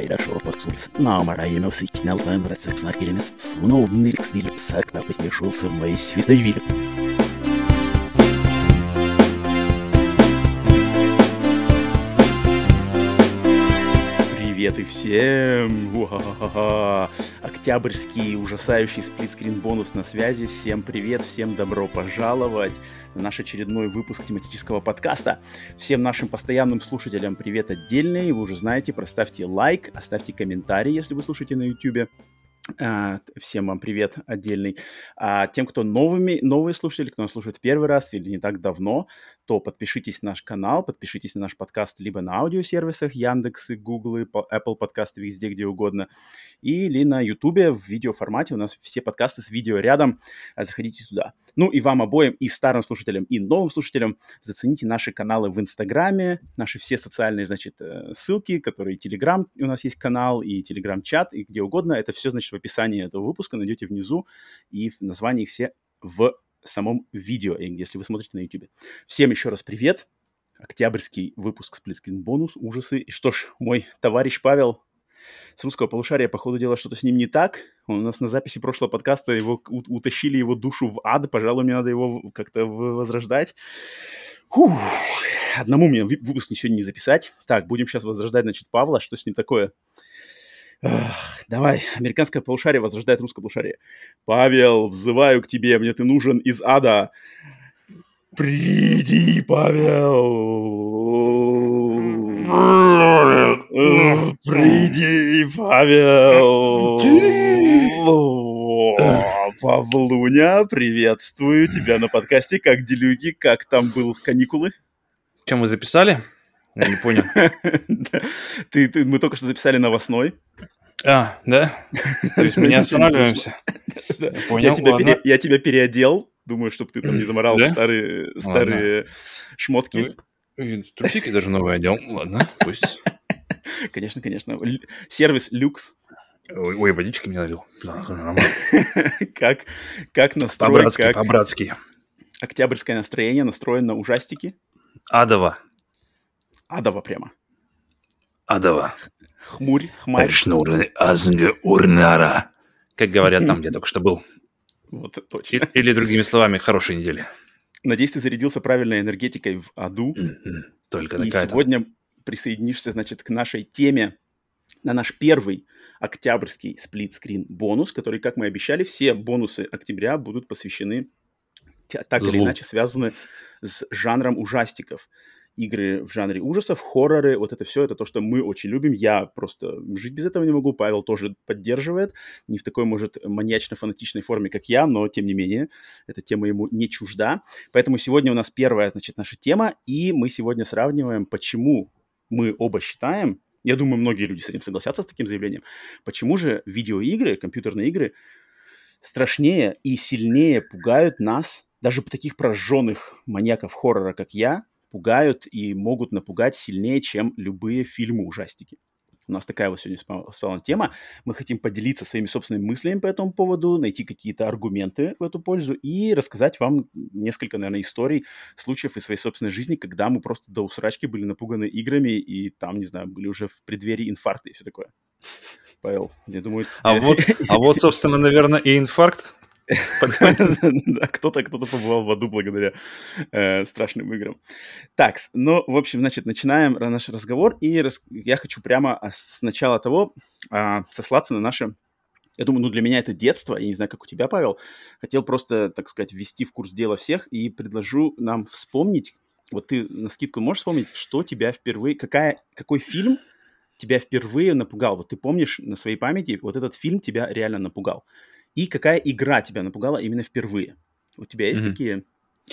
пайдашолпаксулс наамарайно сикналтан братсакснакелемес суноудын иликснилип сакна петешулсы мои святовили. Привет и всем! Уа-ха-ха-ха. Октябрьский ужасающий сплитскрин бонус на связи. Всем привет, всем добро пожаловать на наш очередной выпуск тематического подкаста. Всем нашим постоянным слушателям привет отдельный. Вы уже знаете, проставьте лайк, оставьте комментарий, если вы слушаете на YouTube. А, всем вам привет отдельный. А тем, кто новыми, новые слушатели, кто нас слушает первый раз или не так давно, то подпишитесь на наш канал, подпишитесь на наш подкаст либо на аудиосервисах Яндекс, Google, Apple подкасты, везде, где угодно, или на YouTube в видеоформате. У нас все подкасты с видео рядом. А, заходите туда. Ну и вам обоим, и старым слушателям, и новым слушателям, зацените наши каналы в Инстаграме, наши все социальные, значит, э, ссылки, которые Телеграм, у нас есть канал, и Телеграм-чат, и где угодно. Это все, значит, в описании этого выпуска найдете внизу, и в названии все в самом видео, если вы смотрите на YouTube. Всем еще раз привет. Октябрьский выпуск Сплитскрин бонус, ужасы. И что ж, мой товарищ Павел с русского полушария, по ходу дела, что-то с ним не так. Он у нас на записи прошлого подкаста его утащили его душу в ад. Пожалуй, мне надо его как-то возрождать. Фух. Одному мне выпуск сегодня не записать. Так, будем сейчас возрождать, значит, Павла. Что с ним такое? Ах, давай, американское полушарие возрождает русское полушарие. Павел, взываю к тебе, мне ты нужен из ада. Приди, Павел. Приди, Павел. Павлуня, приветствую тебя на подкасте. Как делюги, как там был каникулы? Чем мы записали? Я не понял. ты, ты, мы только что записали новостной. А, да? То есть мы не останавливаемся? Понял, я тебя, пере, я тебя переодел, думаю, чтобы ты там не заморал да? старые, старые шмотки. Ну, трусики даже новые одел. Ладно, пусть. Конечно, конечно. Сервис люкс. Ой, ой, водички мне налил. как, как настроить... По-братски, как... по-братски. Октябрьское настроение настроено на ужастики. Адово. Адово прямо. Адово. Хмурь, хмарь. урнара. Как говорят там, где только что был. Вот точно. Или другими словами, хорошей недели. Надеюсь, ты зарядился правильной энергетикой в аду. Только И сегодня присоединишься, значит, к нашей теме на наш первый октябрьский сплит-скрин бонус, который, как мы обещали, все бонусы октября будут посвящены так Злу. или иначе связаны с жанром ужастиков игры в жанре ужасов, хорроры, вот это все, это то, что мы очень любим. Я просто жить без этого не могу. Павел тоже поддерживает. Не в такой, может, маньячно-фанатичной форме, как я, но, тем не менее, эта тема ему не чужда. Поэтому сегодня у нас первая, значит, наша тема, и мы сегодня сравниваем, почему мы оба считаем, я думаю, многие люди с этим согласятся, с таким заявлением, почему же видеоигры, компьютерные игры страшнее и сильнее пугают нас, даже таких прожженных маньяков хоррора, как я, пугают и могут напугать сильнее, чем любые фильмы-ужастики. У нас такая вот сегодня с тема. Мы хотим поделиться своими собственными мыслями по этому поводу, найти какие-то аргументы в эту пользу и рассказать вам несколько, наверное, историй, случаев из своей собственной жизни, когда мы просто до усрачки были напуганы играми и там, не знаю, были уже в преддверии инфаркта и все такое. Павел, я думаю... А вот, а вот, собственно, наверное, и инфаркт Кто-то кто-то побывал в аду благодаря э, страшным играм. Так, ну, в общем, значит, начинаем наш разговор, и я хочу прямо с начала того а, сослаться на наше я думаю, ну для меня это детство, я не знаю, как у тебя, Павел. Хотел просто, так сказать, ввести в курс дела всех и предложу нам вспомнить, вот ты на скидку можешь вспомнить, что тебя впервые, какая, какой фильм тебя впервые напугал? Вот ты помнишь на своей памяти, вот этот фильм тебя реально напугал. И какая игра тебя напугала именно впервые? У тебя есть mm-hmm. такие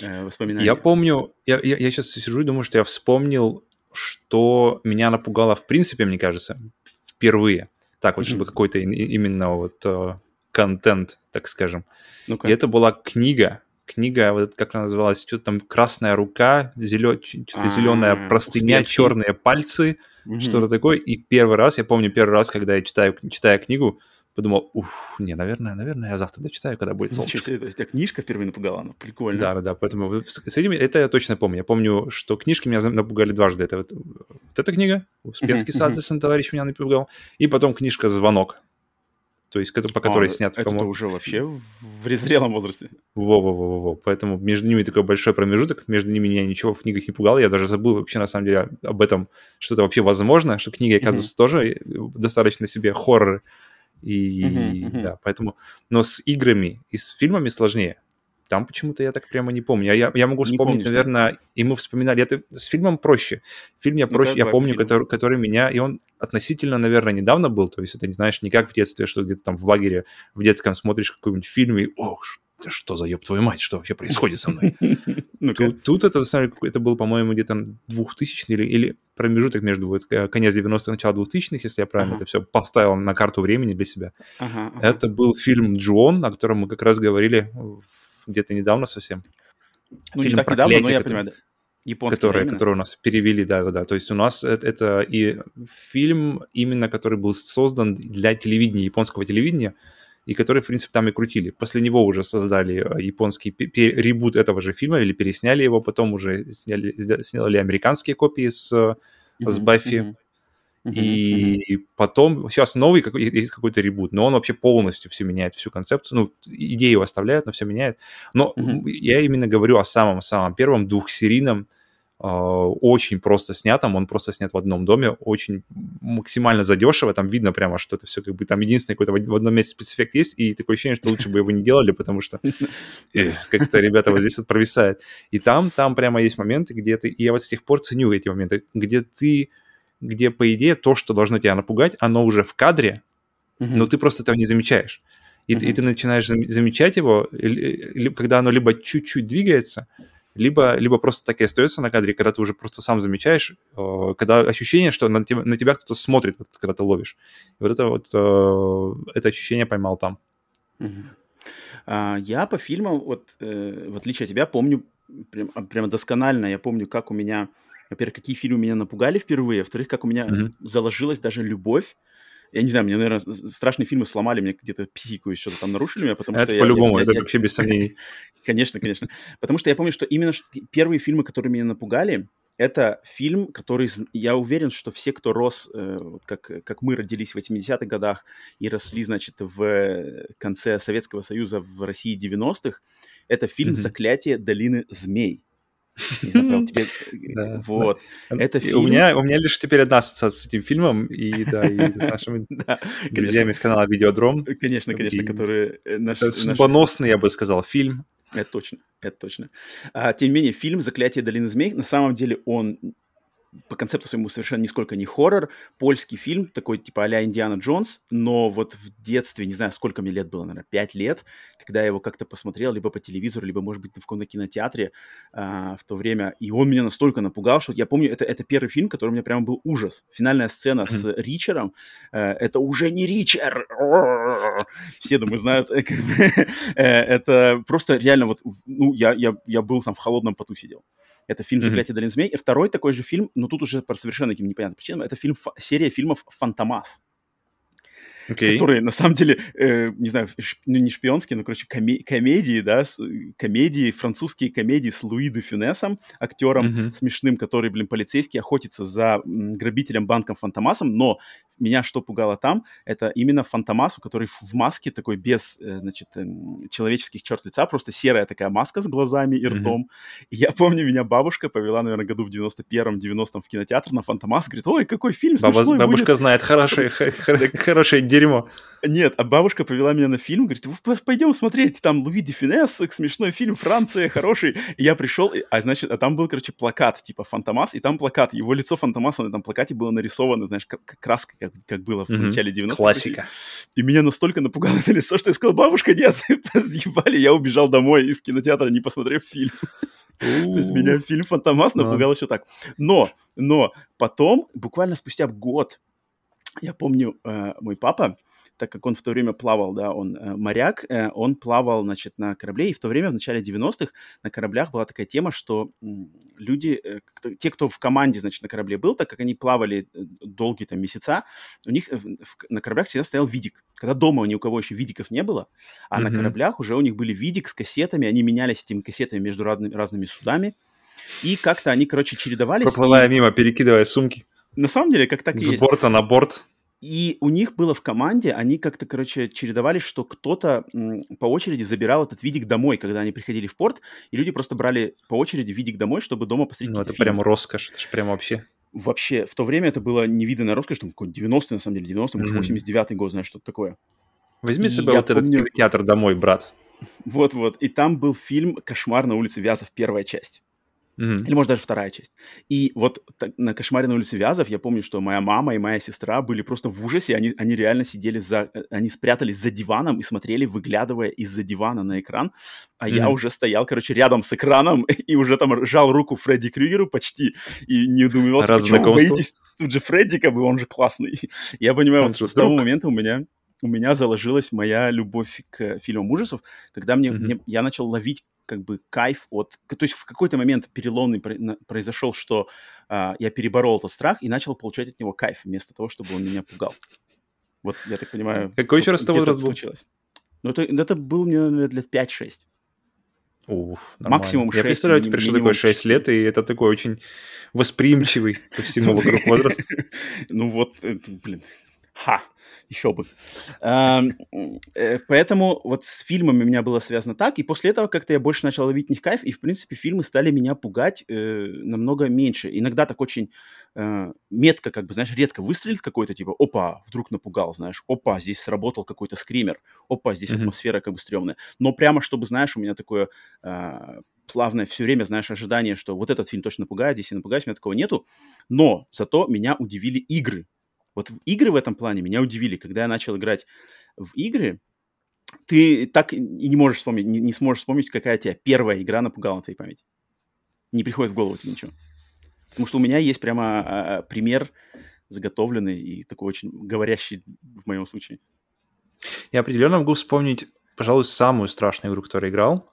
э, воспоминания? Я помню, я, я, я сейчас сижу и думаю, что я вспомнил, что меня напугало в принципе, мне кажется, впервые. Так вот, mm-hmm. чтобы какой-то именно вот uh, контент, так скажем. ну И это была книга, книга, вот как она называлась, что-то там «Красная рука», зелё... что-то зеленая простыня, черные пальцы, mm-hmm. что-то такое. И первый раз, я помню первый раз, когда я читаю, читаю книгу, подумал, ух, не, наверное, наверное, я завтра дочитаю, когда будет солнышко. Ничего себе, то есть тебя книжка впервые напугала, она прикольно. Да, да, да, поэтому с этим, это я точно помню. Я помню, что книжки меня напугали дважды. Это вот, вот эта книга, «Успенский сын товарищ меня напугал, и потом книжка «Звонок», то есть по которой А, снят, Это по-моему, уже вообще в в незрелом возрасте. Во-во-во-во. Поэтому между ними такой большой промежуток, между ними меня ничего в книгах не пугало. Я даже забыл вообще, на самом деле, об этом, что это вообще возможно, что книги, оказывается, тоже э, достаточно себе хоррор. И Мгм, мгм. да, поэтому... Но с играми и с фильмами сложнее. Там почему-то я так прямо не помню. А Я, я могу вспомнить, помнишь, да? наверное, и мы вспоминали. Это с фильмом проще. Фильм я Ну-ка, проще, я давай по помню, который, который меня... И он относительно, наверное, недавно был. То есть это, не знаешь, не как в детстве, что где-то там в лагере в детском смотришь какой-нибудь фильм и... О, ш- да что за ёб твою мать, что вообще происходит со мной? Тут, тут это, это был, по-моему, где-то 2000 или, или промежуток между вот, э, конец 90-х, начало 2000-х, если я правильно Ага. это все поставил на карту времени для себя. Ага, ага. Это был фильм «Джон», о котором мы как раз говорили где-то недавно совсем, Ну, не фильм так недавно, но я который- понимаю, да. Японский, который, да, именно? который у нас перевели, да-да-да. То есть у нас это, это и фильм, именно который был создан для телевидения, японского телевидения, и который, в принципе, там и крутили. После него уже создали э, японский ребут этого же фильма, или пересняли его, потом уже сняли, сня- сделали американские копии с, э, с Баффи. И потом, сейчас новый какой- есть какой-то ребут, но он вообще полностью все меняет, всю концепцию. Ну, идею оставляет, но все меняет. Но Мгм. я именно говорю о самом-самом первом двухсерийном, очень просто снятом. Он просто снят в одном доме, очень максимально задешево. Там видно прямо, что это все как бы там единственное какой-то в одном месте спецэффект есть, и такое ощущение, что лучше бы его не делали, потому что как-то ребята вот здесь вот провисают. И там, там прямо есть моменты, где ты... И я вот с тех пор ценю эти моменты, где ты где, по идее, то, что должно тебя напугать, оно уже в кадре, но ты просто этого не замечаешь. И, ты- и ты начинаешь зам- замечать его, когда оно либо чуть-чуть двигается, либо, либо просто так и остается на кадре, когда ты уже просто сам замечаешь, э, когда ощущение, что на тебя, на тебя кто-то смотрит, вот когда ты ловишь. И вот это вот, э, это ощущение поймал там. А, Я по фильмам, вот э, в отличие от тебя, помню прям, а, прямо досконально. Я помню, как у меня, во-первых, какие фильмы меня напугали впервые, во-вторых, как у меня Мгм. заложилась даже любовь. Я не знаю, мне, наверное, страшные фильмы сломали мне где-то психику и что-то там нарушили меня, потому это что я- по-любому, я- это я- вообще без сомнений. Конечно, конечно. Потому что я помню, что именно первые фильмы, которые меня напугали, это фильм, который, я уверен, что все, кто рос, э, вот как, как мы родились в 80-х годах и росли, значит, в конце Советского Союза в России 90-х, это фильм. «Заклятие долины змей». Тебе... э, Да, Вот. Это фильм- У меня, у меня лишь теперь одна ассоциация с этим фильмом, и да, и с нашими Да, друзьями с канала Видеодром. Конечно, конечно, И- которые... э, наш- Это судьбоносный, я бы сказал, фильм. Это точно, это точно. А, тем не менее, фильм «Заклятие долины змей» на самом деле он по концепту своему совершенно нисколько не хоррор, польский фильм, такой типа а-ля Индиана Джонс, но вот в детстве, не знаю, сколько мне лет было, наверное, 5 лет, когда я его как-то посмотрел, либо по телевизору, либо, может быть, в каком-то кинотеатре а, в то время, и он меня настолько напугал, что я помню, это, это первый фильм, который у меня прям был ужас. Финальная сцена с Ричером, э, это уже не Ричер! Все, думаю, знают. э, э, Это просто реально вот, ну, я был там в холодном поту сидел. Это фильм. «Заклятие долины змей». И второй такой же фильм, но тут уже по совершенно каким непонятным причинам, это фильм, серия фильмов «Фантомас», Окей. которые, на самом деле, э, не знаю, ш- ну, не шпионские, но, короче, коме- комедии, да, с- комедии, французские комедии с Луи де Фюнесом, актером Мгм. смешным, который, блин, полицейский, охотится за м, грабителем банком Фантомасом, но меня что пугало там, это именно Фантомас, который в в маске такой без, э, значит, эм, человеческих черт лица, просто серая такая маска с глазами и ртом. И я помню, меня бабушка повела, наверное, году в 91-м, 90-м в кинотеатр на Фантомас, говорит, ой, какой фильм Баба- бабушка будет». знает хорошее, хорошее дерьмо. Нет, а бабушка повела меня на фильм, говорит, «Вы п- пойдем смотреть, там Луи де Фюнес, смешной фильм, Франция, хороший. И я пришел, а значит, а там был, короче, плакат, типа Фантомас, и там плакат, его лицо Фантомаса на этом плакате было нарисовано, знаешь, краской, как, как было в Мгм. начале 90-х. Классика. И меня настолько напугало это лицо, что я сказал, бабушка, нет, съебали, я убежал домой из кинотеатра, не посмотрев фильм. То есть меня фильм «Фантомас» напугал еще так. Но, но потом, буквально спустя год, я помню, э, мой папа так как он в то время плавал, да, он э, моряк, э, он плавал, значит, на корабле, и в то время, в начале 90-х, на кораблях была такая тема, что люди, э, кто, те, кто в команде, значит, на корабле был, так как они плавали э, долгие там месяца, у них в, в, на кораблях всегда стоял видик. Когда дома ни у кого еще видиков не было, а mm-hmm. на кораблях уже у них были видик с кассетами, они менялись этими кассетами между разными, разными судами, и как-то они, короче, чередовались. Проплывая и... мимо, перекидывая сумки. На самом деле, как так С и есть. борта на борт. И у них было в команде, они как-то, короче, чередовались, что кто-то по очереди забирал этот видик домой, когда они приходили в порт, и люди просто брали по очереди видик домой, чтобы дома посмотреть Ну, это фильмы. прям роскошь, это же прям вообще. Вообще, в то время это было невиданная роскошь, там какой-нибудь 90-й, на самом деле, 90-й, может, Мгм. 89-й год, знаешь, что-то такое. Возьми И с собой я вот этот помню- кинотеатр домой, брат. Вот-вот. И там был фильм «Кошмар на улице Вязов», первая часть. Или, может, даже вторая часть. И вот так- на «Кошмаре на улице Вязов» я помню, что моя мама и моя сестра были просто в ужасе. Они, они реально сидели за... э, Они спрятались за диваном и смотрели, выглядывая из-за дивана на экран. А я Мгм. уже стоял, короче, рядом с экраном и уже там жал руку Фредди Крюгеру почти и не думал, почему вы боитесь? Тут же Фредди, как бы, он же классный. Я понимаю, Он вот с того момента у меня у меня заложилась моя любовь к фильмам ужасов, когда мне, Мгм. мне- я начал ловить как бы кайф от... То есть в какой-то момент переломный произошел, что а, я переборол этот страх и начал получать от него кайф, вместо того, чтобы он меня пугал. Вот, я так понимаю... Какой еще вот раз это где-то возраст это был? случилось. Ну, это, это был мне, наверное, лет 5-6. Уф, нормально. Максимум Я шесть, представляю теперь, что такое 6 лет, и это такой очень восприимчивый ко всему вокруг возраст. Ну вот, это, блин, ха, еще бы. Эм, э, Поэтому вот с фильмами у меня было связано так, и после этого как-то я больше начал ловить в них кайф, и, в принципе, фильмы стали меня пугать э, намного меньше. Иногда так очень э, метко, как бы, знаешь, редко выстрелит какой-то, типа, опа, вдруг напугал, знаешь, опа, здесь сработал какой-то скример, опа, здесь атмосфера как бы стрёмная. Но прямо, чтобы, знаешь, у меня такое плавное все время, знаешь, ожидание, что вот этот фильм точно напугает, здесь я напугаюсь, у меня такого нету. Но зато меня удивили игры. Вот игры в этом плане меня удивили. Когда я начал играть в игры, ты так и не можешь вспомнить, не, не сможешь вспомнить, какая тебя первая игра напугала на твоей памяти. Не приходит в голову тебе ничего. Потому что у меня есть прямо а, пример заготовленный и такой очень говорящий в моем случае. Я определенно могу вспомнить, пожалуй, самую страшную игру, которую играл.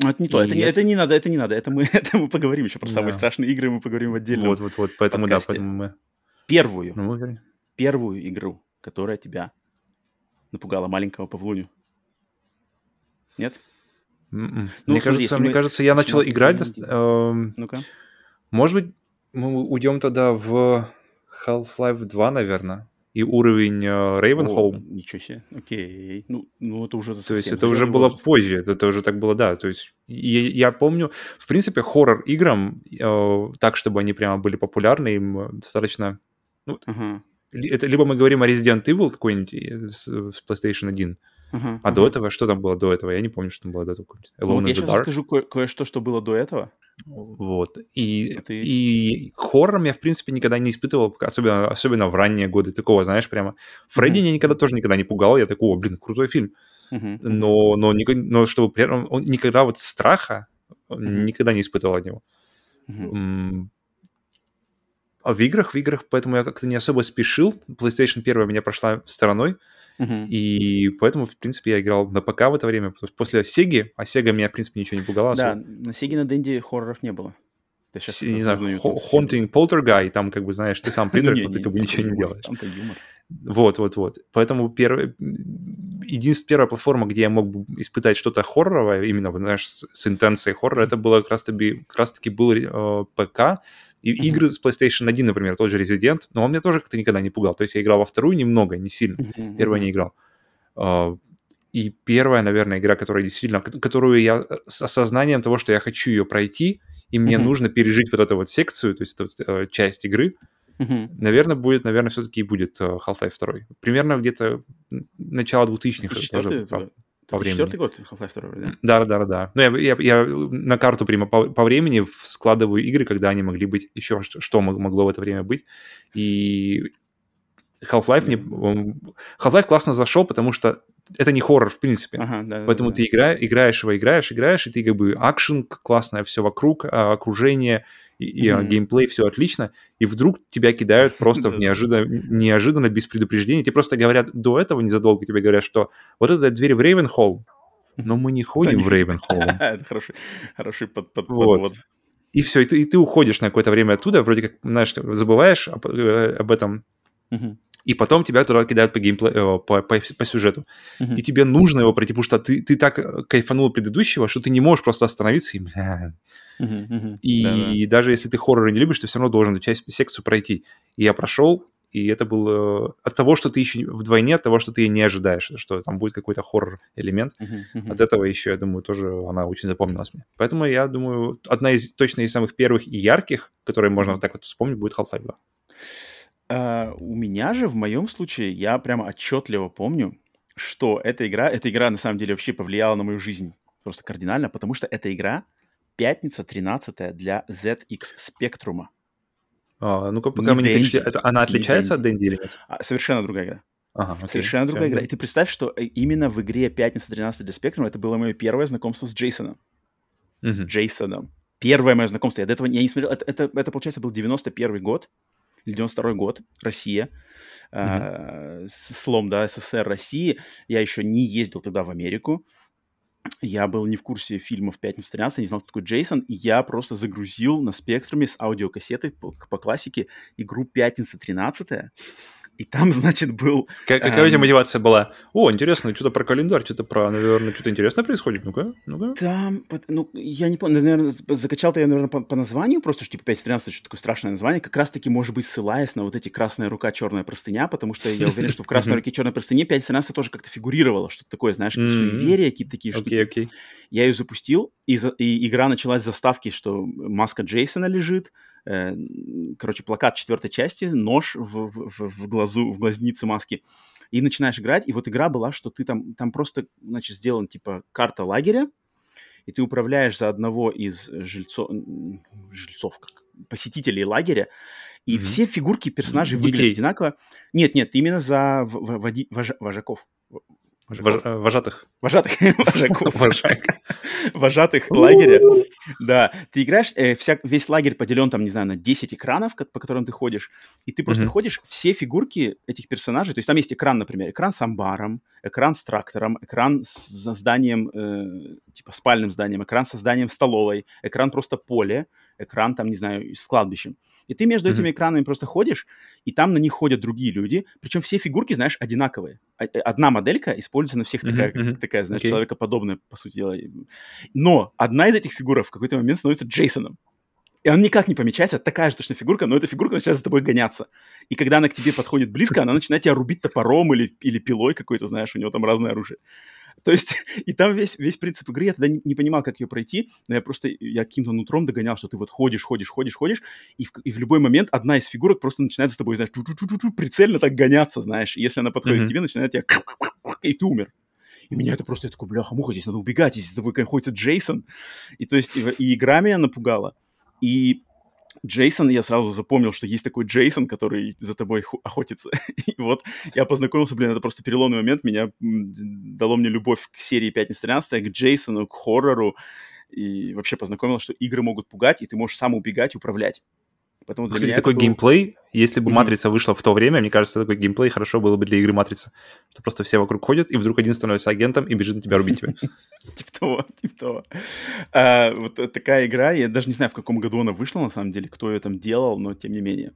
Но это не то, И это, не, это- это не надо, это не надо. Это мы, это мы поговорим еще про самые Да. страшные игры, мы поговорим в отдельном. Вот, вот, вот. Поэтому, да, подкасте. поэтому мы... Первую, Ну, первую игру, которая тебя напугала маленького Павлуню. Нет? М-м. Ну, мне, смотри, кажется, мне мы кажется, я начал играть... Ну-ка. Может быть, мы уйдем тогда в Half-Life 2, наверное, и уровень э, О, Ravenholm. ничего себе. Окей. Ну, ну это уже То есть это уже было возраст. позже, это, это уже так было, да. То есть и- я помню, в принципе, хоррор играм, э, так, чтобы они прямо были популярны, им э, достаточно... Ага, ли- Это либо мы говорим о Resident Evil какой-нибудь э, с, с PlayStation 1, ага, а ага. до этого, что там было до этого? Я не помню, что там было до этого. Ну, Alone in я сейчас Dark. расскажу кое- кое-что, что было до этого. Вот. И, А ты- и к хоррорам я, в принципе, никогда не испытывал, особенно, особенно в ранние годы такого, знаешь, прямо... Фредди Мгм. меня никогда тоже никогда не пугал. Я такой, о, блин, крутой фильм. Мгм. Но, но, но чтобы при этом он никогда вот страха Мгм. никогда не испытывал от него. Мгм. А в играх, в играх, поэтому я как-то не особо спешил. PlayStation 1 меня прошла стороной, Мгм. и поэтому, в принципе, я играл на ПК в это время. После Сеги, а Сега меня, в принципе, ничего не пугала. Да, особо. на Сеге на Денде хорроров не было. Я сейчас не знаю, Haunting Poltergeist, там, как бы, знаешь, ты сам призрак, но ты как бы ничего не делаешь. Там-то юмор. Вот, вот, вот. Поэтому первый, единственная первая платформа, где я мог бы испытать что-то хорроровое, именно, знаешь, с, с интенцией хоррора, это было как раз-таки, как раз-таки был э, ПК, и Мгм. игры с PlayStation 1, например, тот же Resident, но он меня тоже как-то никогда не пугал. То есть я играл во вторую немного, не сильно. Первая мгм. не играл. А, И первая, наверное, игра, которая действительно, ко- которую я с осознанием того, что я хочу ее пройти, и мне Мгм. нужно пережить вот эту вот секцию, то есть эту вот, э, часть игры, Мгм. наверное, будет, наверное, все-таки и будет э, Half-Life 2. Примерно где-то начало 2000-х. это тоже 2004 по- это- по времени. четвертый год Half-Life 2, да? Да, да, да, да. Ну, я, я, я на карту прямо по, по времени складываю игры, когда они могли быть, еще что, что мог- могло в это время быть. И Half-Life мне... Half-Life классно зашел, потому что это не хоррор, в принципе. Ага, да. да, Поэтому да. ты игра, играешь его, играешь, играешь, и ты как бы акшен, классное все вокруг, а, окружение, и, и mm-hmm. геймплей, все отлично, и вдруг тебя кидают просто в неожиданно, неожиданно, без предупреждения. Тебе просто говорят, до этого незадолго тебе говорят, что вот эта дверь в Рейвенхолл, но мы не ходим в Рейвенхолл. Это хороший, хороший под, под, вот. И все, и ты, и ты уходишь на какое-то время оттуда, вроде как, знаешь, забываешь об, э, об этом, mm-hmm и потом тебя туда кидают по геймплею, по, по, по сюжету. Uh-huh. И тебе нужно его пройти, потому что ты, ты так э, кайфанул предыдущего, что ты не можешь просто остановиться и, бля... Uh-huh, uh-huh. И, Да-да. и даже если ты хорроры не любишь, ты все равно должен эту часть, секцию пройти. И я прошел, и это было э, от того, что ты еще вдвойне, от того, что ты не ожидаешь, что там будет какой-то хоррор-элемент. Uh-huh, uh-huh. От этого еще, я думаю, тоже она очень запомнилась мне. Поэтому я думаю, одна из точно из самых первых и ярких, которые можно вот так вот вспомнить, будет Half-Life 2. А, у меня же, в моем случае, я прямо отчетливо помню, что эта игра, эта игра на самом деле вообще повлияла на мою жизнь просто кардинально, потому что эта игра пятница 13 для ZX Spectrum. А, ну-ка, пока мы не перешли, это, она отличается от Дэнди или нет? А, совершенно другая игра. Ага, окей. Совершенно другая игра. И ты представь, что э, именно в игре «Пятница 13 для Spectrum» это было мое первое знакомство с Джейсоном. Угу. С Джейсоном. Первое мое знакомство. Я до этого я не смотрел. Это, это, это получается, был 91 год. 92 год, Россия, mm-hmm. э, слом, да, СССР России. Я еще не ездил тогда в Америку. Я был не в курсе фильмов «Пятница 13», не знал, кто такой Джейсон, и я просто загрузил на спектруме с аудиокассеты по, по классике игру «Пятница 13», и там, значит, был... Как, какая эм... у тебя мотивация была? О, интересно, что-то про календарь, что-то про, наверное, что-то интересное происходит. Ну-ка, ну-ка. Там, ну, я не помню, наверное, закачал-то я, наверное, по, по названию просто, что типа 5.13, что такое страшное название, как раз-таки, может быть, ссылаясь на вот эти «Красная рука, черная простыня», потому что я уверен, что в «Красной руке, черной простыне» 5.13 тоже как-то фигурировало, что-то такое, знаешь, как суеверие, какие-то такие штуки. Окей, окей. Я ее запустил, и, за, и игра началась с заставки, что маска Джейсона лежит, э, короче, плакат четвертой части, нож в, в, в глазу, в глазнице маски, и начинаешь играть, и вот игра была, что ты там, там просто, значит, сделан, типа, карта лагеря, и ты управляешь за одного из жильцов, жильцов как, посетителей лагеря, и mm-hmm. все фигурки персонажей Детей. выглядят одинаково. Нет, нет, именно за вожаков. Вож, э, вожатых. Вожатых. Вожаков. Вожатых лагеря. Да. Ты играешь, э, вся, весь лагерь поделен, там, не знаю, на 10 экранов, по которым ты ходишь, и ты просто ходишь, все фигурки этих персонажей, то есть там есть экран, например, экран с амбаром, экран с трактором, экран с зданием, э, типа спальным зданием, экран со зданием столовой, экран просто поле, экран там, не знаю, с кладбищем. И ты между mm-hmm. этими экранами просто ходишь, и там на них ходят другие люди, причем все фигурки, знаешь, одинаковые. Э, одна моделька используется на всех mm-hmm. такая, mm-hmm. такая, знаешь, okay. человекоподобная, по сути дела. Но одна из этих фигурок в какой-то момент становится Джейсоном. И он никак не помечается, такая же точно фигурка, но эта фигурка начинает за тобой гоняться. И когда она к тебе подходит близко, она начинает тебя рубить топором или, или пилой какой-то, знаешь, у него там разное оружие. То есть, и там весь, весь принцип игры, я тогда не, не понимал, как ее пройти, но я просто, я каким-то нутром догонял, что ты вот ходишь, ходишь, ходишь, ходишь, и в, и в любой момент одна из фигурок просто начинает с тобой, знаешь, прицельно так гоняться, знаешь. И если она подходит mm-hmm. к тебе, начинает тебя... И ты умер. И меня это просто, я такой, бляха-муха, здесь надо убегать, здесь за тобой находится Джейсон. И то есть, и, и игра меня напугала. И Джейсон, я сразу запомнил, что есть такой Джейсон, который за тобой охотится. и вот я познакомился, блин, это просто переломный момент, меня дало мне любовь к серии «Пятница 13 к Джейсону, к хоррору, и вообще познакомил, что игры могут пугать, и ты можешь сам убегать, управлять. Поэтому для Кстати, меня такой был... геймплей, если бы mm-hmm. «Матрица» вышла в то время, мне кажется, такой геймплей хорошо было бы для игры «Матрица». Что просто все вокруг ходят, и вдруг один становится агентом и бежит на тебя рубить тебя. Типа того, типа того. А, вот такая игра, я даже не знаю, в каком году она вышла, на самом деле, кто ее там делал, но тем не менее.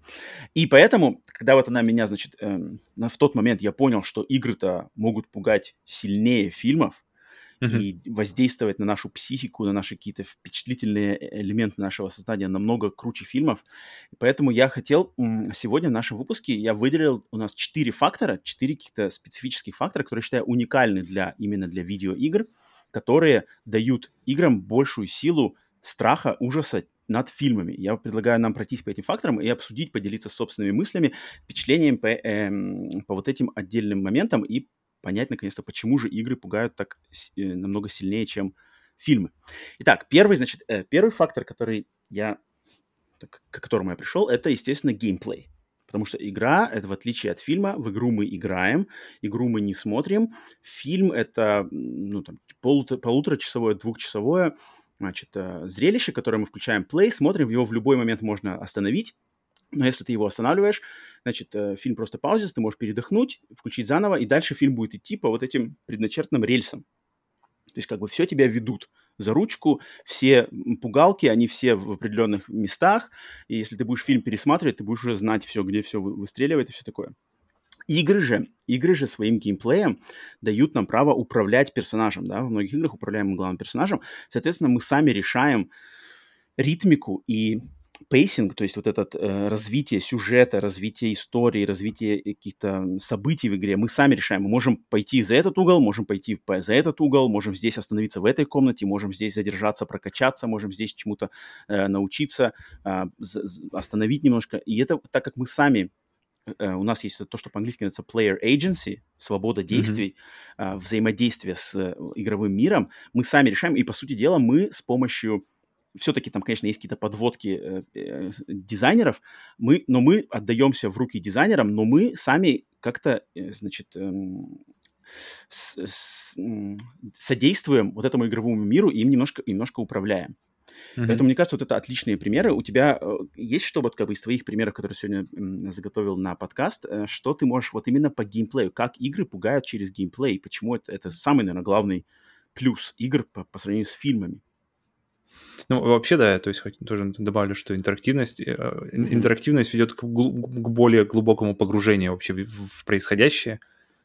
И поэтому, когда вот она меня, значит, эм, в тот момент я понял, что игры-то могут пугать сильнее фильмов, и воздействовать на нашу психику, на наши какие-то впечатлительные э, элементы нашего сознания намного круче фильмов. Поэтому я хотел сегодня в нашем выпуске, я выделил у нас четыре фактора, четыре каких-то специфических фактора, которые считаю уникальны для, именно для видеоигр, которые дают играм большую силу страха, ужаса над фильмами. Я предлагаю нам пройтись по этим факторам и обсудить, поделиться собственными мыслями, впечатлениями по, эм, по вот этим отдельным моментам и понять, наконец-то, почему же игры пугают так э, намного сильнее, чем фильмы. Итак, первый, значит, э, первый фактор, который я, к которому я пришел, это, естественно, геймплей. Потому что игра, это в отличие от фильма, в игру мы играем, игру мы не смотрим. Фильм это, ну, там, полутора, полуторачасовое, двухчасовое значит, э, зрелище, которое мы включаем play, смотрим, его в любой момент можно остановить, но если ты его останавливаешь, значит, э, фильм просто паузится, ты можешь передохнуть, включить заново, и дальше фильм будет идти по вот этим предначертанным рельсам. То есть как бы все тебя ведут за ручку, все пугалки, они все в определенных местах, и если ты будешь фильм пересматривать, ты будешь уже знать все, где все выстреливает и все такое. Игры же, игры же своим геймплеем дают нам право управлять персонажем, да, в многих играх управляем главным персонажем, соответственно, мы сами решаем ритмику и pacing, то есть вот это э, развитие сюжета, развитие истории, развитие каких-то событий в игре, мы сами решаем. Мы можем пойти за этот угол, можем пойти за этот угол, можем здесь остановиться в этой комнате, можем здесь задержаться, прокачаться, можем здесь чему-то э, научиться, э, остановить немножко. И это так как мы сами э, у нас есть то, что по-английски называется player agency, свобода действий, mm-hmm. взаимодействие с э, игровым миром, мы сами решаем, и, по сути дела, мы с помощью все-таки там, конечно, есть какие-то подводки э, э, дизайнеров, мы, но мы отдаемся в руки дизайнерам, но мы сами как-то, э, значит, э, с, с, содействуем вот этому игровому миру и им немножко, немножко управляем. Mm-hmm. Поэтому, мне кажется, вот это отличные примеры. У тебя есть что вот как бы из твоих примеров, которые сегодня заготовил на подкаст, что ты можешь вот именно по геймплею, как игры пугают через геймплей, почему это, это самый, наверное, главный плюс игр по, по сравнению с фильмами? Ну, вообще, да, то есть тоже добавлю, что интерактивность, э, интерактивность ведет к, к более глубокому погружению вообще в, происходящее,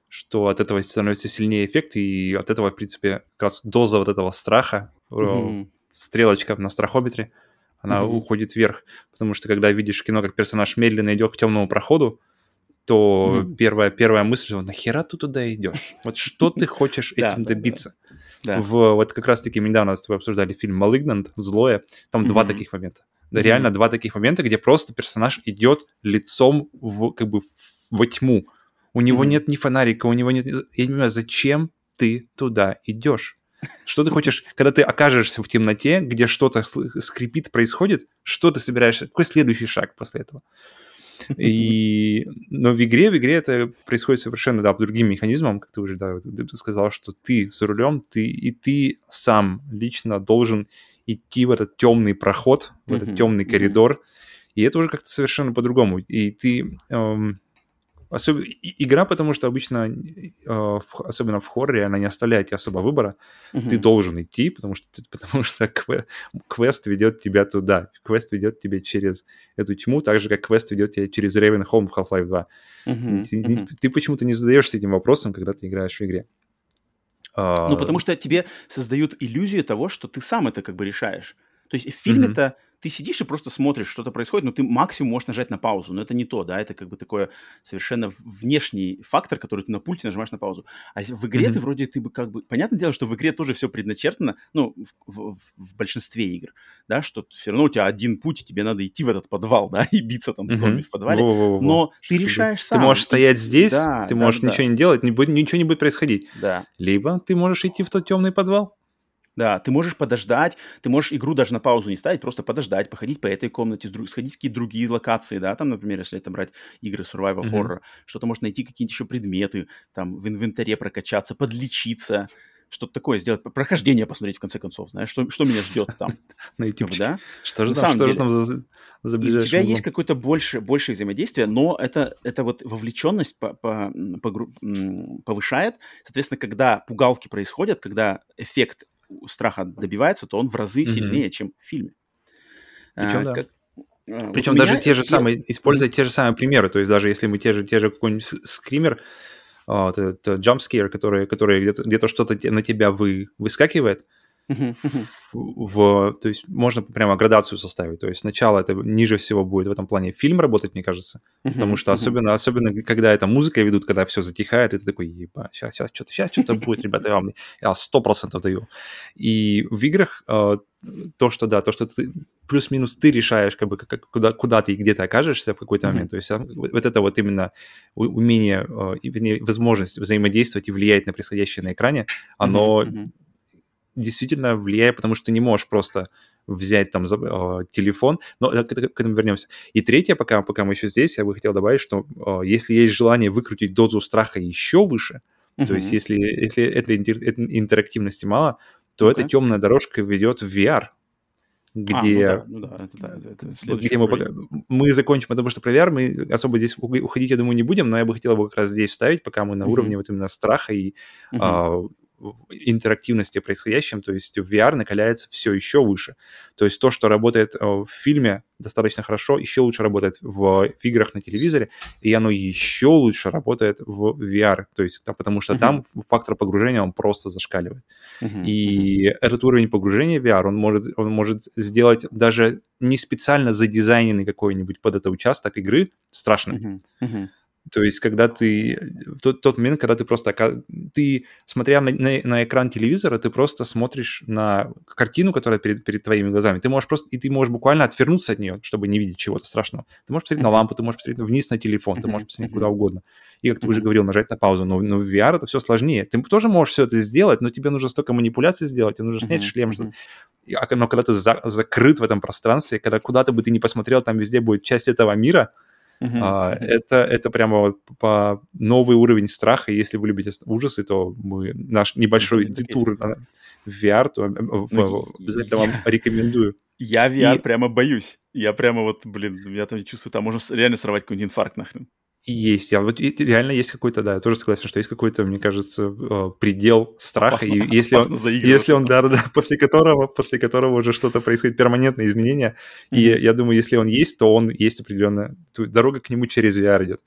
что от этого становится сильнее эффект, и от этого, в принципе, как раз доза вот этого страха, mm-hmm. стрелочка на страхометре, она mm-hmm. уходит вверх. Потому что когда видишь кино, как персонаж медленно идет к темному проходу, то mm-hmm. первая, первая мысль, нахера ты туда идешь? Вот что ты хочешь этим добиться? Да. В, вот как раз-таки мы недавно с тобой обсуждали фильм «Malignant», «Злое», там mm-hmm. два таких момента. Да, mm-hmm. реально два таких момента, где просто персонаж идет лицом в, как бы, во тьму. У него mm-hmm. нет ни фонарика, у него нет... Я не понимаю, зачем ты туда идешь? Что ты хочешь, когда ты окажешься в темноте, где что-то скрипит, происходит, что ты собираешься, какой следующий шаг после этого? И, но в игре, в игре это происходит совершенно, да, по другим механизмам, как ты уже, да, ты сказал, что ты за рулем, ты, и ты сам лично должен идти в этот темный проход, в этот темный коридор, и это уже как-то совершенно по-другому. И ты, эм, Особ... Игра, потому что обычно, э, особенно в хорроре, она не оставляет тебе особо выбора. Mm-hmm. Ты должен идти, потому что, потому что квест ведет тебя туда. Квест ведет тебя через эту тьму, так же, как квест ведет тебя через Raven Home в Half-Life 2. Mm-hmm. Ты, mm-hmm. ты почему-то не задаешься этим вопросом, когда ты играешь в игре. Ну, потому что тебе создают иллюзию того, что ты сам это как бы решаешь. То есть в фильме-то... Mm-hmm ты сидишь и просто смотришь, что-то происходит, но ты максимум можешь нажать на паузу, но это не то, да, это как бы такой совершенно внешний фактор, который ты на пульте нажимаешь на паузу. А в игре mm-hmm. ты вроде, ты бы как бы, понятное дело, что в игре тоже все предначертано, ну, в, в, в большинстве игр, да, что все равно у тебя один путь, тебе надо идти в этот подвал, да, и биться там с зомби mm-hmm. в подвале, Во-во-во. но что ты решаешь сам. Ты можешь стоять здесь, да, ты можешь да, ничего да. не делать, не будет, ничего не будет происходить. Да. Либо ты можешь идти в тот темный подвал. Да, ты можешь подождать, ты можешь игру даже на паузу не ставить, просто подождать, походить по этой комнате, сходить в какие-то другие локации, да, там, например, если это брать игры survival mm-hmm. horror, что-то может найти какие-то еще предметы, там, в инвентаре прокачаться, подлечиться, что-то такое сделать, прохождение посмотреть, в конце концов, знаешь, что, что меня ждет там. На YouTube, да? Что же там, что же там за, за У тебя есть какое-то больше, большее взаимодействие, но это, это вот вовлеченность по, по, по, повышает. Соответственно, когда пугалки происходят, когда эффект страха добивается, то он в разы mm-hmm. сильнее, чем в фильме. Причем, а, да. Как, Причем вот даже меня, те же самые, используя те же самые примеры, то есть даже если мы те же, те же какой-нибудь скример, вот, этот jumpscare, который, который где-то, где-то что-то на тебя вы, выскакивает, в, то есть можно прямо градацию составить. То есть сначала это ниже всего будет в этом плане фильм работать, мне кажется, потому что особенно, особенно когда это музыка ведут, когда все затихает, это такой, еба, сейчас, сейчас что-то, сейчас что-то будет, ребята, я вам я сто процентов даю. И в играх э, то, что да, то, что ты плюс-минус ты решаешь, как бы, как, куда, куда ты и где ты окажешься в какой-то момент. То есть а, вот это вот именно умение, э, возможность взаимодействовать и влиять на происходящее на экране, оно действительно влияет, потому что ты не можешь просто взять там э, телефон, но к, этому вернемся. И третье, пока, пока мы еще здесь, я бы хотел добавить, что э, если есть желание выкрутить дозу страха еще выше, mm-hmm. то есть если, если этой, интерактивности мало, то эта темная дорожка ведет в VR, где, а, ну да, ну да, это, да, это где мы, пока, мы закончим, потому что про VR мы особо здесь уходить, я думаю, не будем, но я бы хотел бы как раз здесь вставить, пока мы на uh-huh. уровне вот именно страха и uh-huh. Интерактивности происходящем, то есть в VR накаляется все еще выше. То есть то, что работает э, в фильме достаточно хорошо, еще лучше работает в, играх на телевизоре, и оно еще лучше работает в VR, то есть потому что uh-huh. там фактор погружения, он просто зашкаливает. Uh-huh. И uh-huh. этот уровень погружения в VR, он может, он может сделать даже не специально задизайненный какой-нибудь под это участок игры страшным. Uh-huh. Uh-huh. То есть, когда ты... Тот, тот момент, когда ты просто... Ты, смотря на, на, на экран телевизора, ты просто смотришь на картину, которая перед, перед твоими глазами. Ты можешь просто... И ты можешь буквально отвернуться от нее, чтобы не видеть чего-то страшного. Ты можешь посмотреть на лампу, ты можешь посмотреть вниз на телефон, ты можешь посмотреть куда угодно. И, как ты уже говорил, нажать на паузу. Но, но в VR это все сложнее. Ты тоже можешь все это сделать, но тебе нужно столько манипуляций сделать, тебе нужно снять шлем, что... Но когда ты за, закрыт в этом пространстве, когда куда-то бы ты не посмотрел, там везде будет часть этого мира, Uh-huh. А, это, это прямо вот по новый уровень страха. Если вы любите ужасы, то мы наш небольшой uh-huh. тур в VR, то обязательно вам рекомендую. Я VR И... прямо боюсь. Я прямо вот, блин, я там чувствую, там можно реально сорвать какой-нибудь инфаркт нахрен. Есть, я вот реально есть какой-то, да, я тоже согласен, что есть какой-то, мне кажется, э, предел страха, опасно, и если он, если он, да, да, после которого, после которого уже что-то происходит, перманентные изменения, mm-hmm. и я думаю, если он есть, то он есть определенная, дорога к нему через VR идет.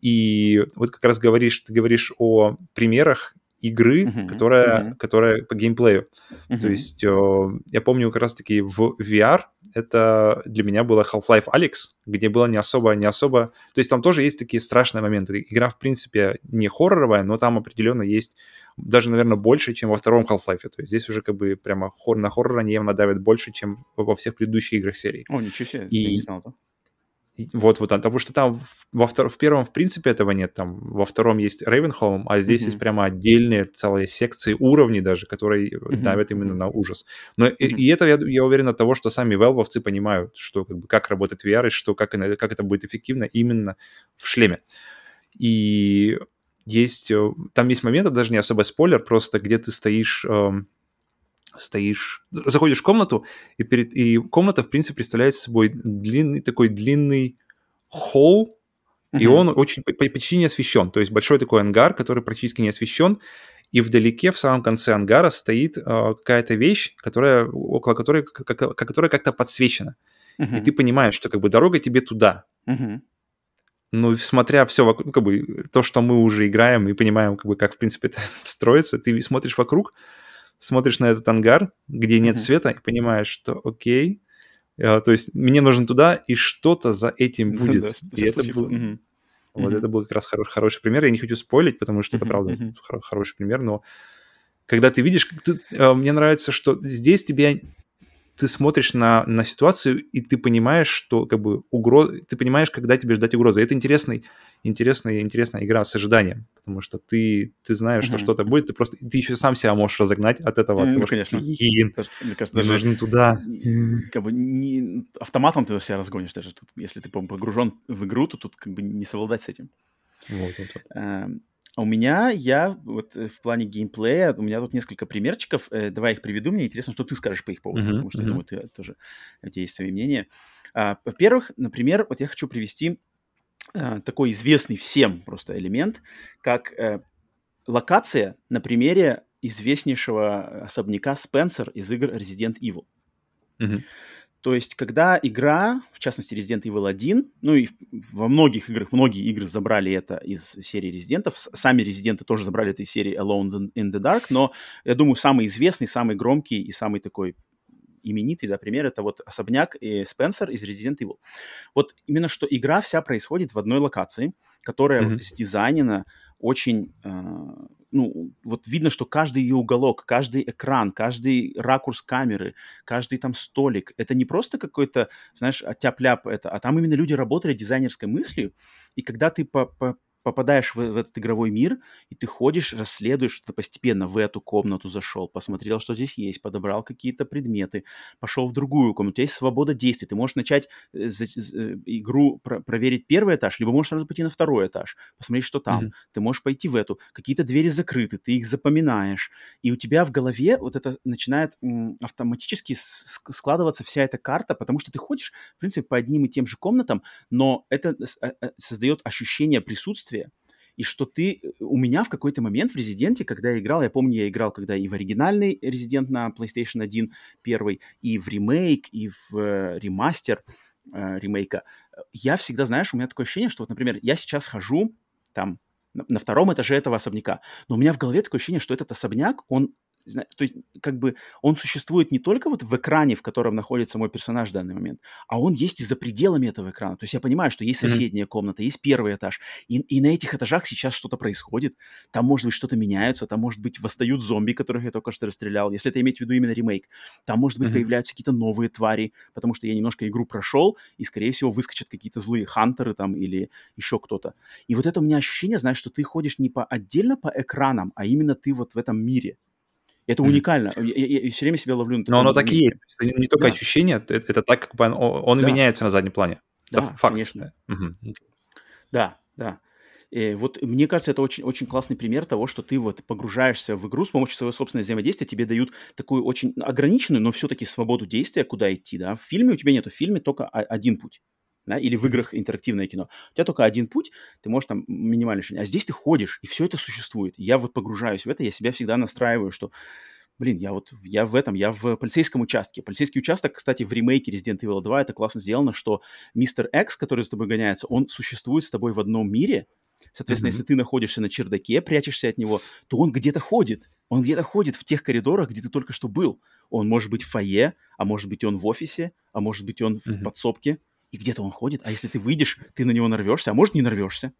И вот как раз говоришь, ты говоришь о примерах игры, uh-huh, которая, uh-huh. которая по геймплею. Uh-huh. То есть э, я помню как раз-таки в VR это для меня было Half-Life Alex, где было не особо, не особо... То есть там тоже есть такие страшные моменты. Игра, в принципе, не хорроровая, но там определенно есть даже, наверное, больше, чем во втором Half-Life. То есть здесь уже как бы прямо хор на хоррор они явно давят больше, чем во всех предыдущих играх серии. О, ничего себе, и... я не знал, да? Вот, вот, потому что там во втор, в первом, в принципе, этого нет. Там во втором есть Рейвенхолм, а здесь mm-hmm. есть прямо отдельные целые секции, уровни даже, которые mm-hmm. давят именно на ужас. Но mm-hmm. и, и это я, я уверен от того, что сами велвовцы понимают, что как, бы, как работает VR и что, как, как это будет эффективно именно в шлеме. И есть, э, там есть моменты, даже не особо спойлер, просто где ты стоишь... Эм, стоишь, заходишь в комнату, и, перед, и комната, в принципе, представляет собой длинный, такой длинный холл, mm-hmm. и он очень почти не освещен. То есть большой такой ангар, который практически не освещен, и вдалеке, в самом конце ангара, стоит э, какая-то вещь, которая, около которой, как, которая как-то подсвечена. Mm-hmm. И ты понимаешь, что как бы дорога тебе туда. Mm-hmm. Но смотря все вокруг, ну, как бы то, что мы уже играем и понимаем, как бы как в принципе это строится, ты смотришь вокруг, смотришь на этот ангар, где нет mm-hmm. света, и понимаешь, что окей, э, то есть мне нужно туда, и что-то за этим будет. И это был, mm-hmm. Вот это был как раз хоро- хороший пример. Я не хочу спойлить, потому что это правда хор- хороший пример, но когда ты видишь, ты, э, мне нравится, что здесь тебе ты смотришь на, на ситуацию, и ты понимаешь, что как бы угроз... ты понимаешь, когда тебе ждать угрозы. Это интересный, интересная, интересная игра с ожиданием, потому что ты, ты знаешь, mm-hmm. что что-то будет, ты просто ты еще сам себя можешь разогнать от этого. Mm, ну, конечно. Блин, мне кажется, даже нужно туда. Как бы не автоматом ты себя разгонишь даже тут. Если ты погружен в игру, то тут как бы не совладать с этим. Вот, вот, вот. А у меня, я вот э, в плане геймплея, у меня тут несколько примерчиков. Э, давай их приведу. Мне интересно, что ты скажешь по их поводу, uh-huh, потому что, uh-huh. я думаю, ты тоже, у тебя есть свои мнения. А, во-первых, например, вот я хочу привести а, такой известный всем просто элемент, как а, локация на примере известнейшего особняка Спенсер из игр Resident Evil. Uh-huh. То есть, когда игра, в частности Resident Evil 1, ну и во многих играх, многие игры забрали это из серии Резидентов, сами Резиденты тоже забрали это из серии Alone in the Dark, но я думаю, самый известный, самый громкий и самый такой именитый, да, пример, это вот особняк и Спенсер из Resident Evil. Вот именно что игра вся происходит в одной локации, которая mm-hmm. сдизайнена очень э, ну, вот видно, что каждый ее уголок, каждый экран, каждый ракурс камеры, каждый там столик, это не просто какой-то, знаешь, тяп-ляп это, а там именно люди работали дизайнерской мыслью, и когда ты попадаешь в, в этот игровой мир, и ты ходишь, расследуешь что-то постепенно. В эту комнату зашел, посмотрел, что здесь есть, подобрал какие-то предметы, пошел в другую комнату. У тебя есть свобода действий. Ты можешь начать э, за, за, игру про, проверить первый этаж, либо можешь сразу пойти на второй этаж, посмотреть, что там. Mm-hmm. Ты можешь пойти в эту. Какие-то двери закрыты, ты их запоминаешь. И у тебя в голове вот это начинает м, автоматически складываться вся эта карта, потому что ты ходишь, в принципе, по одним и тем же комнатам, но это э, э, создает ощущение присутствия, и что ты... У меня в какой-то момент в Резиденте, когда я играл, я помню, я играл когда и в оригинальный Резидент на PlayStation 1 первый, и в ремейк, и в э, ремастер э, ремейка, я всегда, знаешь, у меня такое ощущение, что вот, например, я сейчас хожу там на, на втором этаже этого особняка, но у меня в голове такое ощущение, что этот особняк, он то есть как бы он существует не только вот в экране, в котором находится мой персонаж в данный момент, а он есть и за пределами этого экрана. То есть я понимаю, что есть соседняя mm-hmm. комната, есть первый этаж, и, и на этих этажах сейчас что-то происходит. Там, может быть, что-то меняется, там, может быть, восстают зомби, которых я только что расстрелял, если это иметь в виду именно ремейк. Там, может быть, mm-hmm. появляются какие-то новые твари, потому что я немножко игру прошел, и, скорее всего, выскочат какие-то злые хантеры там или еще кто-то. И вот это у меня ощущение, знаешь, что ты ходишь не по отдельно по экранам, а именно ты вот в этом мире. Это уникально. Я, я, я все время себя ловлю на Но оно так и есть. Это не только да. ощущение, это, это так, как бы он, он да. меняется на заднем плане. Это да, факт. конечно. Угу. Да, да. И вот мне кажется, это очень, очень классный пример того, что ты вот погружаешься в игру с помощью своего собственного взаимодействия, тебе дают такую очень ограниченную, но все-таки свободу действия, куда идти, да. В фильме у тебя нет, в фильме только один путь да, или в играх интерактивное кино. У тебя только один путь, ты можешь там минимально решение. А здесь ты ходишь, и все это существует. Я вот погружаюсь в это, я себя всегда настраиваю, что блин, я вот, я в этом, я в полицейском участке. Полицейский участок, кстати, в ремейке Resident Evil 2 это классно сделано, что мистер X, который за тобой гоняется, он существует с тобой в одном мире. Соответственно, mm-hmm. если ты находишься на чердаке, прячешься от него, то он где-то ходит. Он где-то ходит в тех коридорах, где ты только что был. Он может быть в фойе, а может быть он в офисе, а может быть он mm-hmm. в подсобке и где-то он ходит, а если ты выйдешь, ты на него нарвешься, а может не нарвешься.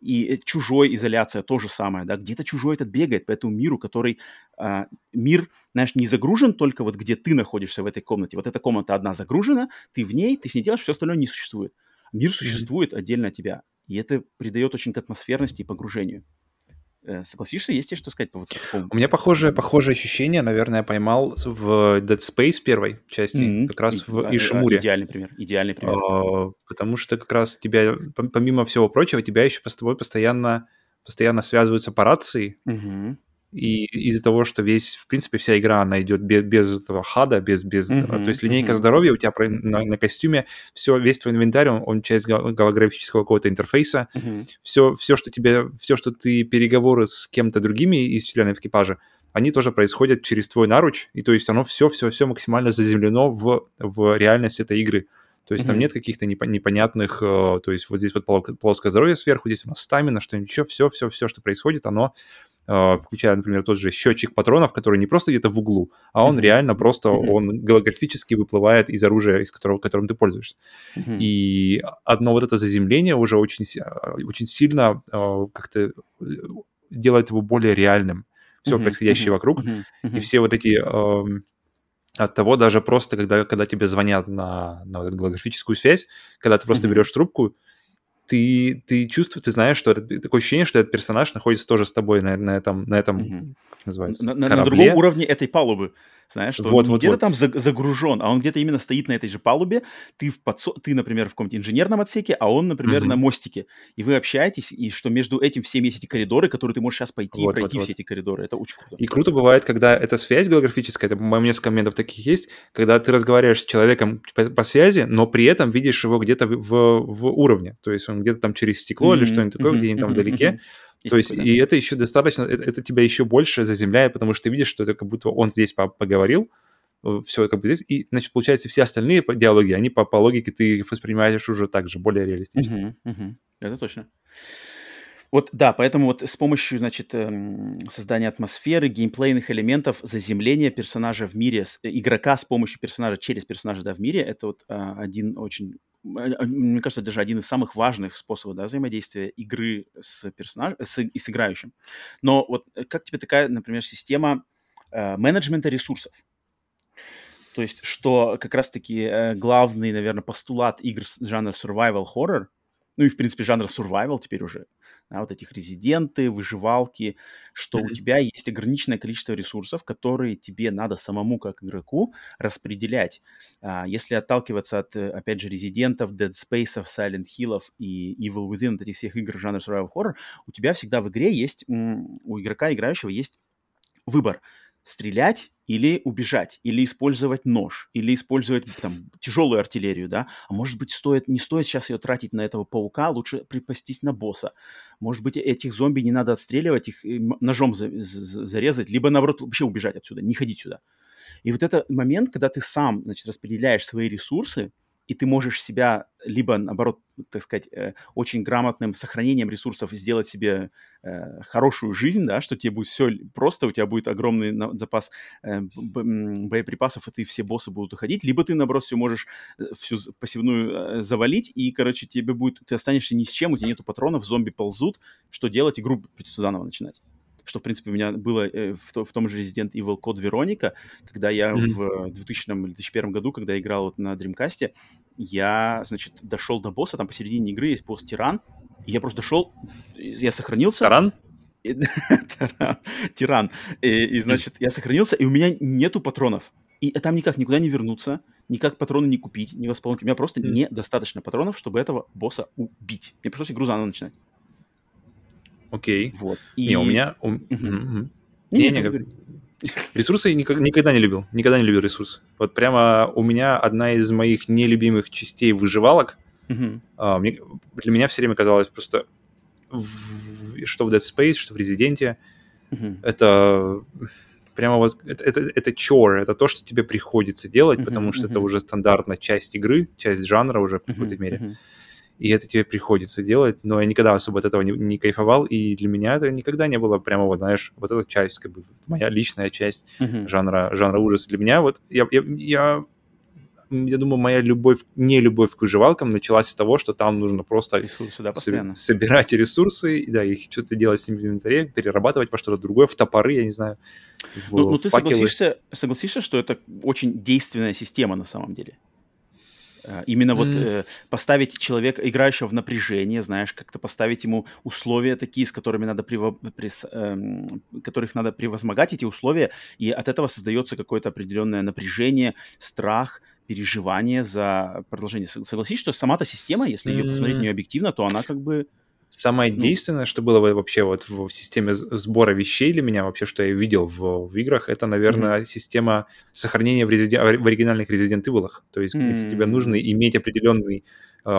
И э, чужой изоляция то же самое, да, где-то чужой этот бегает по этому миру, который, а, мир, знаешь, не загружен только вот где ты находишься в этой комнате. Вот эта комната одна загружена, ты в ней, ты с ней делаешь, все остальное не существует. Мир существует mm-hmm. отдельно от тебя, и это придает очень к атмосферности и погружению. Э, согласишься, есть тебе что сказать по вот такому? У меня похожее, похожее ощущение, наверное, я поймал в Dead Space первой части, mm-hmm. как раз в а, Ишимуре. Идеальный пример, идеальный пример. А, потому что как раз тебя, помимо всего прочего, тебя еще с тобой постоянно, постоянно связываются по рации, mm-hmm. И из-за того, что весь, в принципе, вся игра, она идет без, без этого хада, без, без, uh-huh, то есть линейка uh-huh. здоровья у тебя на, на костюме, все, весь твой инвентарь, он, он часть голографического какого-то интерфейса, uh-huh. все, все, что тебе, все, что ты переговоры с кем-то другими из членов экипажа, они тоже происходят через твой наруч, и то есть оно все-все-все максимально заземлено в, в реальность этой игры. То есть mm-hmm. там нет каких-то непонятных, э, то есть вот здесь вот плоское здоровье сверху, здесь у нас стамина, что-нибудь еще, все-все-все, что происходит, оно включая, например, тот же счетчик патронов, который не просто где-то в углу, а он mm-hmm. реально просто, mm-hmm. он голографически выплывает из оружия, из которого, которым ты пользуешься. Mm-hmm. И одно вот это заземление уже очень, а, очень сильно uh, как-то э, делает его более реальным. Все mm-hmm. происходящее mm-hmm. вокруг, mm-hmm. и все вот эти... От того даже просто, когда, когда тебе звонят на, на вот эту голографическую связь, когда ты просто mm-hmm. берешь трубку, ты, ты чувствуешь, ты знаешь, что это, такое ощущение, что этот персонаж находится тоже с тобой на, на этом, на этом, mm-hmm. называется, на, на, на другом уровне этой палубы. Знаешь, что вот, он вот, где-то вот. там загружен, а он где-то именно стоит на этой же палубе. Ты, в подсо... ты например, в каком-то инженерном отсеке, а он, например, mm-hmm. на мостике. И вы общаетесь, и что между этим всеми есть эти коридоры, которые ты можешь сейчас пойти вот, и пройти вот, все вот. эти коридоры. Это очень круто. И круто бывает, когда эта связь голографическая, это, по-моему, несколько моментов таких есть, когда ты разговариваешь с человеком по, по связи, но при этом видишь его где-то в, в, в уровне. То есть он где-то там через стекло mm-hmm. или что-нибудь такое, mm-hmm. где-нибудь там вдалеке. Mm-hmm. Есть То есть, такое, да. и это еще достаточно, это, это тебя еще больше заземляет, потому что ты видишь, что это как будто он здесь поговорил, Э, все как бы здесь. И, значит, получается, все остальные диалоги, они по, по логике ты их воспринимаешь уже так же, более реалистично. Угу, угу. Это точно. Вот, да, поэтому вот с помощью, значит, эм, создания атмосферы, геймплейных элементов, заземления персонажа в мире, э, игрока с помощью персонажа через персонажа, да, в мире, это вот а, один очень, мне кажется, даже один из самых важных способов, да, взаимодействия игры с персонажем, с, и с играющим. Но вот э, как тебе такая, например, система э, менеджмента ресурсов? То есть, что как раз-таки э, главный, наверное, постулат игр жанра survival horror, ну и, в принципе, жанра survival теперь уже, да, вот этих резиденты, выживалки, что mm-hmm. у тебя есть ограниченное количество ресурсов, которые тебе надо самому как игроку распределять. А, если отталкиваться от, опять же, резидентов, Dead Space, Silent Hill и Evil Within, вот этих всех игр жанра survival horror, у тебя всегда в игре есть, у игрока играющего есть выбор стрелять или убежать, или использовать нож, или использовать там тяжелую артиллерию, да, а может быть стоит, не стоит сейчас ее тратить на этого паука, лучше припастись на босса. Может быть этих зомби не надо отстреливать, их э, ножом за, за, зарезать, либо наоборот вообще убежать отсюда, не ходить сюда. И вот этот момент, когда ты сам, значит, распределяешь свои ресурсы, и ты можешь себя либо, наоборот, так сказать, э, очень грамотным сохранением ресурсов сделать себе э, хорошую жизнь, да, что тебе будет все просто, у тебя будет огромный запас э, боеприпасов, и ты все боссы будут уходить, либо ты, наоборот, все можешь всю пассивную э, завалить, и, короче, тебе будет, ты останешься ни с чем, у тебя нету патронов, зомби ползут, что делать, игру заново начинать что, в принципе, у меня было э, в, в том же Resident Evil Code Вероника, когда я mm-hmm. в 2000 или 2001 году, когда играл вот на Dreamcast, я, значит, дошел до босса, там посередине игры есть босс Тиран, и я просто дошел, я сохранился. Таран? Тиран. И, и, значит, я сохранился, и у меня нету патронов. И там никак никуда не вернуться, никак патроны не купить, не восполнить. У меня просто mm. недостаточно патронов, чтобы этого босса убить. Мне пришлось игру заново начинать. Окей. Вот. И... Не, у меня... У... Угу. Не, не, не, Ресурсы я никогда не любил. Никогда не любил ресурсы. Вот прямо у меня одна из моих нелюбимых частей выживалок. Uh-huh. Uh, мне, для меня все время казалось просто, в, что в Dead Space, что в Резиденте, uh-huh. это прямо вот это, это, это chore, это то, что тебе приходится делать, uh-huh, потому что uh-huh. это уже стандартная часть игры, часть жанра уже в какой-то uh-huh, мере. Uh-huh и это тебе приходится делать, но я никогда особо от этого не, не кайфовал, и для меня это никогда не было прямо вот, знаешь, вот эта часть, как бы моя личная часть uh-huh. жанра, жанра ужаса. Для меня вот, я, я, я, я думаю, моя любовь, не любовь к выживалкам началась с того, что там нужно просто ресурсы, да, постоянно. собирать ресурсы, да, их что-то делать с ними в инвентаре, перерабатывать во что-то другое, в топоры, я не знаю, в Ну, ну ты согласишься, согласишься, что это очень действенная система на самом деле? Э, именно вот э, поставить человека, играющего в напряжение, знаешь, как-то поставить ему условия такие, с которыми надо приво, прис, э, которых надо превозмогать эти условия, и от этого создается какое-то определенное напряжение, страх, переживание за продолжение. Согласись, что сама-то система, если ее посмотреть нее объективно, то она как бы Самое ну, действенное, что было вообще вот в системе сбора вещей для меня, вообще, что я видел в, в играх, это, наверное, mm-hmm. система сохранения в, резиден... в оригинальных Resident Evil. То есть mm-hmm. тебе нужно иметь определенный э,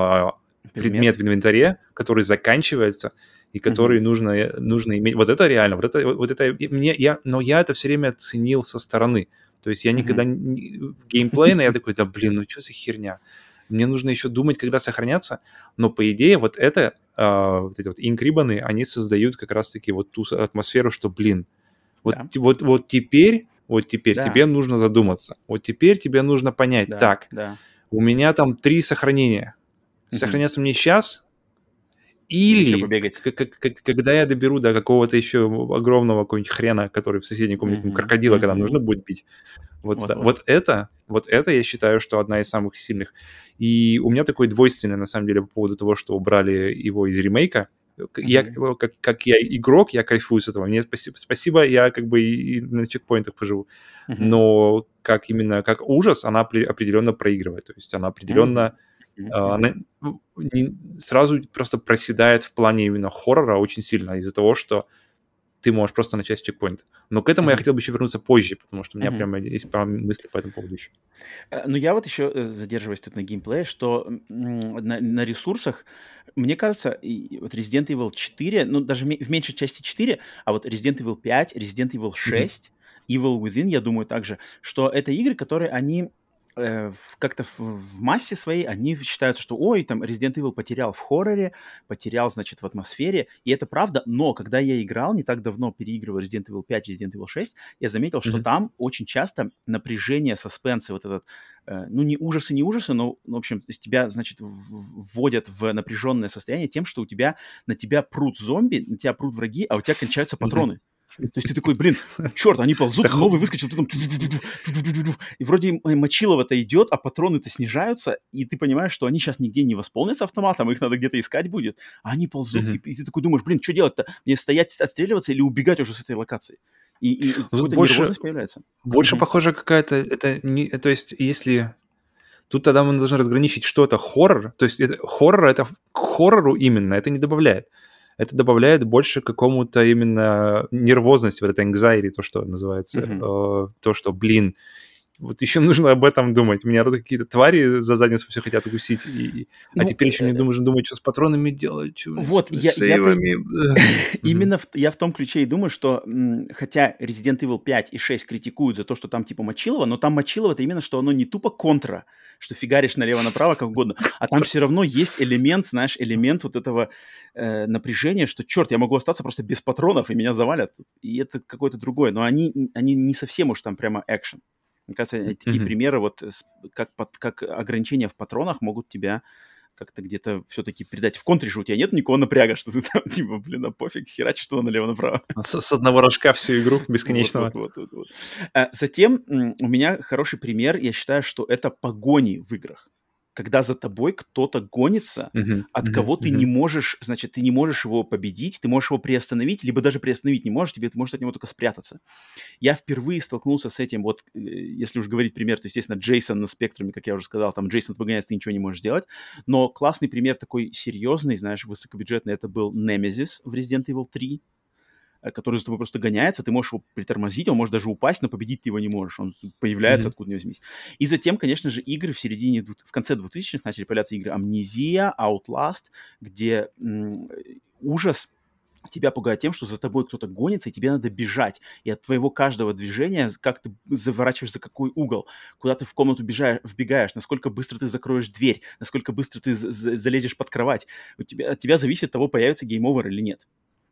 предмет. предмет в инвентаре, который заканчивается, и который mm-hmm. нужно, нужно иметь. Вот это реально, вот это, вот это мне, я, но я это все время ценил со стороны. То есть я никогда mm-hmm. не, геймплейно я такой, да блин, ну что за херня? Мне нужно еще думать, когда сохраняться. Но по идее вот это э, вот эти вот инкрибаны, они создают как раз-таки вот ту атмосферу, что, блин, вот, да. вот, вот теперь, вот теперь да. тебе нужно задуматься. Вот теперь тебе нужно понять, да, так, да. у меня там три сохранения. Сохраняться мне сейчас, или когда я доберу до какого-то еще огромного какого-нибудь хрена, который в соседней комнате, mm-hmm. крокодила, mm-hmm. когда нужно будет бить. Вот, вот, вот это, вот это я считаю, что одна из самых сильных. И у меня такой двойственный, на самом деле, по поводу того, что убрали его из ремейка. Mm-hmm. Я, как, как я игрок, я кайфую с этого. Мне спасибо, спасибо я как бы и на чекпоинтах поживу. Mm-hmm. Но как именно, как ужас, она определенно проигрывает. То есть она определенно... Mm-hmm она не, сразу просто проседает в плане именно хоррора очень сильно из-за того, что ты можешь просто начать с чекпоинта. Но к этому mm-hmm. я хотел бы еще вернуться позже, потому что у меня mm-hmm. прямо есть пару мыслей по этому поводу еще. Э, ну, я вот еще э, задерживаюсь тут на геймплее, что на, на ресурсах, мне кажется, вот Resident Evil 4, ну, даже в меньшей части 4, а вот Resident Evil 5, Resident Evil 6, mm-hmm. Evil Within, я думаю также, что это игры, которые они э, как-то в, в массе своей они считают, что ой, там Resident Evil потерял в хорроре, потерял, значит, в атмосфере, и это правда, но когда я играл, не так давно переигрывал Resident Evil 5, Resident Evil 6, я заметил, mm-hmm. что там очень часто напряжение, саспенс, вот этот, э, ну, не ужасы, не ужасы, но, в общем, тебя, значит, вводят в напряженное состояние тем, что у тебя, на тебя прут зомби, на тебя прут враги, а у тебя кончаются патроны. Mm-hmm То есть ты такой, блин, черт, они ползут, новый выскочил, ты там... И вроде мочилово-то идет, а патроны-то снижаются, и ты понимаешь, что они сейчас нигде не восполнятся автоматом, их надо где-то искать будет, а они ползут, и, ты такой думаешь, блин, что делать-то? Мне стоять, отстреливаться или убегать уже с этой локации? И, и больше, появляется. Больше похоже какая-то... Это не, то есть если... Тут тогда мы должны разграничить, что это хоррор. То есть это, хоррор это к хоррору именно, это не добавляет это добавляет больше какому-то именно нервозности, вот это anxiety, то, что называется, mm-hmm. э, то, что, блин, вот еще нужно об этом думать. Меня тут какие-то твари за задницу все хотят укусить. И... А ну, а теперь еще не думаешь, думать, что с патронами делать. Что вот, я, я, именно в, я в том ключе и думаю, что хотя Resident Evil 5 и 6 критикуют за то, что там типа Мочилова, но там Мочилова это именно, что оно не тупо контра, что фигаришь налево-направо как угодно, а там все равно есть элемент, знаешь, элемент вот этого э, напряжения, что, черт, я могу остаться просто без патронов, и меня завалят. И это какое-то другое. Но они, они не совсем уж там прямо экшен. Мне кажется, такие mm-hmm. примеры, вот как, как ограничения в патронах могут тебя как-то где-то все-таки передать. В контре же у тебя нет никакого напряга, что ты там, типа, блин, а пофиг, херачишь что налево-направо. С, с одного рожка всю игру бесконечного. Вот, вот, вот, вот. А, затем у меня хороший пример, я считаю, что это погони в играх когда за тобой кто-то гонится, uh-huh, от uh-huh, кого ты uh-huh. не можешь, значит, ты не можешь его победить, ты можешь его приостановить, либо даже приостановить не можешь, тебе ты можешь от него только спрятаться. Я впервые столкнулся с этим, вот, э, если уж говорить пример, то, естественно, Джейсон на спектруме, как я уже сказал, там Джейсон погоняется, ты ничего не можешь сделать, но классный пример такой серьезный, знаешь, высокобюджетный, это был Nemesis в Resident Evil 3, Э, который за тобой просто гоняется, ты можешь его притормозить, он может даже упасть, но победить ты его не можешь, он появляется mm-hmm. откуда ни возьмись. И затем, конечно же, игры в середине, в конце 2000-х начали появляться игры Амнезия, Outlast, где м- ужас тебя пугает тем, что за тобой кто-то гонится, и тебе надо бежать. И от твоего каждого движения, как ты заворачиваешь за какой угол, куда ты в комнату бежаешь, вбегаешь, насколько быстро ты закроешь дверь, насколько быстро ты залезешь под кровать. У тебя, от тебя зависит того, появится game over или нет.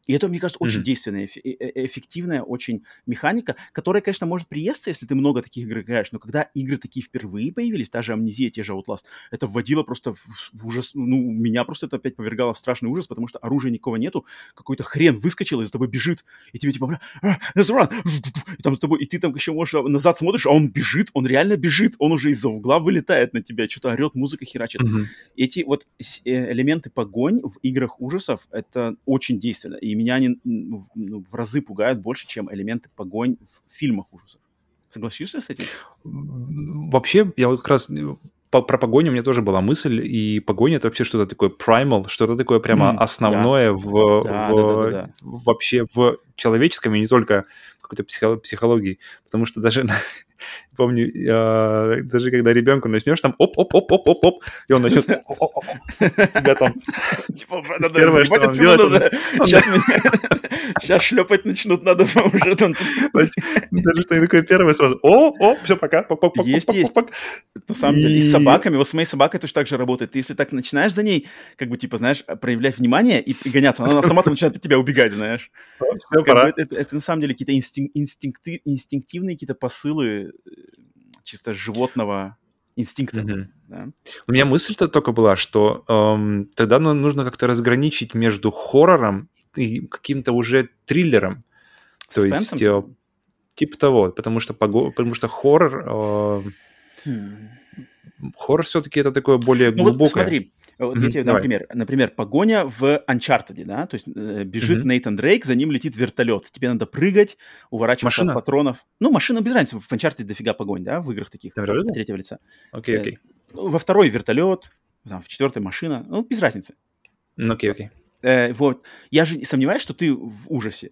И это, мне кажется, очень mm-hmm. действенная, э, э, эффективная очень механика, которая, конечно, может приесться, если ты много таких игр играешь, но когда игры такие впервые появились, та же Амнезия, те же Outlast, это вводило просто в, ужас, ну, меня просто это опять повергало в страшный ужас, потому что оружия никого нету, какой-то хрен выскочил и за тобой бежит, и тебе типа, а, и там с тобой, и ты там еще можешь назад смотришь, а он бежит, он реально бежит, он уже из-за угла вылетает на тебя, что-то орет, музыка херачит. Mm-hmm. Эти вот э, элементы погонь в играх ужасов, это очень действенно, и и меня они ну, в разы пугают больше, чем элементы погонь в фильмах ужасов. Согласишься с этим? Вообще, я вот как раз э, по, про погоню у меня тоже была мысль, и погоня это вообще что-то такое primal, что-то такое прямо mm, основное да. в, да, в да, да, да, да. вообще в человеческом и не только какой-то психологии, потому что даже помню, э, даже когда ребенку начнешь там оп-оп-оп-оп-оп-оп, и он начнет тебя там... Типа, первое, что он делает... Сейчас шлепать начнут, надо уже там... Даже что такое первое сразу, о, о, все, пока, Есть, есть. На самом деле, и с собаками, вот с моей собакой точно так же работает. Ты если так начинаешь за ней, как бы, типа, знаешь, проявлять внимание и гоняться, она автоматом начинает от тебя убегать, знаешь. Это на самом деле какие-то инстинктивные какие-то посылы чисто животного инстинкта. Mm-hmm. Да? У меня мысль-то только была, что эм, тогда ну, нужно как-то разграничить между хоррором и каким-то уже триллером. То есть э, типа того, потому что потому что хоррор э, hmm. хоррор все-таки это такое более ну, глубокое. Вот смотри, вот mm-hmm, я тебе дам пример. Например, погоня в Uncharted, да, то есть э, бежит mm-hmm. Нейтан Дрейк, за ним летит вертолет. Тебе надо прыгать, уворачиваться машина? от патронов. Ну, машина без разницы. В Uncharted дофига погонь, да, в играх таких, Вертолет? третьего лица. Окей, okay, окей. Okay. Э, во второй вертолет, там, в четвертой машина. Ну, без разницы. Окей, окей. Э, вот. Я же сомневаюсь, что ты в ужасе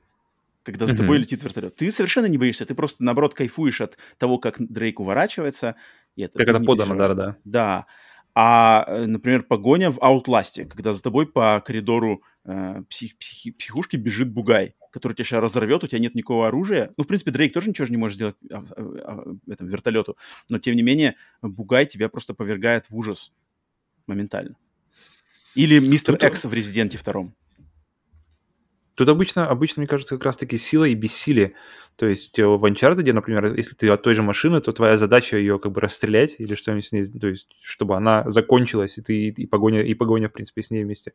когда за тобой mm-hmm. летит вертолет. Ты совершенно не боишься, ты просто, наоборот, кайфуешь от того, как Дрейк уворачивается. И это, как это подано, да, да. Да. А, э, например, погоня в Outlast, когда за тобой по коридору э, псих, псих, психушки бежит бугай, который тебя сейчас разорвет, у тебя нет никакого оружия. Ну, в принципе, Дрейк тоже ничего же не может сделать а, а, а, этому вертолету, но, тем не менее, бугай тебя просто повергает в ужас моментально. Или Мистер Экс в Резиденте втором. Тут обычно, обычно, мне кажется, как раз-таки сила и бессилие. То есть э, в Uncharted, например, если ты от той же машины, то твоя задача ее как бы расстрелять или что-нибудь с ней, то есть чтобы она закончилась, и ты и погоня, и погоня, в принципе, с ней вместе.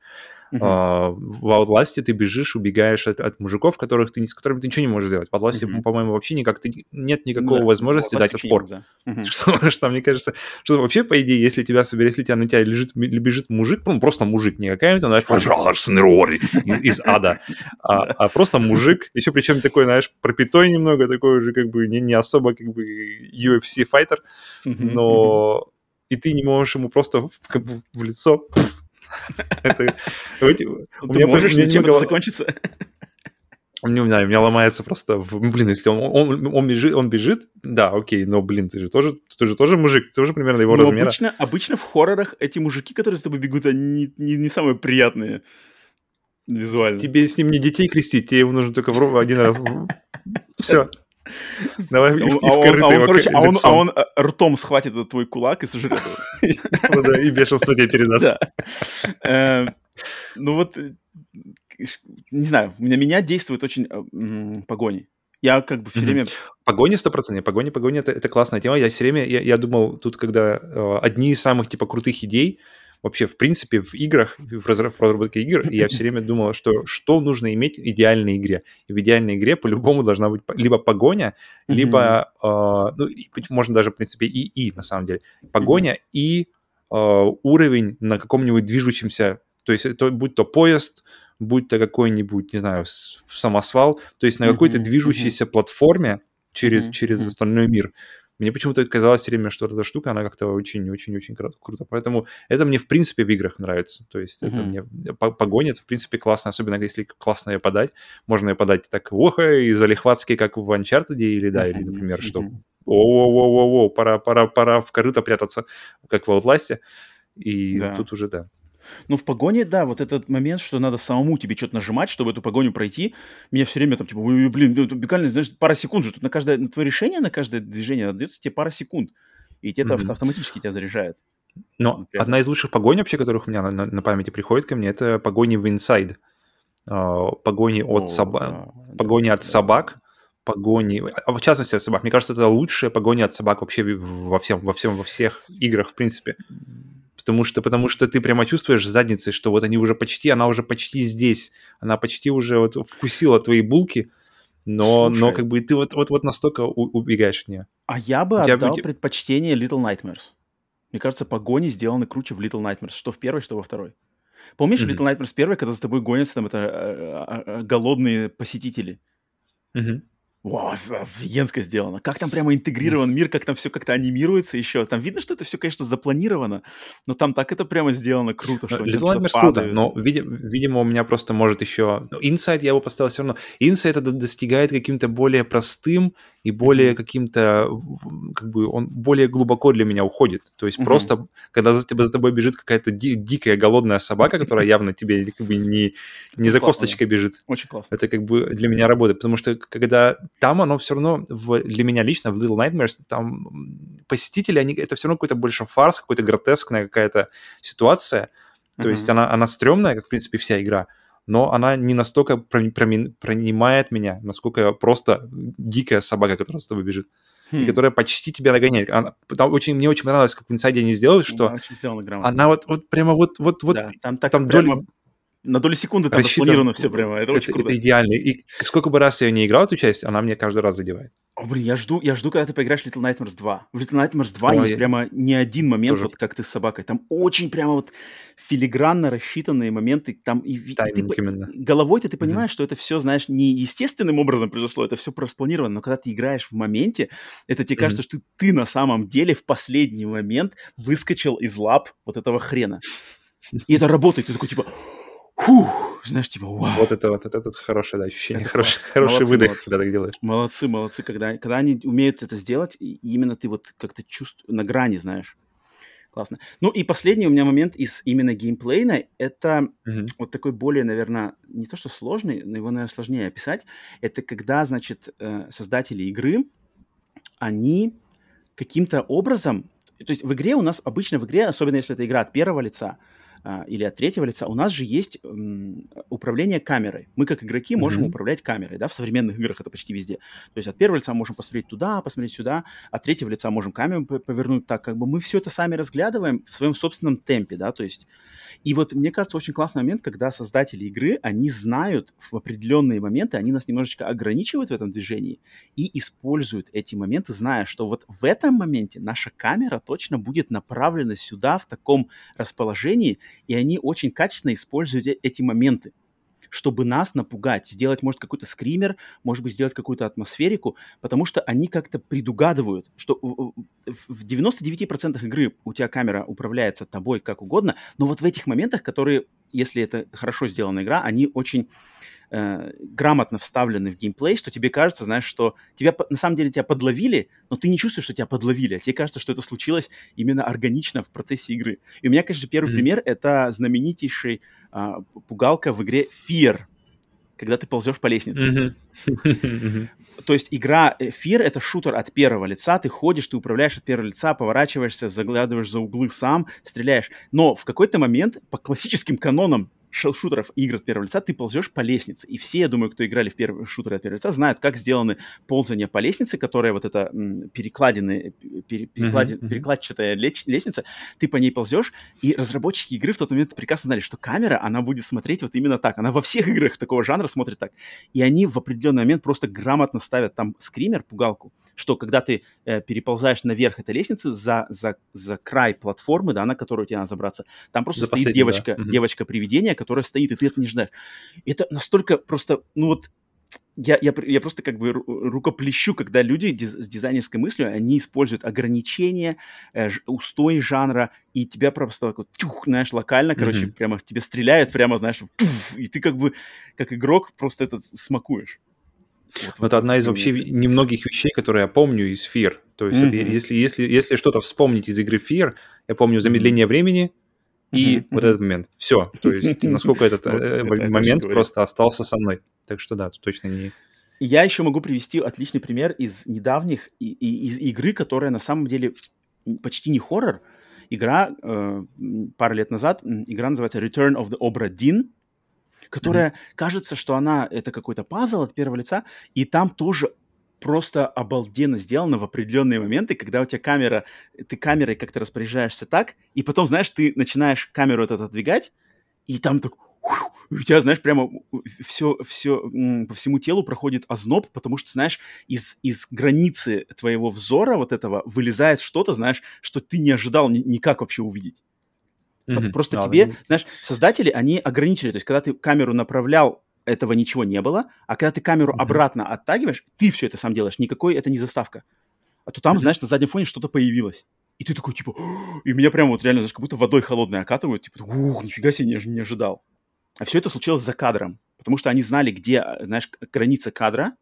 Uh-huh. А, в Outlast ты бежишь, убегаешь от, от мужиков, которых ты, с которыми ты ничего не можешь сделать. В Outlast, uh-huh. по-моему, вообще никак ты, нет никакого да, возможности дать отпор. Да. Uh-huh. Что, что, мне кажется, что вообще, по идее, если тебя, если тебя на тебя лежит, лежит мужик, ну, просто мужик, не какая-нибудь, знаешь, пожалуйста, из ада, а, а просто мужик, еще причем такой, знаешь, пропитой немного, такой уже как бы не, не особо как бы UFC файтер, но и ты не можешь ему просто как бы в лицо это, у меня можешь, ничем это закончится. У меня, у меня ломается просто, блин, если он, он, он, бежит, он бежит, да, окей, но, блин, ты же тоже, ты же тоже мужик, ты тоже примерно его но размера. Обычно, обычно в хоррорах эти мужики, которые с тобой бегут, они не, не, не самые приятные визуально. Тебе с ним не детей крестить, тебе его нужно только в один раз. Все. Давай а, и, а, он, а, он, короче, а, он, а он ртом схватит этот твой кулак и сожрет его. Ну и бешенство тебе передаст. Эм, ну вот, э, не знаю, на меня действует очень э, погони. Я как бы все время... Погони 100%. Погони, погони это, это классная тема. Я все время, я, я думал, тут когда э, одни из самых типа крутых идей, вообще, в принципе, в играх, в разработке игр, я все время думал, что что нужно иметь в идеальной игре. И в идеальной игре по-любому должна быть либо погоня, либо, э, ну, можно даже, в принципе, и и на самом деле. Погоня и э, уровень на каком-нибудь движущемся, то есть это, будь то поезд, будь то какой-нибудь, не знаю, самосвал, то есть на какой-то движущейся платформе через, через остальной мир. Мне почему-то казалось все время, что эта штука, она как-то очень-очень-очень круто. Поэтому это мне, в принципе, в играх нравится. То есть uh-huh. это мне... Погоня, это, в принципе, классно, особенно если классно ее подать. Можно ее подать так, ох, и залихватски, как в Uncharted, или, да, uh-huh. или, например, что о-о-о-о, пора, пора, пора в корыто прятаться, как в Outlast. И да. тут уже, да. Ну, в погоне, да, вот этот момент, что надо самому тебе что-то нажимать, чтобы эту погоню пройти, меня все время там, типа, блин, ну, буквально, знаешь, пара секунд же, тут на каждое, на твое решение, на каждое движение отдается тебе пара секунд, и тебе mm-hmm. это автоматически тебя заряжает. Но Приятно. одна из лучших погонь вообще, которых у меня на, на, на памяти приходит ко мне, это погони в Inside. Uh, погони от, О, соба... да, погони да, от да. собак, погони, а в частности от собак. Мне кажется, это лучшая погоня от собак вообще во всем, во всем, во всех играх, в принципе потому что, потому что ты прямо чувствуешь задницей, что вот они уже почти, она уже почти здесь, она почти уже вот вкусила твои булки, но, но как бы ты вот, вот, вот настолько убегаешь от нее. А я бы отдал предпочтение Little Nightmares. Мне кажется, погони сделаны круче в Little Nightmares, что в первой, что во второй. Помнишь mm-hmm. Little Nightmares первой, когда за тобой гонятся там это э, э, э, голодные посетители? Mm-hmm. Вау, офигенско сделано. Как там прямо интегрирован мир, как там все как-то анимируется еще. Там видно, что это все, конечно, запланировано, но там так это прямо сделано круто, что Little Nightmares круто, но, видимо, видимо, у меня просто может еще... Ну, Inside я его поставил все равно. Inside это достигает каким-то более простым и более каким-то, как бы, он более глубоко для меня уходит. То есть mm-hmm. просто, когда за, тебя, за тобой бежит какая-то ди- дикая голодная собака, которая явно тебе как бы не, не за косточкой бежит. Очень классно. Это как бы для меня работает, потому что когда там оно все равно, в, для меня лично, в Little Nightmares, там посетители, они, это все равно какой-то больше фарс, какой-то гротескная какая-то ситуация. То mm-hmm. есть она, она стрёмная, как, в принципе, вся игра, но она не настолько пронимает меня, насколько просто дикая собака, которая с тобой бежит. Хм. и которая почти тебя нагоняет. Она, там очень, мне очень понравилось, как в инсайде они сделали, что да, она вот, вот прямо вот, вот, вот да, там, так там прямо... доля на долю секунды там распланировано все прямо. Это, это очень круто. Это идеально. И сколько бы раз я не играл эту часть, она мне каждый раз задевает. О, блин, я жду, я жду, когда ты поиграешь в Little Nightmares 2. В Little Nightmares 2 Ой, есть прямо не один момент, тоже... вот как ты с собакой. Там очень прямо вот филигранно рассчитанные моменты. Там и, и ты, именно. головой-то ты понимаешь, mm-hmm. что это все, знаешь, не естественным образом произошло, это все распланировано. Но когда ты играешь в моменте, это тебе mm-hmm. кажется, что ты на самом деле в последний момент выскочил из лап вот этого хрена. И это работает. Ты такой типа Фух, знаешь, типа, вау. Вот это вот, это, это хорошее да, ощущение, это хороший, хороший молодцы, выдох, молодцы. когда так делаешь. Молодцы, молодцы, когда, когда они умеют это сделать, и именно ты вот как-то чувствуешь, на грани, знаешь. Классно. Ну и последний у меня момент из именно геймплейна, это mm-hmm. вот такой более, наверное, не то что сложный, но его, наверное, сложнее описать. Это когда, значит, э, создатели игры, они каким-то образом, то есть в игре у нас, обычно в игре, особенно если это игра от первого лица, а, или от третьего лица, у нас же есть управление камерой. Мы как игроки можем mm-hmm. управлять камерой, да, в современных играх это почти везде. То есть от первого лица можем посмотреть туда, посмотреть сюда, от третьего лица можем камеру повернуть так, как бы мы все это сами разглядываем в своем собственном темпе, да, то есть и вот мне кажется очень классный момент, когда создатели игры, они знают в определенные моменты, они нас немножечко ограничивают в этом движении и используют эти моменты, зная, что вот в этом моменте наша камера точно будет направлена сюда в таком расположении, и они очень качественно используют э, эти моменты чтобы нас напугать, сделать, может, какой-то скример, может быть, сделать какую-то атмосферику, потому что они как-то предугадывают, что в 99% игры у тебя камера управляется тобой как угодно, но вот в этих моментах, которые, если это хорошо сделана игра, они очень э, грамотно вставлены в геймплей, что тебе кажется, знаешь, что тебя на самом деле тебя подловили, но ты не чувствуешь, что тебя подловили, а тебе кажется, что это случилось именно органично в процессе игры. И у меня, конечно, первый mm-hmm. пример это знаменитейший э, пугалка в игре Fear, когда ты ползешь по лестнице. Mm-hmm. То есть игра э, Fear — это шутер от первого лица, ты ходишь, ты управляешь от первого лица, поворачиваешься, заглядываешь за углы сам, стреляешь. Но в какой-то момент по классическим канонам шутеров игр от первого лица ты ползешь по лестнице. И все, я думаю, кто играли в первые шутеры от первого лица, знают, как сделаны ползания по лестнице, которая вот эта перекладины, пер, перекладин, mm-hmm. перекладчатая лестница, ты по ней ползешь, и разработчики игры в тот момент прекрасно знали, что камера, она будет смотреть вот именно так. Она во всех играх такого жанра смотрит так. И они в определенный момент просто грамотно ставят там скример, пугалку, что когда ты э, переползаешь наверх этой лестницы за, за, за край платформы, да, на которую тебе надо забраться, там просто за стоит девочка, да. девочка-привидение, которая стоит, и ты это не ждаешь. Это настолько просто, ну вот, я, я, я просто как бы рукоплещу, когда люди диз, с дизайнерской мыслью, они используют ограничения, э, устой жанра, и тебя просто вот, тюх, знаешь, локально, короче, mm-hmm. прямо тебе стреляют, прямо, знаешь, тюх, и ты как бы, как игрок, просто это смакуешь. Вот, это одна из вообще немногих вещей, которые я помню из Fear. То есть, mm-hmm. это, если, если, если что-то вспомнить из игры Fear, я помню замедление времени, и mm-hmm. вот этот момент. Все. То есть, насколько этот э, момент просто остался со мной. Так что да, точно не... Я еще могу привести отличный пример из недавних, из игры, которая на самом деле почти не хоррор. Игра э, пару лет назад, игра называется Return of the Obra Dinn, которая mm-hmm. кажется, что она это какой-то пазл от первого лица, и там тоже просто обалденно сделано в определенные моменты, когда у тебя камера, ты камерой как-то распоряжаешься так, и потом, знаешь, ты начинаешь камеру этот отодвигать, и там так у тебя, знаешь, прямо все, все по всему телу проходит озноб, потому что, знаешь, из, из границы твоего взора вот этого вылезает что-то, знаешь, что ты не ожидал ни, никак вообще увидеть. Mm-hmm. Просто да, тебе, да. знаешь, создатели, они ограничили, то есть когда ты камеру направлял этого ничего не было, а когда ты камеру mm-hmm. обратно оттагиваешь, ты все это сам делаешь, никакой это не заставка. А то там, mm-hmm. знаешь, на заднем фоне что-то появилось. И ты такой, типа, и меня прямо вот реально, знаешь, как будто водой холодной окатывают, типа, ух, нифига себе, не, не ожидал. А все это случилось за кадром, потому что они знали, где, знаешь, граница кадра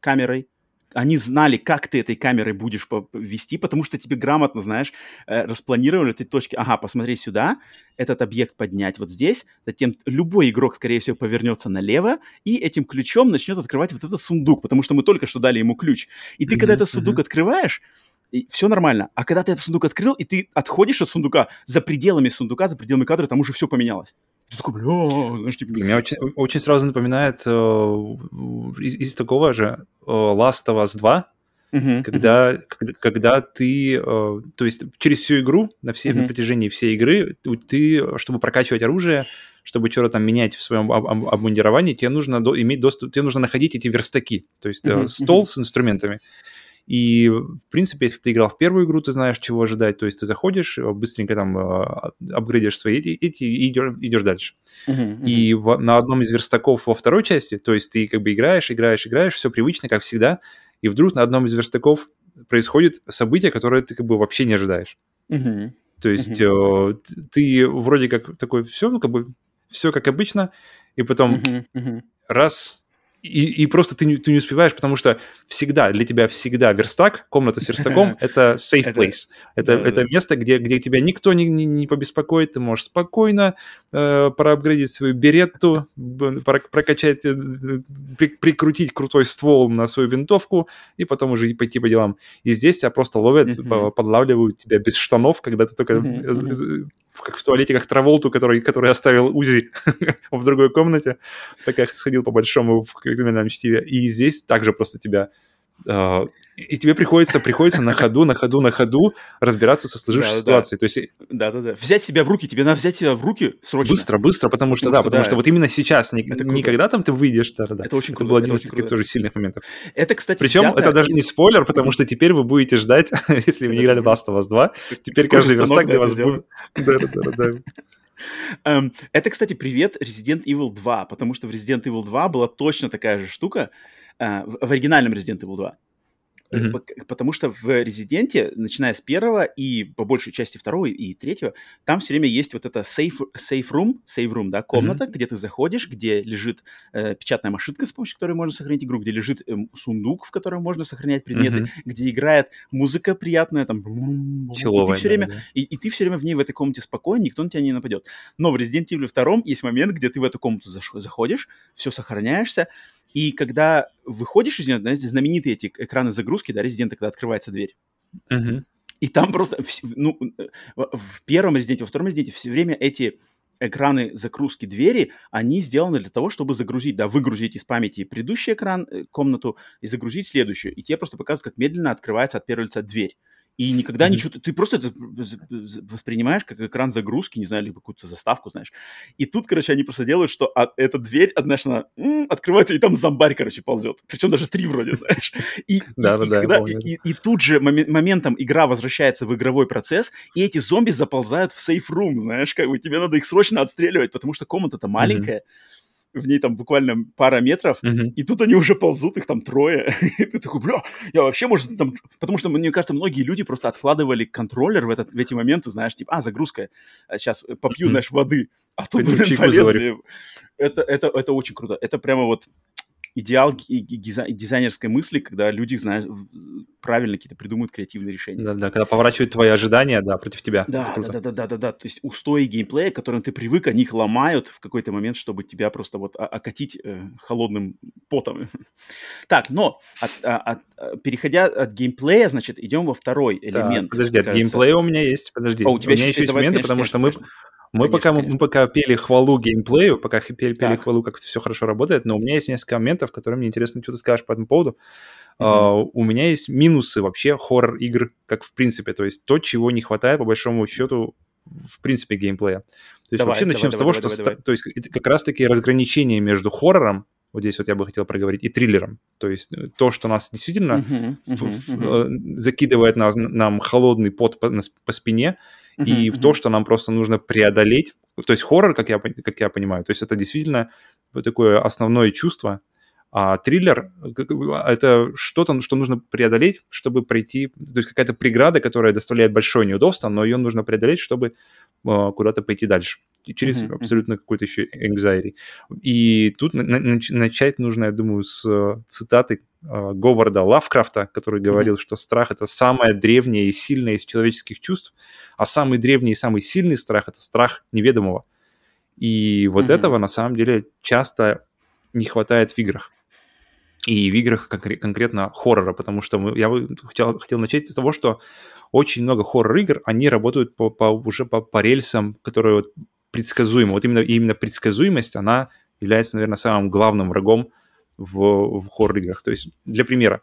камерой, они знали, как ты этой камерой будешь вести, потому что тебе грамотно, знаешь, э, распланировали эти точки. Ага, посмотри сюда, этот объект поднять вот здесь, затем любой игрок, скорее всего, повернется налево и этим ключом начнет открывать вот этот сундук, потому что мы только что дали ему ключ. И ты, mm-hmm, когда этот сундук mm-hmm. открываешь, и все нормально. А когда ты этот сундук открыл, и ты отходишь от сундука, за пределами сундука, за пределами кадра, там уже все поменялось. Ты такой, бля, знаешь, типа... Меня очень, очень сразу напоминает э, из, из такого же э, Last of Us 2, uh-huh, когда, uh-huh. когда, когда ты, э, то есть через всю игру, на, все, uh-huh. на протяжении всей игры, ты, чтобы прокачивать оружие, чтобы что-то там менять в своем об- об- обмундировании, тебе нужно до, иметь доступ, тебе нужно находить эти верстаки, то есть uh-huh, стол uh-huh. с инструментами. И, в принципе, если ты играл в первую игру, ты знаешь, чего ожидать. То есть ты заходишь, э, быстренько там э, апгрейдишь свои эти, эти и идешь, идешь дальше. Uh-huh, uh-huh. И в, на одном из верстаков во второй части, то есть ты как бы играешь, играешь, играешь, все привычно, как всегда, и вдруг на одном из верстаков происходит событие, которое ты как бы вообще не ожидаешь. Uh-huh. То есть uh-huh. э, ты вроде как такой, все, ну как бы, все как обычно, и потом uh-huh, uh-huh. раз и, и просто ты не, ты не успеваешь, потому что всегда, для тебя всегда верстак, комната с верстаком — это safe place. Это, это место, где, где тебя никто не, не, не побеспокоит, ты можешь спокойно э, проапгрейдить свою беретту, прокачать, э, при, прикрутить крутой ствол на свою винтовку и потом уже пойти по делам. И здесь тебя просто ловят, mm-hmm. подлавливают тебя без штанов, когда ты только mm-hmm как в туалете, как Траволту, который, который оставил УЗИ в другой комнате, так как сходил по большому в криминальном чтиве. И здесь также просто тебя и тебе приходится, приходится на ходу, на ходу, на ходу разбираться со сложившейся да, ситуацией. Да. То есть... Да-да-да. Взять себя в руки, тебе надо взять себя в руки срочно. Быстро, быстро, потому что, потому да, что, потому да, что вот именно сейчас, не, не когда там ты выйдешь, да, да. Это очень круто. Это был один из таких тоже сильных моментов. Это, кстати, Причем это даже из... не спойлер, потому что теперь вы будете ждать, если вы не играли Last of Us 2, теперь каждый верстак для вас будет... Да-да-да. Um, это, кстати, привет Resident Evil 2, потому что в Resident Evil 2 была точно такая же штука, uh, в, в оригинальном Resident Evil 2. Mm-hmm. Потому что в Резиденте, начиная с первого и по большей части второго и третьего, там все время есть вот это safe, safe room, safe room, да, комната, mm-hmm. где ты заходишь, где лежит э, печатная машинка, с помощью которой можно сохранить игру, где лежит э, сундук, в котором можно сохранять предметы, mm-hmm. где играет музыка приятная, там... Человая, и, ты все время, да. И, и ты все время в ней в этой комнате спокоен, никто на тебя не нападет. Но в Resident Evil 2 есть момент, где ты в эту комнату заходишь, все сохраняешься, и когда выходишь из нее, знаете, знаменитые эти экраны загрузки, да, резидента, когда открывается дверь. Uh-huh. И там просто, ну, в первом резиденте, во втором резиденте все время эти экраны загрузки двери, они сделаны для того, чтобы загрузить, да, выгрузить из памяти предыдущий экран, э, комнату и загрузить следующую. И тебе просто показывают, как медленно открывается от первого лица дверь и никогда mm-hmm. ничего... Ты просто это воспринимаешь как экран загрузки, не знаю, либо какую-то заставку, знаешь. И тут, короче, они просто делают, что а, эта дверь, знаешь, она м, открывается, и там зомбарь, короче, ползет. Причем даже три вроде, знаешь. И, да, да, да, и, и тут же моментом игра возвращается в игровой процесс, и эти зомби заползают в сейф-рум, знаешь, как бы тебе надо их срочно отстреливать, потому что комната-то маленькая. Mm-hmm в ней там буквально пара метров, mm-hmm. и тут они уже ползут, их там трое. и ты такой, бля, я вообще, может, там... Потому что, мне кажется, многие люди просто откладывали контроллер в, этот, в эти моменты, знаешь, типа, а, загрузка, сейчас попью, mm-hmm. знаешь, воды. А тут, блин, полезли. Это, это, это очень круто. Это прямо вот идеал дизайнерской мысли, когда люди, знают, правильно какие-то придумывают креативные решения. Да, да, когда поворачивают твои ожидания, да, против тебя. Да, да, да, да, да, да, да. То есть устои геймплея, к которым ты привык, они их ломают в какой-то момент, чтобы тебя просто вот окатить э, холодным потом. так, но от, а, от, от, переходя от геймплея, значит, идем во второй элемент. Подожди, от геймплея у меня есть, подожди. О, у, тебя у меня еще есть моменты, потому что мы... Мы пока, мы пока пели хвалу геймплею, пока пели, пели хвалу, как все хорошо работает, но у меня есть несколько моментов, которые мне интересно, что ты скажешь по этому поводу. Mm-hmm. Uh, у меня есть минусы вообще хоррор-игр, как в принципе, то есть то, чего не хватает, по большому счету, в принципе, геймплея. То есть давай, вообще давай, начнем давай, с того, давай, что давай, давай. то есть как раз-таки разграничение между хоррором, вот здесь вот я бы хотел проговорить, и триллером. То есть э, то, что нас действительно uh-huh, uh-huh, uh-huh. закидывает нас, нам холодный пот по, по спине, и uh-huh. то, что нам просто нужно преодолеть. То есть хоррор, как я, как я понимаю, то есть это действительно такое основное чувство, а триллер — это что-то, что нужно преодолеть, чтобы пройти, то есть какая-то преграда, которая доставляет большое неудобство, но ее нужно преодолеть, чтобы куда-то пойти дальше. через uh-huh, абсолютно какой-то еще anxiety. И тут на- на- начать нужно, я думаю, с uh, цитаты uh, Говарда Лавкрафта, который говорил, uh-huh. что страх — это самое древнее и сильное из человеческих чувств, а самый древний и самый сильный страх — это страх неведомого. И вот mm-hmm. этого на самом деле часто не хватает в играх и в играх конкре- конкретно хоррора, потому что мы, я хотел, хотел начать с того, что очень много хоррор-игр, они работают по, по, уже по, по рельсам, которые вот предсказуемы. Вот именно, именно предсказуемость, она является, наверное, самым главным врагом в, в хоррор-играх. То есть, для примера,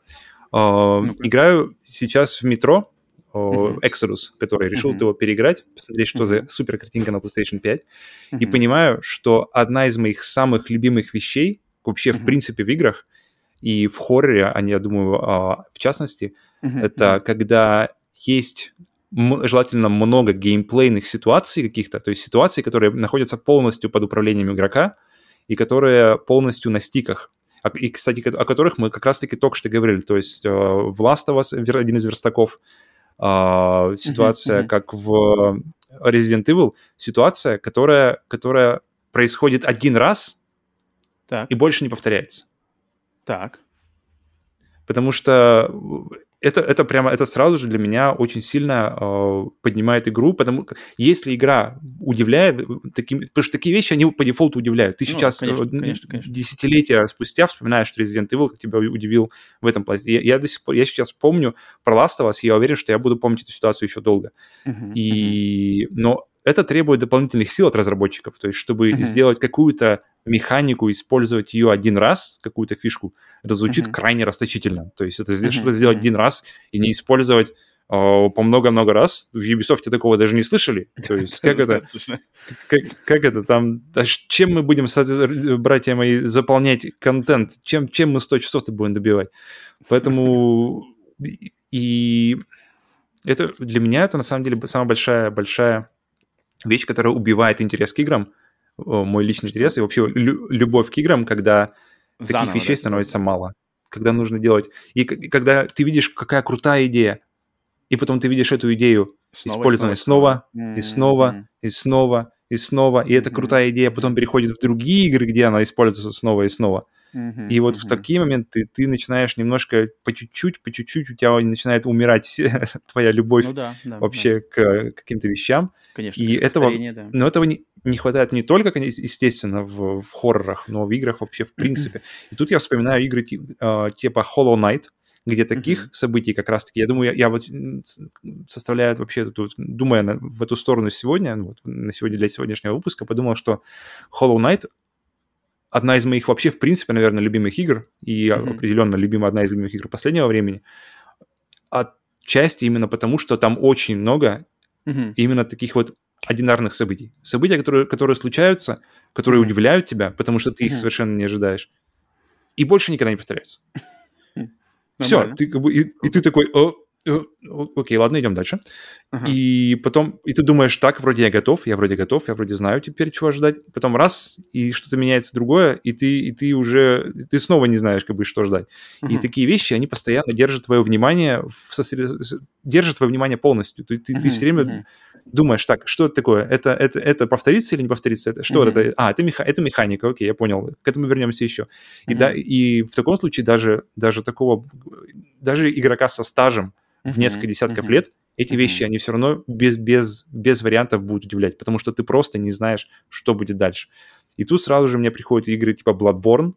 э, okay. играю сейчас в метро, uh-huh. Exodus, который решил uh-huh. его переиграть, посмотреть, что uh-huh. за супер картинка на PlayStation 5, uh-huh. и понимаю, что одна из моих самых любимых вещей вообще, uh-huh. в принципе, в играх, и в хорроре, они, я думаю, а, в частности, uh-huh. это когда есть желательно много геймплейных ситуаций каких-то, то есть ситуаций, которые находятся полностью под управлением игрока и которые полностью на стиках. А, и, кстати, о которых мы как раз-таки только что говорили. То есть в Last of Us один из верстаков, а, ситуация uh-huh, uh-huh. как в Resident Evil, ситуация, которая, которая происходит один раз так. и больше не повторяется. Так. Потому что это, это прямо, это сразу же для меня очень сильно э, поднимает игру, потому что если игра удивляет, таким, потому что такие вещи, они по дефолту удивляют. Ты ну, сейчас конечно, конечно, конечно. десятилетия спустя вспоминаешь, что Resident Evil как тебя удивил в этом плане. Я, я до сих пор, я сейчас помню про Last of Us, я уверен, что я буду помнить эту ситуацию еще долго. Uh-huh, и, uh-huh. Но это требует дополнительных сил от разработчиков. То есть, чтобы uh-huh. сделать какую-то механику, использовать ее один раз, какую-то фишку, это звучит uh-huh. крайне расточительно. То есть, это uh-huh. что-то сделать один раз и не использовать по много-много раз. В Ubisoft такого даже не слышали. То есть, как это? Как, как это там? А чем мы будем, братья мои, заполнять контент? Чем, чем мы 100 часов будем добивать? Поэтому и это для меня это на самом деле самая большая большая вещь, которая убивает интерес к играм, мой личный интерес и вообще лю- любовь к играм, когда Заново, таких вещей да, становится мало, когда нужно делать. И, и когда ты видишь какая крутая идея, и потом ты видишь эту идею снова, использованной снова, снова, и снова, и снова, и снова, и эта крутая идея потом переходит в другие игры, где она используется снова и снова. И вот в такие моменты ты начинаешь немножко по чуть-чуть, по чуть-чуть у тебя начинает умирать твоя любовь ну, да, да, вообще да. к каким-то вещам. Конечно. И этого, да. но этого не, не хватает не только, естественно, в, в хоррорах, но в играх вообще в принципе. И тут я вспоминаю игры а, типа Hollow Knight, где таких mm-hmm. событий как раз-таки, я думаю, я, я вот составляю вообще тут, думая на, в эту сторону сегодня, вот, на сегодня для сегодняшнего выпуска, подумал, что Hollow Knight одна из моих вообще, в принципе, наверное, любимых игр, и mm-hmm. определенно любимая одна из любимых игр последнего времени, отчасти именно потому, что там очень много mm-hmm. именно таких вот одинарных событий. События, которые, которые случаются, которые mm-hmm. удивляют тебя, потому что ты их mm-hmm. совершенно не ожидаешь. И больше никогда не повторяются. Все, ты как бы, и, и ты такой, О, окей, ладно, идем дальше. Ага. И потом, и ты думаешь, так, вроде я готов, я вроде готов, я вроде знаю теперь, чего ожидать. Потом раз, и что-то меняется другое, и ты, и ты уже, ты снова не знаешь, как бы, что ждать. Ага. И такие вещи, они постоянно держат твое внимание, в сосред... держат твое внимание полностью. Ты, ты, ага. ты все время ага. думаешь, так, что это такое? Это, это, это повторится или не повторится? Это, что ага. это? А, это, меха... это механика, окей, я понял. К этому вернемся еще. И, да, и в таком случае даже, даже такого, даже игрока со стажем, в несколько десятков лет, эти вещи, они все равно без, без, без вариантов будут удивлять, потому что ты просто не знаешь, что будет дальше. И тут сразу же мне приходят игры типа Bloodborne,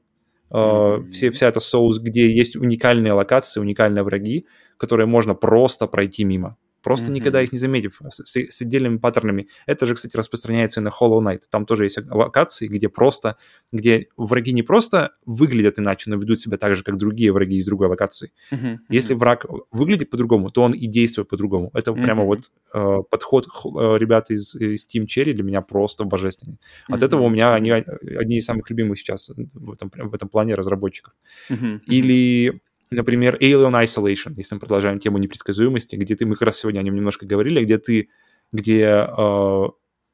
uh-huh. все, вся эта соус, где есть уникальные локации, уникальные враги, которые можно просто пройти мимо просто mm-hmm. никогда их не заметив, с, с отдельными паттернами. Это же, кстати, распространяется и на Hollow Knight. Там тоже есть локации, где просто, где враги не просто выглядят иначе, но ведут себя так же, как другие враги из другой локации. Mm-hmm. Если враг выглядит по-другому, то он и действует по-другому. Это mm-hmm. прямо вот э, подход э, ребят из, из Team Cherry для меня просто божественный. От mm-hmm. этого у меня они одни из самых любимых сейчас в этом, в этом плане разработчиков. Mm-hmm. Или например, Alien Isolation, если мы продолжаем тему непредсказуемости, где ты, мы как раз сегодня о нем немножко говорили, где ты, где э,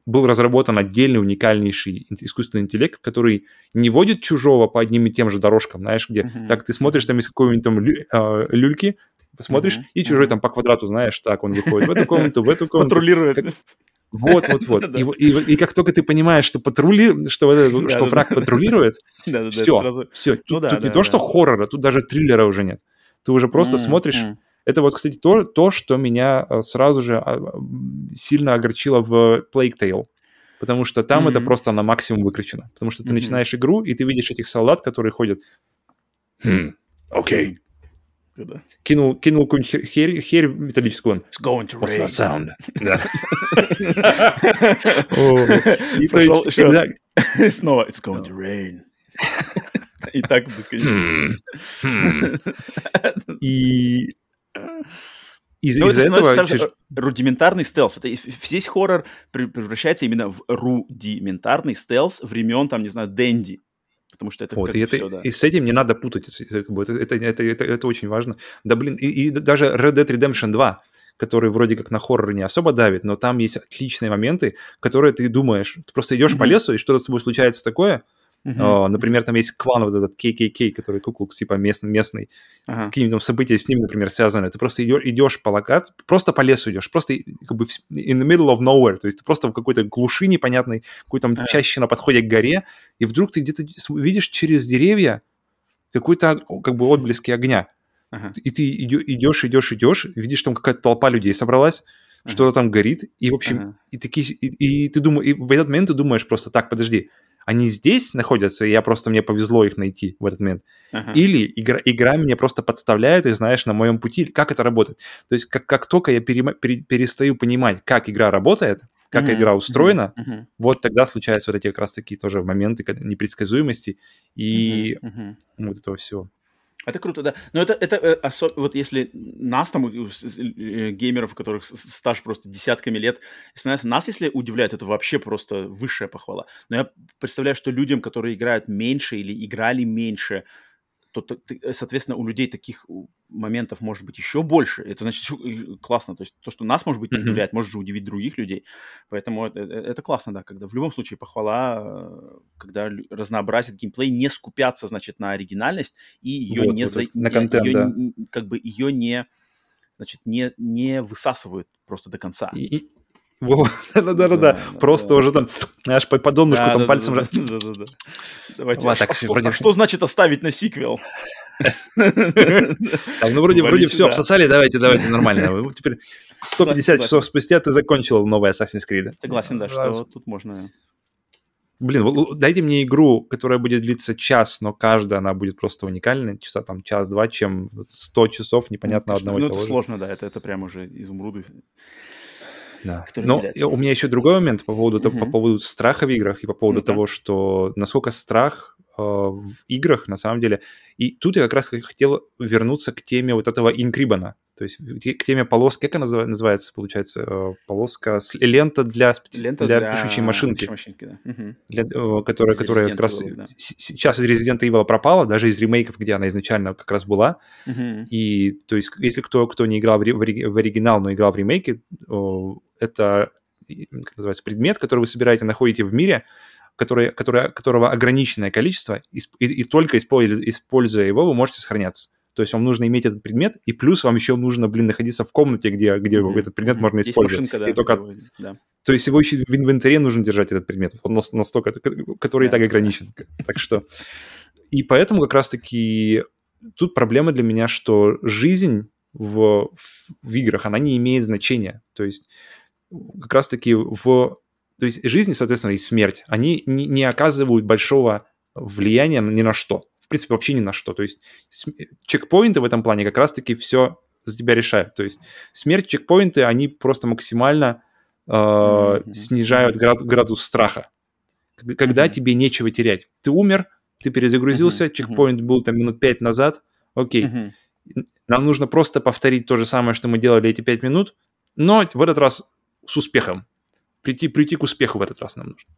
был разработан отдельный уникальнейший искусственный интеллект, который не водит чужого по одним и тем же дорожкам, знаешь, где uh-huh. так ты смотришь, там из какой-нибудь там лю, э, люльки, посмотришь, uh-huh. и чужой uh-huh. там по квадрату, знаешь, так он выходит в эту комнату, в эту комнату. Патрулирует. Вот, вот, вот. И, и, и как только ты понимаешь, что патрули, что, вот, что враг патрулирует, все, все. Тут, тут не то, что хоррора, тут даже триллера уже нет. Ты уже просто смотришь. Это вот, кстати, то, то, что меня э, сразу же а, сильно огорчило в Plague Tale. Потому что там mm-hmm. это просто на максимум выкручено. Потому что ты mm-hmm. начинаешь игру, и ты видишь этих солдат, которые ходят. Хм, окей. Okay да. Кинул, кинул какую-нибудь херь, херь металлическую, он... It's going to What's rain. that sound? И снова It's going to rain. И так бесконечно. Хм. Хм. И из, ну, из это этого... Чуть... Рудиментарный стелс. Это весь хоррор превращается именно в рудиментарный стелс времен, там, не знаю, Дэнди потому что это вот, и, это, все, да. и с этим не надо путать, это, это, это, это, это очень важно. Да, блин, и, и даже Red Dead Redemption 2, который вроде как на хоррор не особо давит, но там есть отличные моменты, которые ты думаешь, ты просто идешь mm-hmm. по лесу, и что-то с тобой случается такое, Uh-huh. например, там есть клан вот этот KKK, который Куклукс, типа местный, местный. Uh-huh. Какие-нибудь там события с ним, например, связаны. Ты просто идешь, идешь по локации, просто по лесу идешь, просто как бы in the middle of nowhere, то есть ты просто в какой-то глуши непонятной, какой-то там uh-huh. чаще на подходе к горе, и вдруг ты где-то видишь через деревья какой-то как бы отблески огня. Uh-huh. И ты идешь, идешь, идешь, видишь, там какая-то толпа людей собралась, uh-huh. что-то там горит, и, в общем, uh-huh. и, такие, и, и ты думаешь, и в этот момент ты думаешь просто, так, подожди, они здесь находятся, и я просто, мне повезло их найти в этот момент. Uh-huh. Или игра, игра меня просто подставляет, и знаешь, на моем пути, как это работает. То есть как, как только я пере, пере, перестаю понимать, как игра работает, как Мгм, игра устроена, мгм, вот тогда случаются вот эти как раз-таки тоже моменты непредсказуемости и мгм. вот этого всего. Это круто, да. Но это, это э, осо- вот если нас там, э, геймеров, у которых стаж просто десятками лет, вспоминается, нас, если удивляет, это вообще просто высшая похвала. Но я представляю, что людям, которые играют меньше или играли меньше, то, э, соответственно, у людей таких моментов может быть еще больше. Это значит классно. То есть то, что нас, может быть, не удивляет, может же удивить других людей. Поэтому это, э, это классно, да, когда в любом случае похвала, э, когда разнообразит геймплей, не скупятся, значит, на оригинальность и ее Вот, не вот, за- на контент, её да. как бы ее не значит не не высасывают просто до конца. И- Да-да-да, Да, просто уже там, аж по донышку там пальцем. Давайте. А что- значит оставить на сиквел? Так, ну вроде, вроде все обсосали, давайте, давайте, нормально. Теперь 150 Согласен. часов спустя ты закончил новый Assassin's Creed. Согласен, да, что тут можно. Блин, дайте мне игру, которая будет длиться час, но каждая она будет просто уникальной, часа там час-два, чем 100 часов непонятно Ну, одного ну, и это того же. сложно, да, это, это прям уже изумруды. Да. которые Но у меня еще другой момент по поводу, того- по поводу страха в играх и по поводу Ну-ка. того, что насколько страх э, в играх на самом деле. И тут я как раз хотел вернуться к теме вот этого инкрибана. То есть к теме полоски, как она называ- называется, получается, э, полоска, лента для, Лента для, для пишущей машинки. пишущей машинки, да. Для- э, которая, которая как раз Evil, да. сейчас из Resident Evil пропала, даже из ремейков, где она изначально как раз была. Мгм. И то есть, если кто, кто не играл в, оригинал, но играл в ремейке, о, это как называется, предмет, который вы собираете, находите в мире, который, который, которого ограниченное количество, и, и- только используя его, вы можете сохраняться. То есть вам нужно иметь этот предмет, и плюс вам еще нужно, блин, находиться в комнате, где, где Мгм. этот предмет Мгм. можно Есть использовать. машинка, да, И только- которую- да. то есть его еще в инвентаре нужно держать, этот предмет, он нас- настолько, который и Да, так да. ограничен. Так что... И поэтому как раз-таки тут проблема для меня, что жизнь в, в, в играх, она не имеет значения. То есть как раз-таки в... То есть жизнь, соответственно, и смерть, они не, не оказывают большого влияния ни на что. В принципе, вообще ни на что. То есть см- чекпоинты в этом плане как раз-таки все за тебя решают. То есть смерть, чекпоинты, они просто максимально э, Мгм. снижают град- градус страха. Когда Мгм. тебе нечего терять. Ты умер, ты перезагрузился, Мгм. чекпоинт был там минут пять назад, окей. Мгм. Нам нужно просто повторить то же самое, что мы делали эти пять минут, но в этот раз с успехом. Прийти, прийти к успеху в этот раз нам нужно.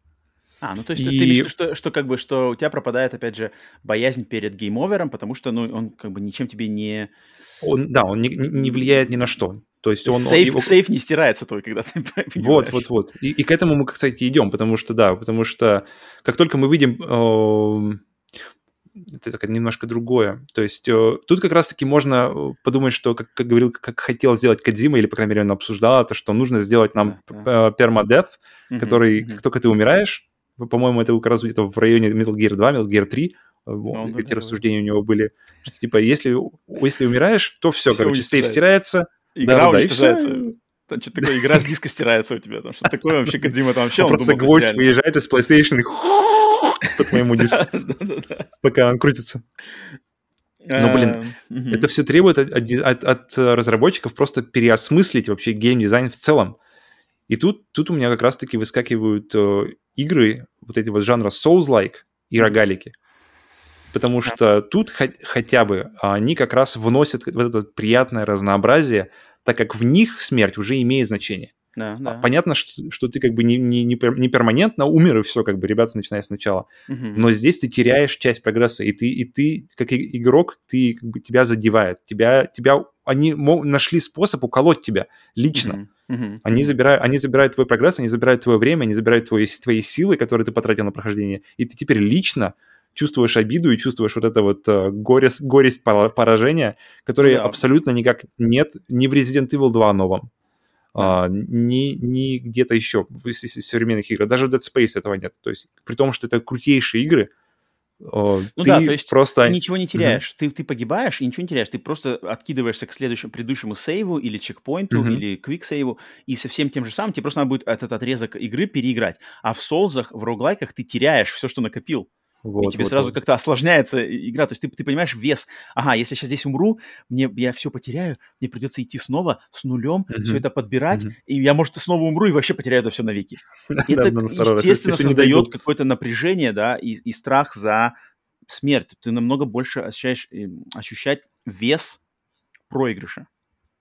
А, ну то есть И- ты имеешь что, что как бы, что у тебя пропадает, опять же, боязнь перед game over-ом, потому что, ну, он как бы ничем тебе не... Он, да, он не, не- влияет ни на что. То есть он... он- save, его- save не стирается твой, когда ты Вот, погибаешь. вот, вот. И, и к этому мы, кстати, идем, потому что, да, потому что как только мы видим... эм, это так, немножко другое. То есть э, тут как раз-таки можно э, подумать, что, как, как говорил, как хотел сделать Кадзима, или, по крайней мере, он обсуждал это, что нужно сделать нам Да, э, permadeath, Мгм, который, мгм. как только ты умираешь, по-моему, это как раз где-то в районе Metal Gear 2, Metal Gear 3, э, Ну, да, эти да, рассуждения у него были, что, типа, если, если умираешь, то все, Всё короче, сейф стирается, Игра и уничтожается. всё. Там что-то такое, игра с диска стирается у тебя. Там что такое вообще, Кодзима там вообще, просто гвоздь выезжает из PlayStation и по твоему диску, пока он крутится. Ну, блин, Эм. Это все требует от разработчиков просто переосмыслить вообще геймдизайн в целом. И тут, тут у меня как раз-таки выскакивают э, игры вот эти вот жанра Souls-like и рогалики. Потому что тут хо- хотя бы они как раз вносят вот это приятное разнообразие, так как в них смерть уже имеет значение. Да, А да. Понятно, что, что ты как бы не, не, не не перманентно умер, и все, как бы, ребята, начиная сначала. Мгм. Но здесь ты теряешь часть прогресса, и ты, и ты как игрок, ты как бы тебя задевает, тебя, тебя они нашли способ уколоть тебя лично. Мгм. Мгм. Они забирают, они забирают твой прогресс, они забирают твое время, они забирают твои, твои силы, которые ты потратил на прохождение, и ты теперь лично чувствуешь обиду и чувствуешь вот это вот э, горесть, горесть пора- поражения, которые Да. абсолютно никак нет ни в Resident Evil 2 новом, а, ни, ни где-то еще в, современных играх. Даже в Dead Space этого нет. То есть при том, что это крутейшие игры, Ну ты да, то есть просто... Ты ничего не теряешь. Ты, ты погибаешь и ничего не теряешь. Ты просто откидываешься к следующему, предыдущему сейву или чекпоинту, Мгм. или квик-сейву, и со всем тем же самым тебе просто надо будет этот отрезок игры переиграть. А в соузах, в роглайках ты теряешь все, что накопил. Вот, и тебе вот, сразу вот. как-то осложняется игра. То есть ты, ты понимаешь вес. Ага, если я сейчас здесь умру, мне, я все потеряю, мне придется идти снова с нулем, mm-hmm. все это подбирать, mm-hmm. и я, может, снова умру и вообще потеряю это все навеки. Это, естественно, создает какое-то напряжение, да, и, и страх за смерть. Ты намного больше ощущаешь, эм, ощущать вес проигрыша.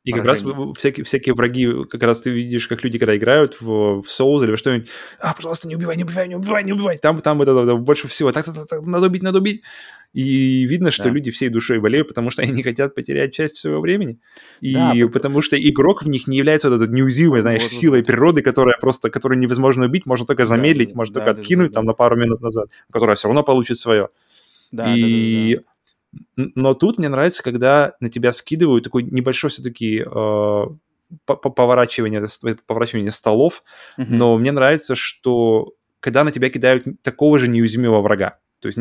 И как раз всякие, всякие враги, как раз ты видишь, как люди, когда играют в, в Souls или во что-нибудь, а, пожалуйста, не убивай, не убивай, не убивай, не убивай. Там, там это, это больше всего. Так, так, так, так, надо убить, надо убить. И видно, что да. люди всей душой болеют, потому что они не хотят потерять часть своего времени. И да, потому что игрок в них не является вот этой неуязвимой, знаешь, вот, силой вот. природы, которая просто, которую невозможно убить, можно только замедлить, да, можно да, только да, откинуть да, там да. на пару минут назад, которая все равно получит свое. Да, и... да, да, да но тут мне нравится, когда на тебя скидывают такой небольшой все-таки э, поворачивание, поворачивание столов, mm-hmm. но мне нравится, что когда на тебя кидают такого же неуязвимого врага. То есть,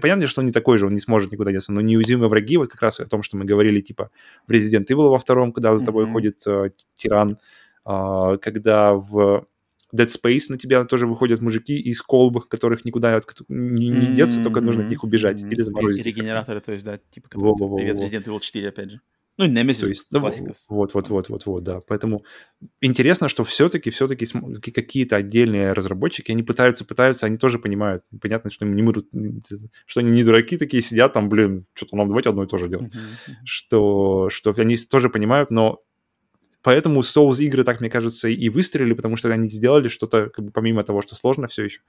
понятно, что он не такой же, он не сможет никуда деться, но неуязвимые враги, вот как раз о том, что мы говорили, типа, в Resident Evil во втором, когда за тобой mm-hmm. ходит э, тиран, э, когда в Dead Space на тебя тоже выходят мужики из колб, которых никуда не, не деться, только нужно от них убежать или заморозить. Регенераторы, то есть, да, типа, привет, Resident Evil 4, опять же. Ну, и Nemesis, есть, классика. Вот, вот, вот, вот, вот, да. Поэтому интересно, что все-таки, все-таки какие-то отдельные разработчики, они пытаются, пытаются, они тоже понимают. Понятно, что они не будут, что они не дураки такие сидят там, блин, что-то нам давайте одно и то же делать. Uh-huh. Что, что они тоже понимают, но Поэтому Souls игры, так мне кажется, и выстрелили, потому что они сделали что-то, как бы, помимо того, что сложно все еще.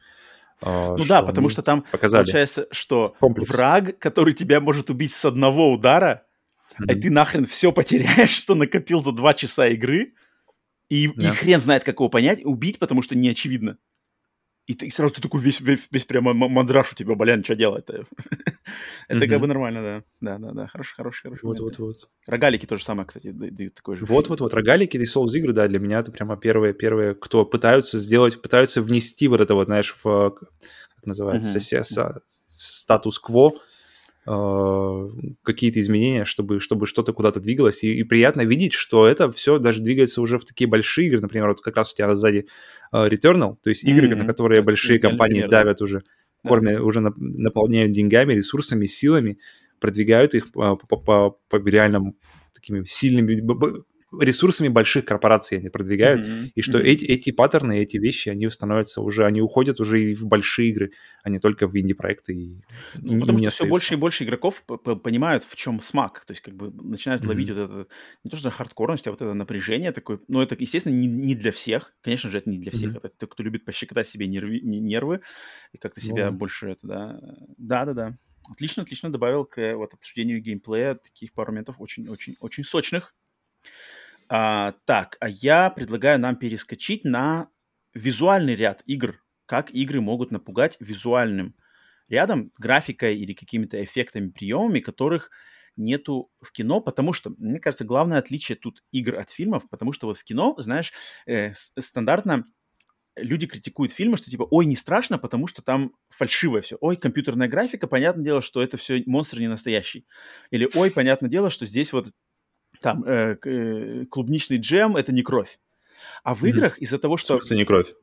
Uh, ну да, потому что там показали. получается, что Комплекс. враг, который тебя может убить с одного удара, mm-hmm. и ты нахрен все потеряешь, что накопил за два часа игры, и, yeah. и хрен знает, как его понять, убить, потому что не очевидно. И, ты, и сразу ты такой весь, весь, весь прямо мандраж у тебя, блин, что делать-то? Это как бы нормально, да. Да, да, да. Хороший, хороший, хороший. Вот, вот, вот. Рогалики тоже самое, кстати, дают такой же. Вот, вот, вот. Рогалики и Souls игры, да, для меня это прямо первые, первые, кто пытаются сделать, пытаются внести вот это вот, знаешь, в, как называется, статус-кво, какие-то изменения, чтобы, чтобы что-то куда-то двигалось. И, и приятно видеть, что это все даже двигается уже в такие большие игры. Например, вот как раз у тебя сзади uh, Returnal, то есть игры, mm-hmm. на которые это большие компании пример, давят да. уже, да. кормят, уже наполняют деньгами, ресурсами, силами, продвигают их по, по, по, такими сильными, ресурсами больших корпораций они продвигают, mm-hmm. и что mm-hmm. эти, эти паттерны, эти вещи, они становятся уже, они уходят уже и в большие игры, а не только в инди-проекты. И, ну, потому что все больше и больше игроков понимают, в чем смак, то есть как бы начинают mm-hmm. ловить вот это, не то что хардкорность, а вот это напряжение такое, но это, естественно, не, не для всех, конечно же, это не для всех, mm-hmm. это те, кто любит пощекотать себе нервы, нервы и как-то себя mm-hmm. больше это, да, да-да-да. Отлично, отлично добавил к вот обсуждению геймплея таких пару моментов очень-очень-очень сочных. А, так, а я предлагаю нам перескочить на визуальный ряд игр. Как игры могут напугать визуальным рядом, графикой или какими-то эффектами, приемами, которых нету в кино, потому что, мне кажется, главное отличие тут игр от фильмов, потому что вот в кино, знаешь, э, стандартно люди критикуют фильмы, что типа, ой, не страшно, потому что там фальшивое все. Ой, компьютерная графика, понятное дело, что это все монстр не настоящий. Или, ой, понятное дело, что здесь вот там э, э, клубничный джем это не кровь. А в играх из-за того, что... Это не кровь.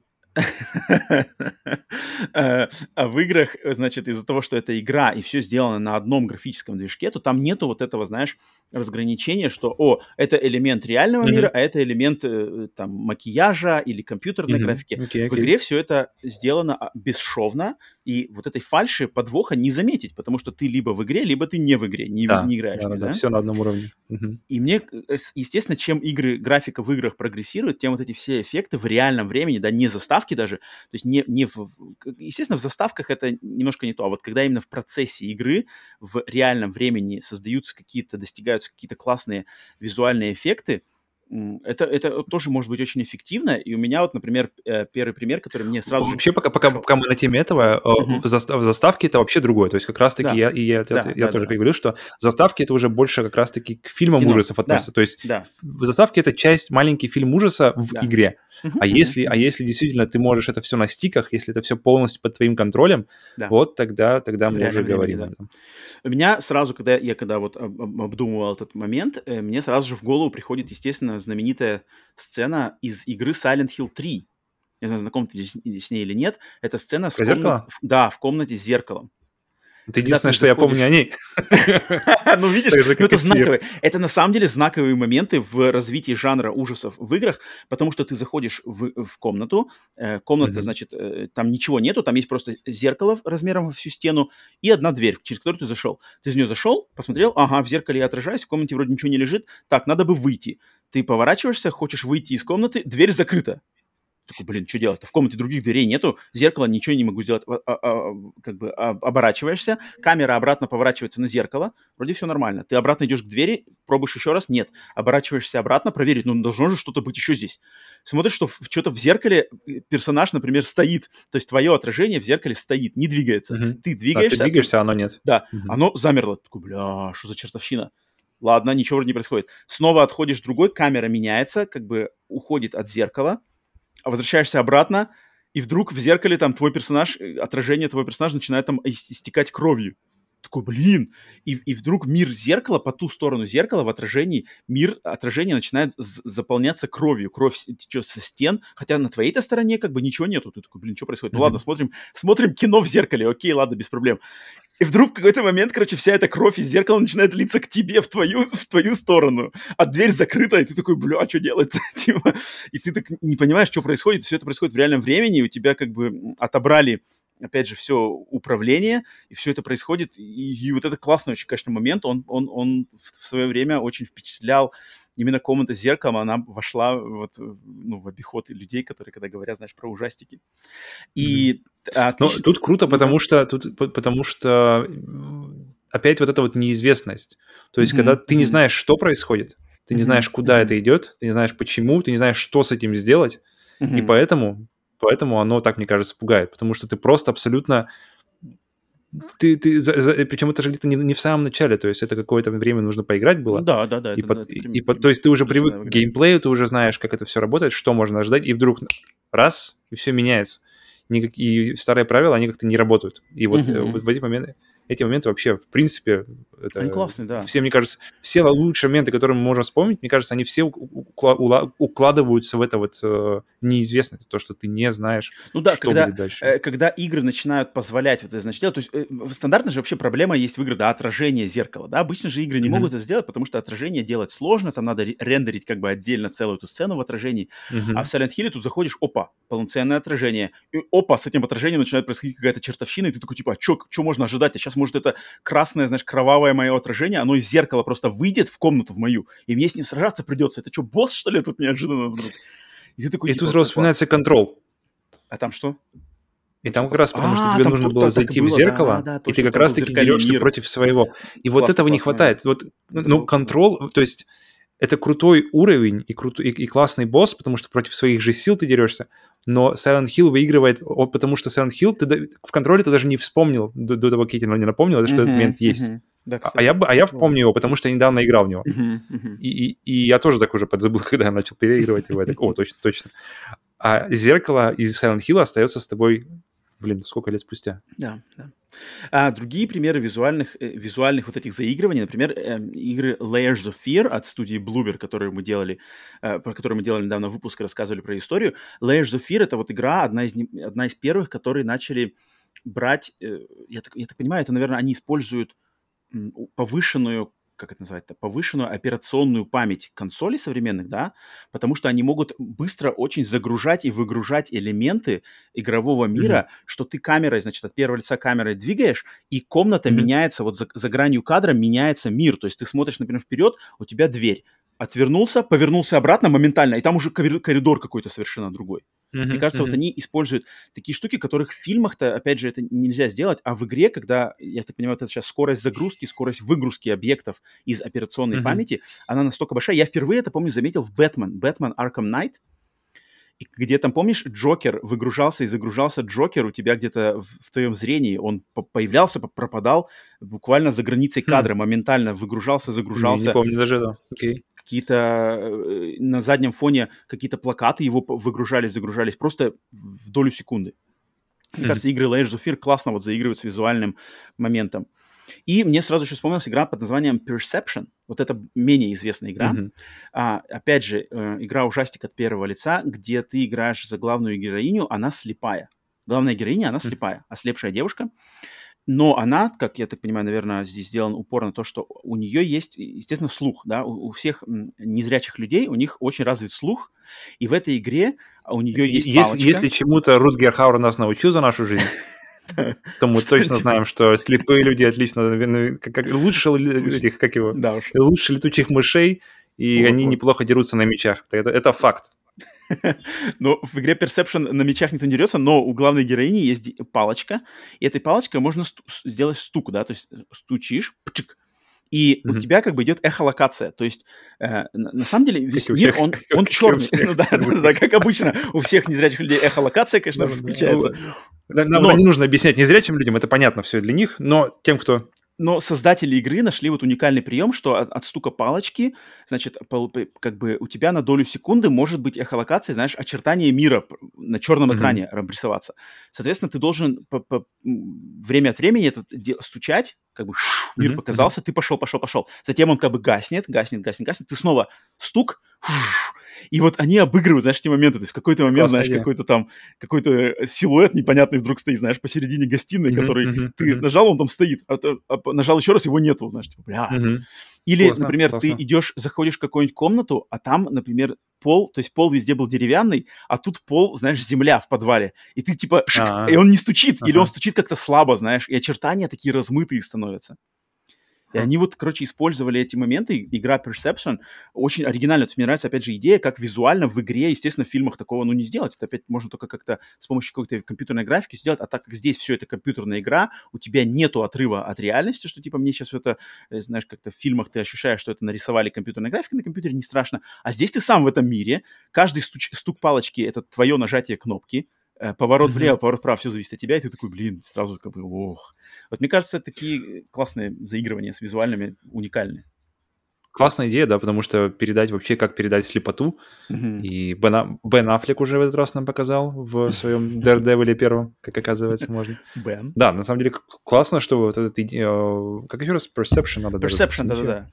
А в играх, значит, из-за того, что это игра и все сделано на одном графическом движке, то там нету вот этого, знаешь, разграничения, что, о, это элемент реального мира, а это элемент э, там макияжа или компьютерной графики. В игре все это сделано а, бесшовно, и вот этой фальши подвоха не заметить, потому что ты либо в игре, либо ты не в игре, не, да, не играешь. Да, да, да, все на одном уровне. Угу. И мне, э, естественно, чем игры, графика в играх прогрессирует, тем вот эти все эффекты в реальном времени, да, не заставки даже, то есть не, не в... Естественно, в заставках это немножко не то, а вот когда именно в процессе игры в реальном времени создаются какие-то, достигаются какие-то классные визуальные эффекты, это, это тоже может быть очень эффективно. И у меня вот, например, э, первый пример, который мне сразу Вообще, пока, пока, пока мы на теме этого, uh-huh. в заставке это вообще другое. То есть как раз-таки да. я, и я, да, я, да, тоже да. говорю, что заставки это уже больше как раз-таки к фильмам Кино. ужасов относятся. Да. То есть да. в заставке это часть, маленький фильм ужаса в да. игре. А, если, а если действительно ты можешь это все на стиках, если это все полностью под твоим контролем, да. вот тогда, тогда мы уже говорим да. У меня сразу, когда я когда вот обдумывал этот момент, э, мне сразу же в голову приходит, естественно, знаменитая сцена из игры Silent Hill 3. Не знаю, знаком ты с ней или нет. Это сцена с комнат... Да, в комнате с зеркалом. Это единственное, что я помню о ней. Ну, видишь, это знаковые. Это на самом деле знаковые моменты в развитии жанра ужасов в играх, потому что ты заходишь в, в комнату, э, комната, значит, э, там ничего нету, там есть просто зеркало размером во всю стену и одна дверь, через которую ты зашел. Ты из нее зашел, посмотрел, ага, в зеркале я отражаюсь, в комнате вроде ничего не лежит, так, надо бы выйти. Ты поворачиваешься, хочешь выйти из комнаты, дверь закрыта. Такой, блин, что делать? В комнате других дверей нету, зеркало, ничего не могу сделать. А, а, а, как бы а, оборачиваешься, камера обратно поворачивается на зеркало, вроде все нормально. Ты обратно идешь к двери, пробуешь еще раз, нет. Оборачиваешься обратно, проверить, ну должно же что-то быть еще здесь. Смотришь, что что-то в зеркале э, персонаж, например, стоит, то есть твое отражение в зеркале стоит, не двигается. Мгм. Ты двигаешься, А, ты двигаешься, а оно нет. да, Мгм. оно замерло. Такой, бля, что за чертовщина? Ладно, ничего вроде не происходит. Снова отходишь другой, камера меняется, как бы уходит от зеркала, возвращаешься обратно, и вдруг в зеркале там твой персонаж, э, отражение твоего персонажа начинает там ис- истекать кровью. Такой, блин. И, и вдруг мир зеркала, по ту сторону зеркала, в отражении, мир отражения начинает заполняться кровью. Кровь течет со стен, хотя на твоей-то стороне как бы ничего нету. Ты такой, блин, что происходит? Ну ладно, смотрим, смотрим кино в зеркале, окей, ладно, без проблем. И вдруг в какой-то момент, короче, вся эта кровь из зеркала начинает литься к тебе, в твою, в твою сторону. А дверь закрыта, и ты такой, бля, а что делать? Типа, и ты так не понимаешь, что происходит. Все это происходит в реальном времени, у тебя как бы отобрали, опять же, все управление, и все это происходит. И, и вот это классный очень, конечно, момент. Он, он, он в, свое время очень впечатлял именно комната с зеркалом, она вошла вот, э, ну, в обиход людей, которые, когда говорят, знаешь, про ужастики. И а, Но отлич- тут круто, потому что тут, потому что опять вот эта вот неизвестность. То есть, Мгм, когда ты не знаешь, что происходит, ты не знаешь, куда мгм. это идет, ты не знаешь, почему, ты не знаешь, что с этим сделать, и Мгм. поэтому, поэтому оно так, мне кажется, пугает, потому что ты просто абсолютно ты, ты, причем это же где-то не, не в самом начале, то есть это какое-то время нужно поиграть было, Да, да, да. и, это- пот- это и- прям- и то есть ты уже привык к геймплею, ты уже знаешь, как это все работает, что можно ожидать, и вдруг раз, и все меняется. Никак- и старые правила, они как-то не работают. И вот, э, вот в эти моменты, эти моменты вообще, в принципе, это, Они классные, да. все, мне кажется, все лучшие моменты, которые мы можем вспомнить, мне кажется, они все укла- укладываются в это вот э, неизвестность, то, что ты не знаешь, Ну да, что когда, будет дальше. э, когда игры начинают позволять вот это значит делать, то есть э, стандартно же вообще проблема есть в играх, да, отражение зеркала, да, обычно же игры не Мгм. могут это сделать, потому что отражение делать сложно, там надо ре- рендерить как бы отдельно целую эту сцену в отражении, Мгм. а в Silent Hill тут заходишь, опа, полноценное отражение, и опа, с этим отражением начинает происходить какая-то чертовщина, и ты такой типа, а что можно ожидать, а сейчас может это красное, знаешь, кровавое мое отражение, оно из зеркала просто выйдет в комнату в мою, и мне с ним сражаться придется, это что, босс что ли тут неожиданно вдруг? И ты такой, И типа, тут сразу «Опа». вспоминается контрол. А там что? И там как раз потому, что А, тебе нужно было и зайти в было, зеркало, да, да, и точно, ты как раз-таки дерешься мир. против своего. И вот Классно, этого не классно, хватает. Вот, ну, было контрол, то есть это крутой уровень и, крут, и, и классный босс, потому что против своих же сил ты дерешься, но Silent Hill выигрывает, потому что Silent Hill ты в контроле ты даже не вспомнил до, до того, как я тебе не напомнил, что этот момент есть. Да, А- кстати. А я, а я помню его, потому что я недавно играл в него. Мгм, мгм. И, и, и я тоже так уже подзабыл, когда я начал переигрывать его. Я так, О, точно, точно. А зеркало из Silent Hill остается с тобой, блин, сколько лет спустя? Да, да. А другие примеры визуальных, э, визуальных вот этих заигрываний, например, эм, игры Layers of Fear от студии Bloober, которые мы делали, э, про которые мы делали недавно выпуск, рассказывали про историю. Layers of Fear — это вот игра, одна из, одна из первых, которые начали брать, э, я так, я так понимаю, это, наверное, они используют повышенную как это называется, повышенную операционную память консолей современных, да, потому что они могут быстро очень загружать и выгружать элементы игрового мира, что ты камерой, значит, от первого лица камерой двигаешь, и комната Мгм. меняется, вот за, за гранью кадра меняется мир, то есть ты смотришь, например, вперед, у тебя дверь, отвернулся, повернулся обратно моментально, и там уже коридор какой-то совершенно другой. Мне кажется, вот они используют такие штуки, которых в фильмах-то, опять же, это нельзя сделать, а в игре, когда, я так понимаю, это сейчас скорость загрузки, скорость выгрузки объектов из операционной Мгм. памяти, она настолько большая. Я впервые это, помню, заметил в Бэтмен, Бэтмен Arkham Knight, где там, помнишь, Джокер выгружался и загружался Джокер у тебя где-то в, в твоем зрении, он по- появлялся, по- пропадал буквально за границей Хм. кадра, моментально выгружался, Не, загружался не помню даже этого. Окей. Какие-то э, на заднем фоне какие-то плакаты его выгружались, загружались просто в долю секунды. Мне Мгм. кажется, игры Layers of Fear классно вот заигрывают с визуальным моментом. И мне сразу еще вспомнилась игра под названием Perception. Вот это менее известная игра. Мгм. А, опять же, э, игра ужастик от первого лица, где ты играешь за главную героиню, она слепая. Главная героиня, она слепая, ослепшая девушка. Но она, как я так понимаю, наверное, здесь сделан упор на то, что у нее есть, естественно, слух, да, у, у всех незрячих людей, у них очень развит слух, и в этой игре у нее есть если, палочка. Если чему-то Рутгер Хауэр нас научил за нашу жизнь, то мы точно типа знаем, что слепые люди отлично, лучше этих, как его, лучше летучих мышей, и они неплохо дерутся на мечах. Это факт. Но в игре Perception на мечах никто не дерется, но у главной героини есть палочка, и этой палочкой можно сделать стук, да, то есть э, стучишь, пчик, и mm-hmm. у тебя как бы идет эхолокация. То есть, э, на, на самом деле, весь мир, он, он черный. ну, да, да, да, как обычно, у всех незрячих людей эхолокация, конечно, включается. Нам но... не нужно объяснять незрячим людям, это понятно все для них, но тем, кто но создатели игры нашли вот уникальный прием, что от, от стука палочки, значит, как бы у тебя на долю секунды может быть эхолокация, знаешь, очертание мира на черном экране mm-hmm. рисоваться. Соответственно, ты должен по, по, время от времени это стучать, как бы шу, мир mm-hmm. показался, mm-hmm. ты пошел, пошел, пошел. Затем он как бы гаснет, гаснет, гаснет, гаснет, ты снова стук, шу, и вот они обыгрывают, знаешь, эти моменты. То есть в какой-то момент, Классная знаешь, какой-то там, какой-то силуэт непонятный вдруг стоит, знаешь, посередине гостиной, mm-hmm, который mm-hmm, ты mm-hmm. нажал, он там стоит, а, а, нажал еще раз, его нету, знаешь, типа, бля. Mm-hmm. Или, классно, например, классно. ты идешь, заходишь в какую-нибудь комнату, а там, например, пол, то есть пол везде был деревянный, а тут пол, знаешь, земля в подвале. И ты типа, шик, и он не стучит, ага. или он стучит как-то слабо, знаешь, и очертания такие размытые становятся. И они вот, короче, использовали эти моменты. Игра Perception очень оригинально. То есть мне нравится, опять же, идея, как визуально в игре, естественно, в фильмах такого, ну, не сделать. Это опять можно только как-то с помощью какой-то компьютерной графики сделать. А так как здесь все это компьютерная игра, у тебя нету отрыва от реальности, что, типа, мне сейчас это, э, знаешь, как-то в фильмах ты ощущаешь, что это нарисовали компьютерной графикой на компьютере, не страшно. А здесь ты сам в этом мире. Каждый стуч, стук палочки — это твое нажатие кнопки поворот mm-hmm. влево, поворот вправо, все зависит от тебя, и ты такой, блин, сразу как бы, ох. Вот мне кажется, такие классные заигрывания с визуальными уникальные. Классная идея, да, потому что передать вообще, как передать слепоту. Mm-hmm. И Бен, Бен Аффлек уже в этот раз нам показал в своем Daredevil первом, как оказывается, можно. Бен. Да, на самом деле классно, что вот этот, э, как еще раз, Perception надо Perception, да-да-да.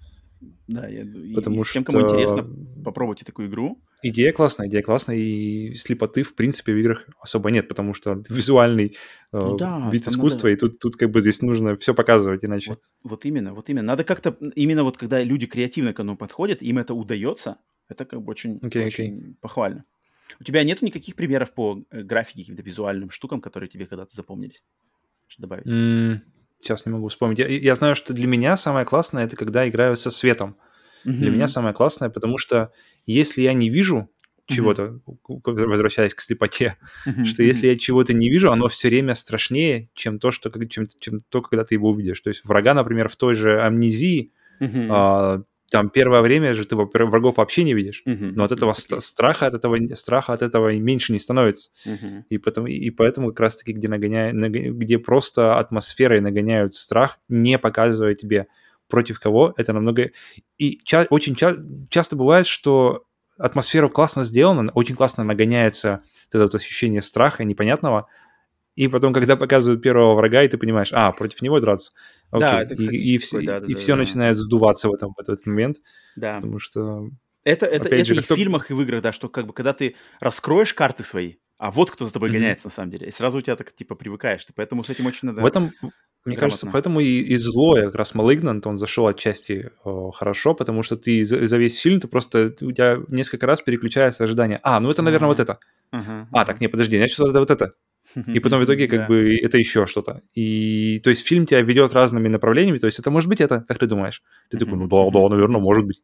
Да, я, Потому что... тем, кому интересно, попробуйте такую игру. Идея классная, идея классная, и слепоты, в принципе, в играх особо нет, потому что визуальный э, ну, да, вид искусства, надо... и тут, тут как бы здесь нужно все показывать, иначе... Вот, вот именно, вот именно. Надо как-то, именно вот когда люди креативно к этому подходят, им это удается, это как бы очень, okay, очень okay. похвально. У тебя нет никаких примеров по э, графике, каким-то визуальным штукам, которые тебе когда-то запомнились? Что добавить? Mm, Сейчас не могу вспомнить. Я, я знаю, что для меня самое классное это когда играют со светом. Mm-hmm. Для меня самое классное, потому что если я не вижу чего-то, mm-hmm. возвращаясь к слепоте, mm-hmm. что если я чего-то не вижу, оно все время страшнее, чем то, что, чем, чем то, когда ты его увидишь. То есть врага, например, в той же амнезии, mm-hmm. а, там первое время же ты врагов вообще не видишь, uh-huh. но от этого okay. страха, от этого страха от этого меньше не становится. Uh-huh. И, поэтому, и поэтому как раз-таки, где, нагоняя, где просто атмосферой нагоняют страх, не показывая тебе против кого, это намного... И ча- очень ча- часто бывает, что атмосфера классно сделана, очень классно нагоняется это вот ощущение страха непонятного, и потом, когда показывают первого врага, и ты понимаешь, а, против него драться. Окей. Да, это, кстати, и, и, такой, да, да, и да, все да, начинает сдуваться в, этом, в этот момент. Да. Потому что... Это, это, это же, и в кто... фильмах, и в играх, да, что как бы когда ты раскроешь карты свои, а вот кто за тобой mm-hmm. гоняется на самом деле, и сразу у тебя так типа привыкаешь. Ты поэтому с этим очень надо... В этом, мне кажется, поэтому и, и зло, как раз Malignant, он зашел отчасти о, хорошо, потому что ты за, за весь фильм, ты просто, у тебя несколько раз переключается ожидание. А, ну это, наверное, uh-huh. вот это. Uh-huh. А, так, не, подожди, значит, это вот это. И потом в итоге как да. бы это еще что-то. И то есть фильм тебя ведет разными направлениями, то есть это может быть это, как ты думаешь? Ты такой, ну да, да, наверное, может быть.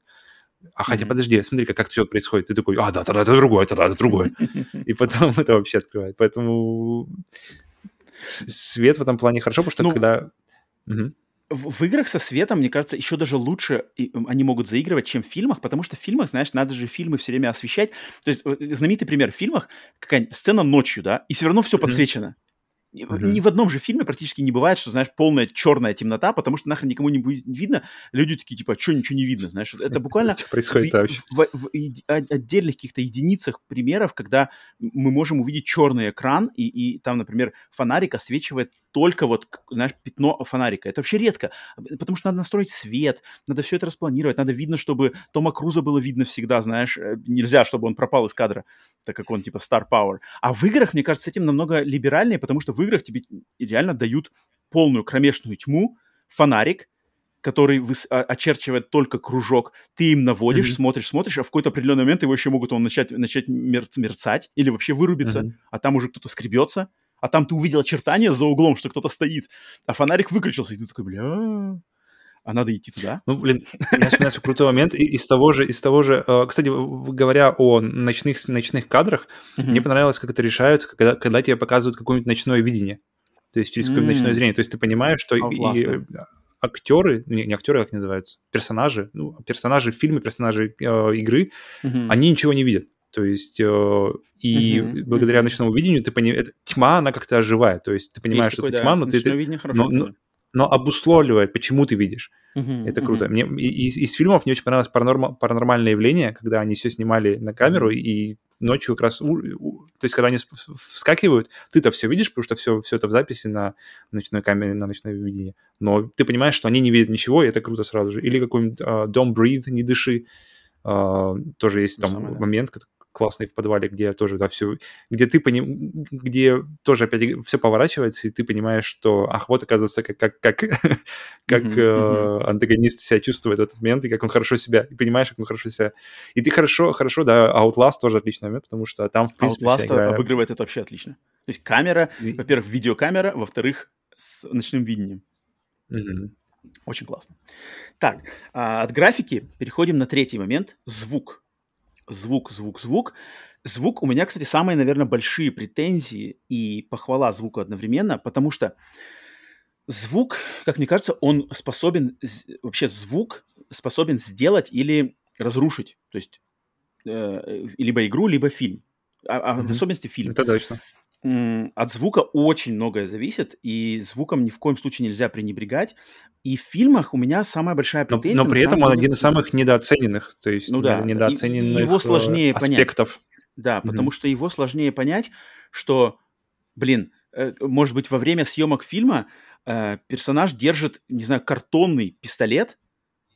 А хотя, подожди, смотри, как, как все происходит. Ты такой, а, да, тогда это другое, тогда это другое. И потом это вообще открывает. Поэтому свет в этом плане хорошо, потому что ну, когда в, в играх со светом, мне кажется, еще даже лучше они могут заигрывать, чем в фильмах, потому что в фильмах, знаешь, надо же фильмы все время освещать. То есть э, знаменитый пример в фильмах, какая сцена ночью, да, и все равно все mm-hmm. подсвечено. Mm-hmm. Ни в одном же фильме практически не бывает, что, знаешь, полная черная темнота, потому что нахрен никому не будет видно. Люди такие, типа, что ничего не видно, знаешь. Это буквально что происходит в, в, в, в отдельных каких-то единицах примеров, когда мы можем увидеть черный экран, и, и там, например, фонарик освечивает только вот, знаешь, пятно фонарика. Это вообще редко, потому что надо настроить свет, надо все это распланировать, надо видно, чтобы Тома Круза было видно всегда, знаешь, э, нельзя, чтобы он пропал из кадра, так как он типа Star Power. А в играх, мне кажется, с этим намного либеральнее, потому что в играх тебе реально дают полную кромешную тьму, фонарик, который выс- а, очерчивает только кружок, ты им наводишь, mm-hmm. смотришь, смотришь, а в какой-то определенный момент его еще могут он начать, начать мерц- мерцать или вообще вырубиться, mm-hmm. а там уже кто-то скребется, а там ты увидел очертания за углом, что кто-то стоит, а фонарик выключился, и ты такой, бля, а надо идти туда. Ну, блин, у меня вспоминается крутой момент из того же, из того же, э, кстати, говоря о ночных, ночных кадрах, mm-hmm. мне понравилось, как это решается, когда, когда тебе показывают какое-нибудь ночное видение, то есть через какое-нибудь ночное зрение, то есть ты понимаешь, что oh, и, и, актеры, не, не актеры, как называются, персонажи, ну, персонажи фильма, персонажи э, игры, mm-hmm. они ничего не видят. То есть, э, и mm-hmm. благодаря ночному видению ты понимаешь, тьма, она как-то оживает. То есть ты понимаешь, есть что такое, это тьма, но ты... ты но, но, но обусловливает, почему ты видишь. Uh-huh, это круто. Uh-huh. Мне из, из фильмов мне очень понравилось паранорм, паранормальное явление, когда они все снимали на камеру, uh-huh. и ночью как раз, у, у, то есть когда они вскакивают, ты-то все видишь, потому что все, все это в записи на ночной камере, на ночное видение. Но ты понимаешь, что они не видят ничего, и это круто сразу же. Или какой-нибудь uh, Don't Breathe, не дыши. Uh, тоже есть там Самое, момент, классный в подвале, где тоже, да, все, где ты поним, где тоже опять все поворачивается, и ты понимаешь, что, ах, вот, оказывается, как, как, как, как uh-huh, uh-huh. антагонист себя чувствует в этот момент, и как он хорошо себя, и понимаешь, как он хорошо себя... И ты хорошо, хорошо, да, Outlast тоже отличный момент, потому что там, в принципе, Outlast игра... обыгрывает это вообще отлично. То есть камера, и... во-первых, видеокамера, во-вторых, с ночным видением. Uh-huh. Очень классно. Так, а, от графики переходим на третий момент. Звук звук, звук, звук. Звук у меня, кстати, самые, наверное, большие претензии и похвала звуку одновременно, потому что звук, как мне кажется, он способен, вообще звук способен сделать или разрушить, то есть э, либо игру, либо фильм, а, а mm-hmm. в особенности фильм. Это точно от звука очень многое зависит, и звуком ни в коем случае нельзя пренебрегать. И в фильмах у меня самая большая претензия... Но, но при этом он один из самых недооцененных, то есть ну, да, недооцененных его сложнее аспектов. Понять. Да, mm-hmm. потому что его сложнее понять, что, блин, э, может быть, во время съемок фильма э, персонаж держит, не знаю, картонный пистолет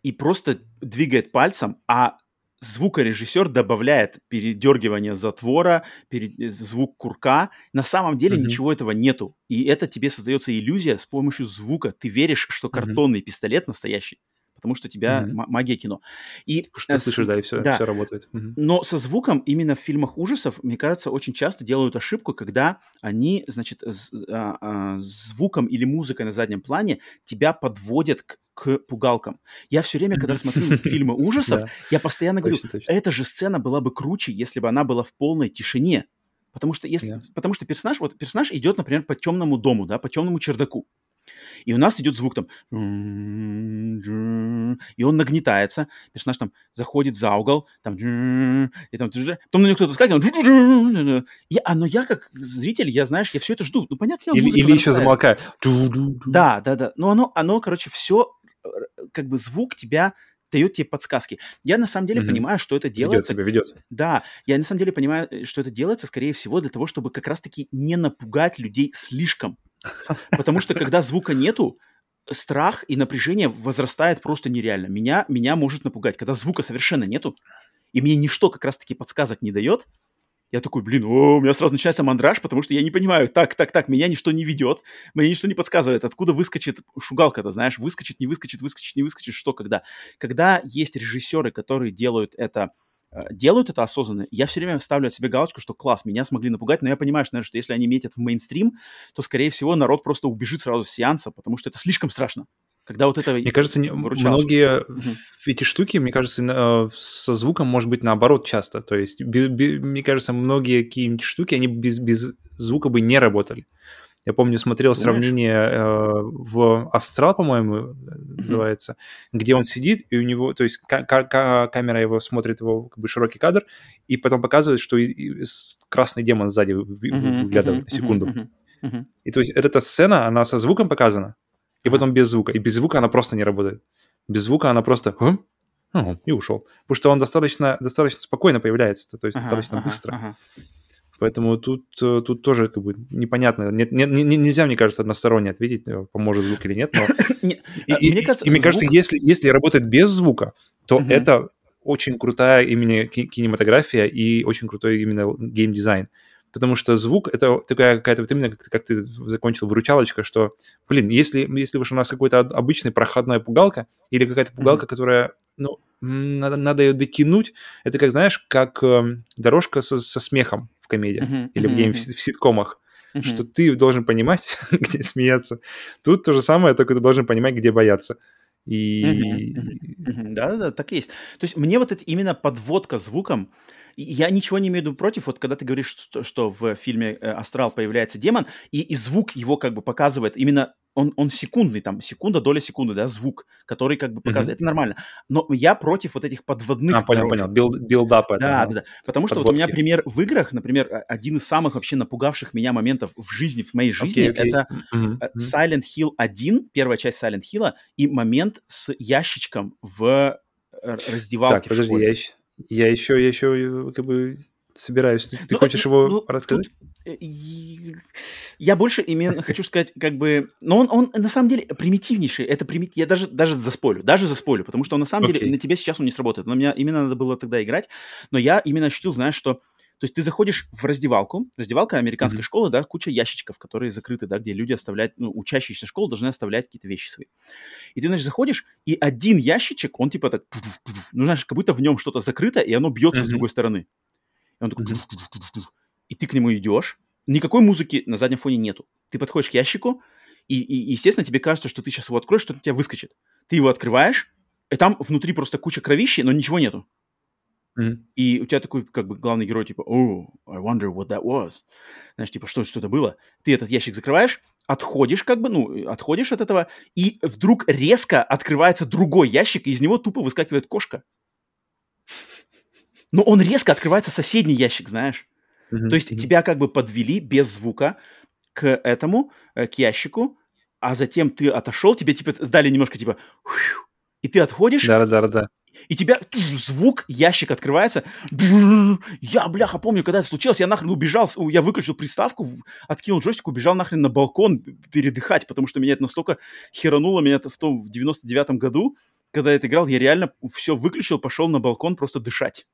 и просто двигает пальцем, а звукорежиссер добавляет передергивание затвора, перед, звук курка. На самом деле mm-hmm. ничего этого нету. И это тебе создается иллюзия с помощью звука. Ты веришь, что картонный mm-hmm. пистолет настоящий потому что тебя mm-hmm. магия кино. И что ты слышишь, да, и все, да. все работает. Mm-hmm. Но со звуком именно в фильмах ужасов, мне кажется, очень часто делают ошибку, когда они, значит, а, а, звуком или музыкой на заднем плане тебя подводят к к пугалкам. Я все время, когда смотрю фильмы ужасов, я постоянно говорю, эта же сцена была бы круче, если бы она была в полной тишине. Потому что, если, потому что персонаж, вот персонаж идет, например, по темному дому, да, по темному чердаку. И у нас идет звук там, и он нагнетается, персонаж там заходит за угол, там, и там, потом на него кто-то скакивает, и, а, но я как зритель, я, знаешь, я все это жду, ну, понятно, Или, или еще замолкает. Да, да, да, но оно, оно, короче, все, как бы звук тебя дает тебе подсказки. Я на самом деле mm-hmm. понимаю, что это делается... Ведет себя, ведет. Да, я на самом деле понимаю, что это делается, скорее всего, для того, чтобы как раз-таки не напугать людей слишком. Потому что когда звука нету, страх и напряжение возрастает просто нереально. Меня, меня может напугать. Когда звука совершенно нету, и мне ничто как раз-таки подсказок не дает, я такой, блин, о, у меня сразу начинается мандраж, потому что я не понимаю, так, так, так, меня ничто не ведет, мне ничто не подсказывает, откуда выскочит шугалка-то, знаешь, выскочит, не выскочит, выскочит, не выскочит, что когда. Когда есть режиссеры, которые делают это делают это осознанно, я все время ставлю от себя галочку, что класс, меня смогли напугать, но я понимаю, что, наверное, что если они метят в мейнстрим, то, скорее всего, народ просто убежит сразу с сеанса, потому что это слишком страшно. Когда вот это Мне кажется, не, многие угу. эти штуки, мне кажется, э, со звуком может быть наоборот часто. То есть, би, би, мне кажется, многие какие-нибудь штуки, они без, без звука бы не работали. Я помню, смотрел сравнение э, в «Астрал», по-моему, называется, где он сидит, и у него, то есть камера его смотрит, его как бы широкий кадр, и потом показывает, что и, и красный демон сзади выглядывает секунду. И то есть эта сцена, она со звуком показана, и потом без звука. И без звука она просто не работает. Без звука она просто... Хм? и ушел. Потому что он достаточно, достаточно спокойно появляется, то есть ага, достаточно ага, быстро. Ага. Поэтому тут, э, тут тоже как бы непонятно. Нет, не, не, нельзя, мне кажется, односторонне ответить, э, поможет звук или нет. Но... А, и, мне кажется, и, мне кажется, если, если работает без звука, то это очень крутая именно кинематография и очень крутой именно геймдизайн. Потому что звук — это такая какая-то, вот именно как, как ты закончил, выручалочка, что, блин, если, если уж у нас какой-то обычный проходная пугалка или какая-то пугалка, mm-hmm. которая, ну, надо, надо ее дотянуть, это как, знаешь, как э, дорожка со, со смехом в комедиях mm-hmm. или mm-hmm. в, в ситкомах, mm-hmm. что ты должен понимать, где смеяться. Тут то же самое, только ты должен понимать, где бояться. И... Да-да-да, так и есть. То есть мне вот это именно подводка звуком, я ничего не имею в виду против, вот когда ты говоришь, что, что в фильме э, «Астрал» появляется демон, и, и звук его как бы показывает именно он, он секундный, там, секунда, доля секунды, да, звук, который как бы показывает, mm-hmm. это нормально. Но я против вот этих подводных... А, понял, понял, build up это. Да, да, да. Потому что Подводки. вот у меня пример в играх, например, один из самых вообще напугавших меня моментов в жизни, в моей жизни, okay, okay. это mm-hmm. Silent Hill 1, первая часть Silent Hill, и момент с ящичком в э, раздевалке так, подожди, я еще, я еще, я еще как бы собираюсь. Ты, ну, хочешь его ну, рассказать? Тут, э, я больше именно хочу сказать, как бы, но он, он на самом деле примитивнейший. Это примит, я даже даже заспорю, даже заспорю, потому что он на самом okay. деле на тебе сейчас он не сработает. Но меня именно надо было тогда играть, но я именно ощутил, знаешь, что то есть ты заходишь в раздевалку, раздевалка американской mm-hmm. школы, да, куча ящичков, которые закрыты, да, где люди оставляют, ну, учащиеся школы должны оставлять какие-то вещи свои. И ты, значит, заходишь, и один ящичек, он типа так, ну, знаешь, как будто в нем что-то закрыто, и оно бьется mm-hmm. с другой стороны. И он такой... И ты к нему идешь. Никакой музыки на заднем фоне нету. Ты подходишь к ящику, и, и, естественно, тебе кажется, что ты сейчас его откроешь, что-то у тебя выскочит. Ты его открываешь, и там внутри просто куча кровищи, но ничего нету. Mm-hmm. И у тебя такой, как бы, главный герой, типа, oh, I wonder what that was. Знаешь, типа, что что-то было. Ты этот ящик закрываешь, отходишь, как бы, ну, отходишь от этого, и вдруг резко открывается другой ящик, и из него тупо выскакивает кошка. Но он резко открывается соседний ящик, знаешь. Mm-hmm. То есть mm-hmm. тебя как бы подвели без звука к этому, э, к ящику, а затем ты отошел, тебе типа дали немножко типа, и ты отходишь. Да, да, да. И тебя звук, ящик открывается. Я, бляха, помню, когда это случилось, я нахрен убежал, я выключил приставку, откинул джойстик, убежал нахрен на балкон передыхать, потому что меня это настолько херануло, меня это в том, в 99-м году, когда я это играл, я реально все выключил, пошел на балкон просто дышать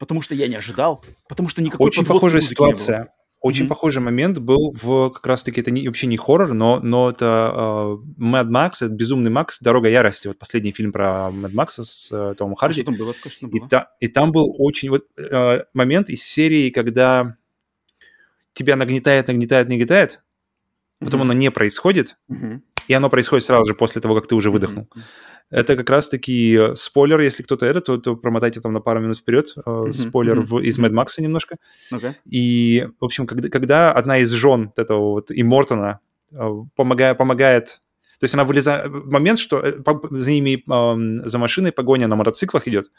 потому что я не ожидал, потому что никакой Очень похожая ситуация. Очень mm-hmm. похожий момент был в как раз-таки это не, вообще не хоррор, но, но это uh, Mad Max, это Безумный Макс, Дорога ярости, вот последний фильм про Mad Max с uh, Томом Харди. А что там было? Что там было? И, та, и там был очень вот uh, момент из серии, когда тебя нагнетает, нагнетает, нагнетает, потом mm-hmm. оно не происходит, mm-hmm. и оно происходит сразу же после того, как ты уже выдохнул. Mm-hmm. Это как раз-таки э, спойлер, если кто-то это, то, то промотайте там на пару минут вперед. Mm-hmm. Спойлер mm-hmm. В, из Mad Max немножко. Okay. И, в общем, когда, когда одна из жен этого вот и Мортона э, помогает, помогает то есть она вылезает... Момент, что за ними, за машиной погоня на мотоциклах идет,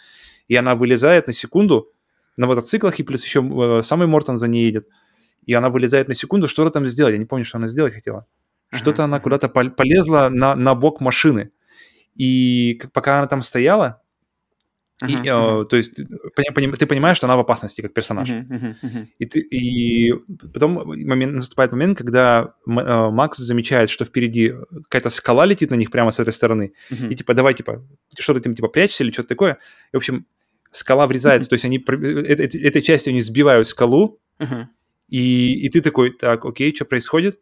и она вылезает на секунду на мотоциклах, и плюс еще самый Мортон за ней едет. И она вылезает на секунду, что-то там сделать. Я не помню, что она сделать хотела. Что-то она куда-то полезла на, на бок машины. И пока она там стояла, uh-huh, и, uh-huh. Э, то есть ты понимаешь, что она в опасности как персонаж. Uh-huh, uh-huh, uh-huh. И, ты, и потом момент, наступает момент, когда э, Макс замечает, что впереди какая-то скала летит на них прямо с этой стороны. Uh-huh. И типа, давай, типа, что ты там, типа, прячешься или что-то такое. И, в общем, скала врезается, uh-huh. то есть они этой, этой частью они сбивают скалу, uh-huh. и, и ты такой, так, окей, что происходит?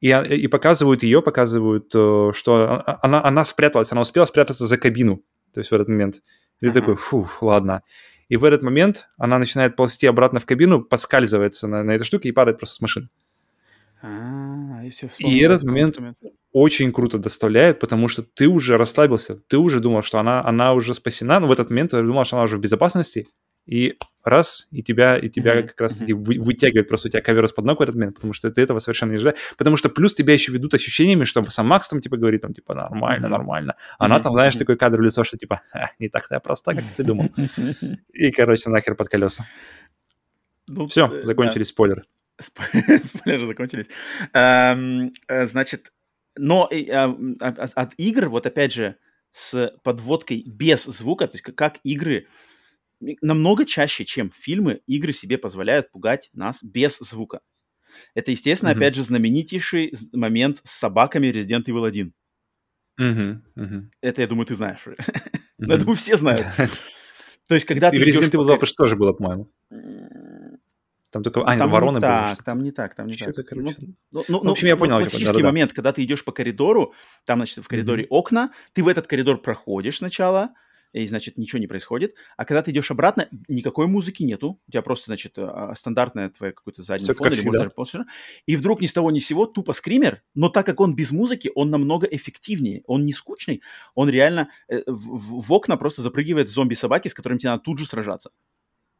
И, а, и показывают ее, показывают, э, что она, она спряталась, она успела спрятаться за кабину, то есть в этот момент. И ты uh-huh. такой, фу, ладно. И в этот момент она начинает ползти обратно в кабину, подскальзывается на, на этой штуке и падает просто с машины. А, и, все и этот момент, момент очень круто доставляет, потому что ты уже расслабился, ты уже думал, что она, она уже спасена, но в этот момент ты думал, что она уже в безопасности, и раз, и тебя, и тебя mm-hmm. как раз-таки mm-hmm. вытягивает просто у тебя ковер из-под ног в этот момент, потому что ты этого совершенно не ожидаешь. Потому что плюс тебя еще ведут ощущениями, что сам Макс там типа говорит, там типа нормально, mm-hmm. нормально. Она там, знаешь, такой кадр в лицо, что типа не так-то я проста, как ты думал. И, короче, нахер под колеса. Ну, Все, э, закончились спойлеры. Спойлеры закончились. Эм, э, значит, но а, от игр, вот опять же, с подводкой без звука, то есть как игры намного чаще, чем фильмы, игры себе позволяют пугать нас без звука. Это, естественно, mm-hmm. опять же, знаменитейший момент с собаками Resident Evil 1. Mm-hmm. Mm-hmm. Это, я думаю, ты знаешь. Mm-hmm. я думаю, все знают. То есть, когда ты... И Resident Evil 2 тоже было, по-моему. Там только... А, там вороны не были. так, что-то. там не так, там не так. Ну, ну, ну, в общем, я ну, понял, классический момент, когда ты идешь по коридору, там, значит, в коридоре окна, ты в этот коридор проходишь сначала, и, значит, ничего не происходит. А когда ты идешь обратно, никакой музыки нету. У тебя просто, значит, а, стандартная твоя какой-то задний Всё фон. или, даже полностью- И вдруг ни с того ни с сего тупо скример, но так как он без музыки, он намного эффективнее. Он не скучный, он реально э, в, в- окна просто запрыгивает зомби-собаки, с которыми тебе надо тут же сражаться.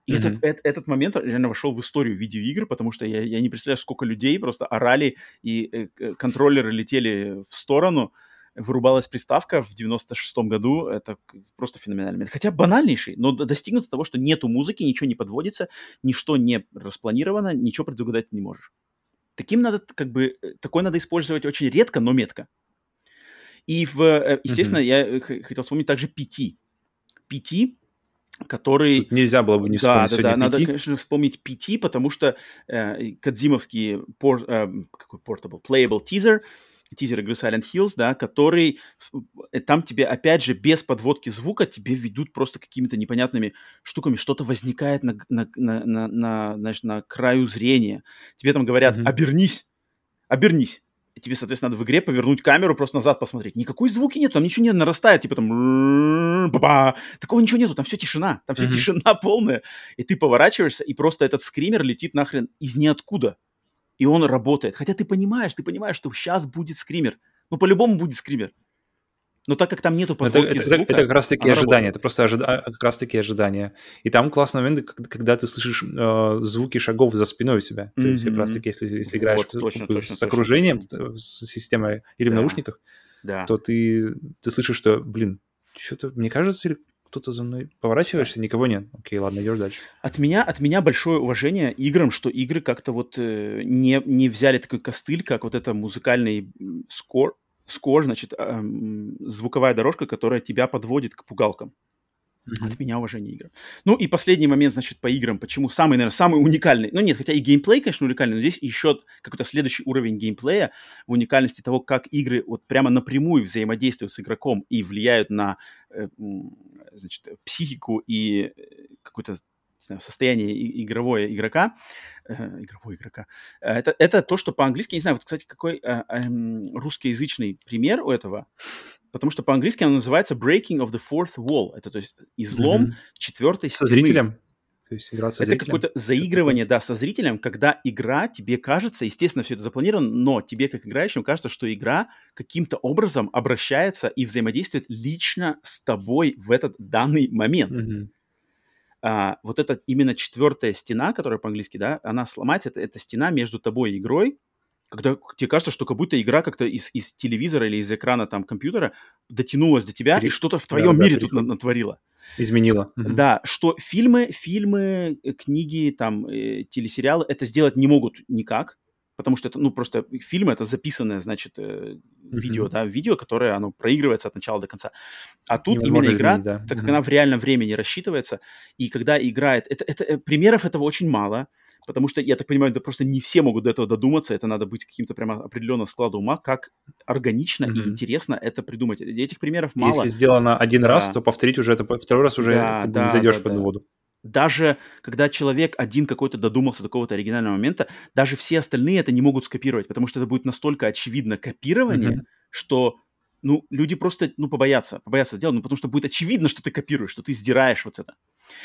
И это- Мгм. эт- этот момент реально вошел в историю видеоигр, потому что я, я не представляю, сколько людей просто орали, и э, к- контроллеры летели в сторону, вырубалась приставка в 96-м году. Это просто феноменальный момент. Хотя банальнейший, но достигнуто того, что нету музыки, ничего не подводится, ничто не распланировано, ничего предугадать не можешь. Таким надо, как бы, э, такой надо использовать очень редко, но метко. И, в, э, естественно, я э, х- хотел вспомнить также PT. PT, который... Тут нельзя было бы не Да, вспомнить да, сегодня да, надо, пяти. конечно, вспомнить PT, потому что э, Кадзимовский пор, э, какой portable, playable teaser, тизер игры Silent Hills, да, который э, там тебе, опять же, без подводки звука тебе ведут просто какими-то непонятными штуками, что-то возникает на, на, на, на, на, знаешь, на краю зрения. Тебе там говорят, Мгм. обернись, обернись. И тебе, соответственно, надо в игре повернуть камеру, просто назад посмотреть. Никакой звуки нет, там ничего не нарастает, типа там... ба-ба. Такого ничего нету, там все тишина, там все Мгм. тишина полная. И ты поворачиваешься, и просто этот скример летит нахрен из ниоткуда. И он работает. Хотя ты понимаешь, ты понимаешь, что сейчас будет скример. Ну, по-любому будет скример. Но так как там нету Ну, Это, подводки это- звука... это как раз таки ожидания, работает. это просто ожида- а, как раз таки ожидания. И там классный момент, когда, ты слышишь э, звуки шагов за спиной у себя. То есть как раз таки, если, если играешь Вот, точно, бы точно, с точно. окружением, э, с системой или в Да. наушниках, Да. то ты, ты слышишь, что, блин, что-то, мне кажется, или кто-то за мной поворачиваешься, никого нет. Окей, ладно, идешь дальше. От меня, от меня большое уважение играм, что игры как-то вот э, не, не взяли такой костыль, как вот это музыкальный скор, скор, значит, эм, звуковая дорожка, которая тебя подводит к пугалкам. От меня уважение играм. Ну и последний момент, значит, по играм. Почему самый, наверное, самый уникальный? Ну нет, хотя и геймплей, конечно, уникальный, но здесь еще какой-то следующий уровень геймплея в уникальности того, как игры вот прямо напрямую взаимодействуют с игроком и влияют на, э, значит, психику и э, какое-то знаю, состояние игровое игрока, э, игрового игрока. Э, Это, это то, что по-английски, не знаю, вот, кстати, какой э, эм, русскоязычный пример у этого, потому что по-английски оно называется breaking of the fourth wall. Это то есть излом Мгм. четвертой Со стены. зрителем? То есть игра со Это какое-то заигрывание, да, со зрителем, когда игра тебе кажется, естественно, все это запланировано, но тебе, как играющему, кажется, что игра каким-то образом обращается и взаимодействует лично с тобой в этот данный момент. Мгм. А, вот эта именно четвертая стена, которая по-английски, да, она сломается, это, это стена между тобой и игрой, когда тебе кажется, что как будто игра как-то из, из телевизора или из экрана там компьютера дотянулась до тебя Пере- и что-то в Да, твоем да, мире тут переход. на- натворила. Изменила. Да, что фильмы, фильмы, э, книги, там, э, телесериалы это сделать не могут никак, потому что это, ну, просто фильм это записанное, значит, э, видео, да, видео, которое, оно проигрывается от начала до конца. А тут Невозможно именно игра, изменить, да. так как Мгм. она в реальном времени рассчитывается, и когда играет, это, это, э, примеров этого очень мало, потому что, я так понимаю, да просто не все могут до этого додуматься, это надо быть каким-то прямо определенного склада ума, как органично и Мгм. интересно это придумать. И Этих примеров мало. Если сделано один раз, Да. то повторить уже это второй раз уже Да, да, не зайдешь да, в одну да. воду. Даже когда человек один какой-то додумался до какого-то оригинального момента, даже все остальные это не могут скопировать, потому что это будет настолько очевидно копирование, Мгм. что ну, люди просто, ну, побоятся, побоятся делать, ну, потому что будет очевидно, что ты копируешь, что ты сдираешь вот это.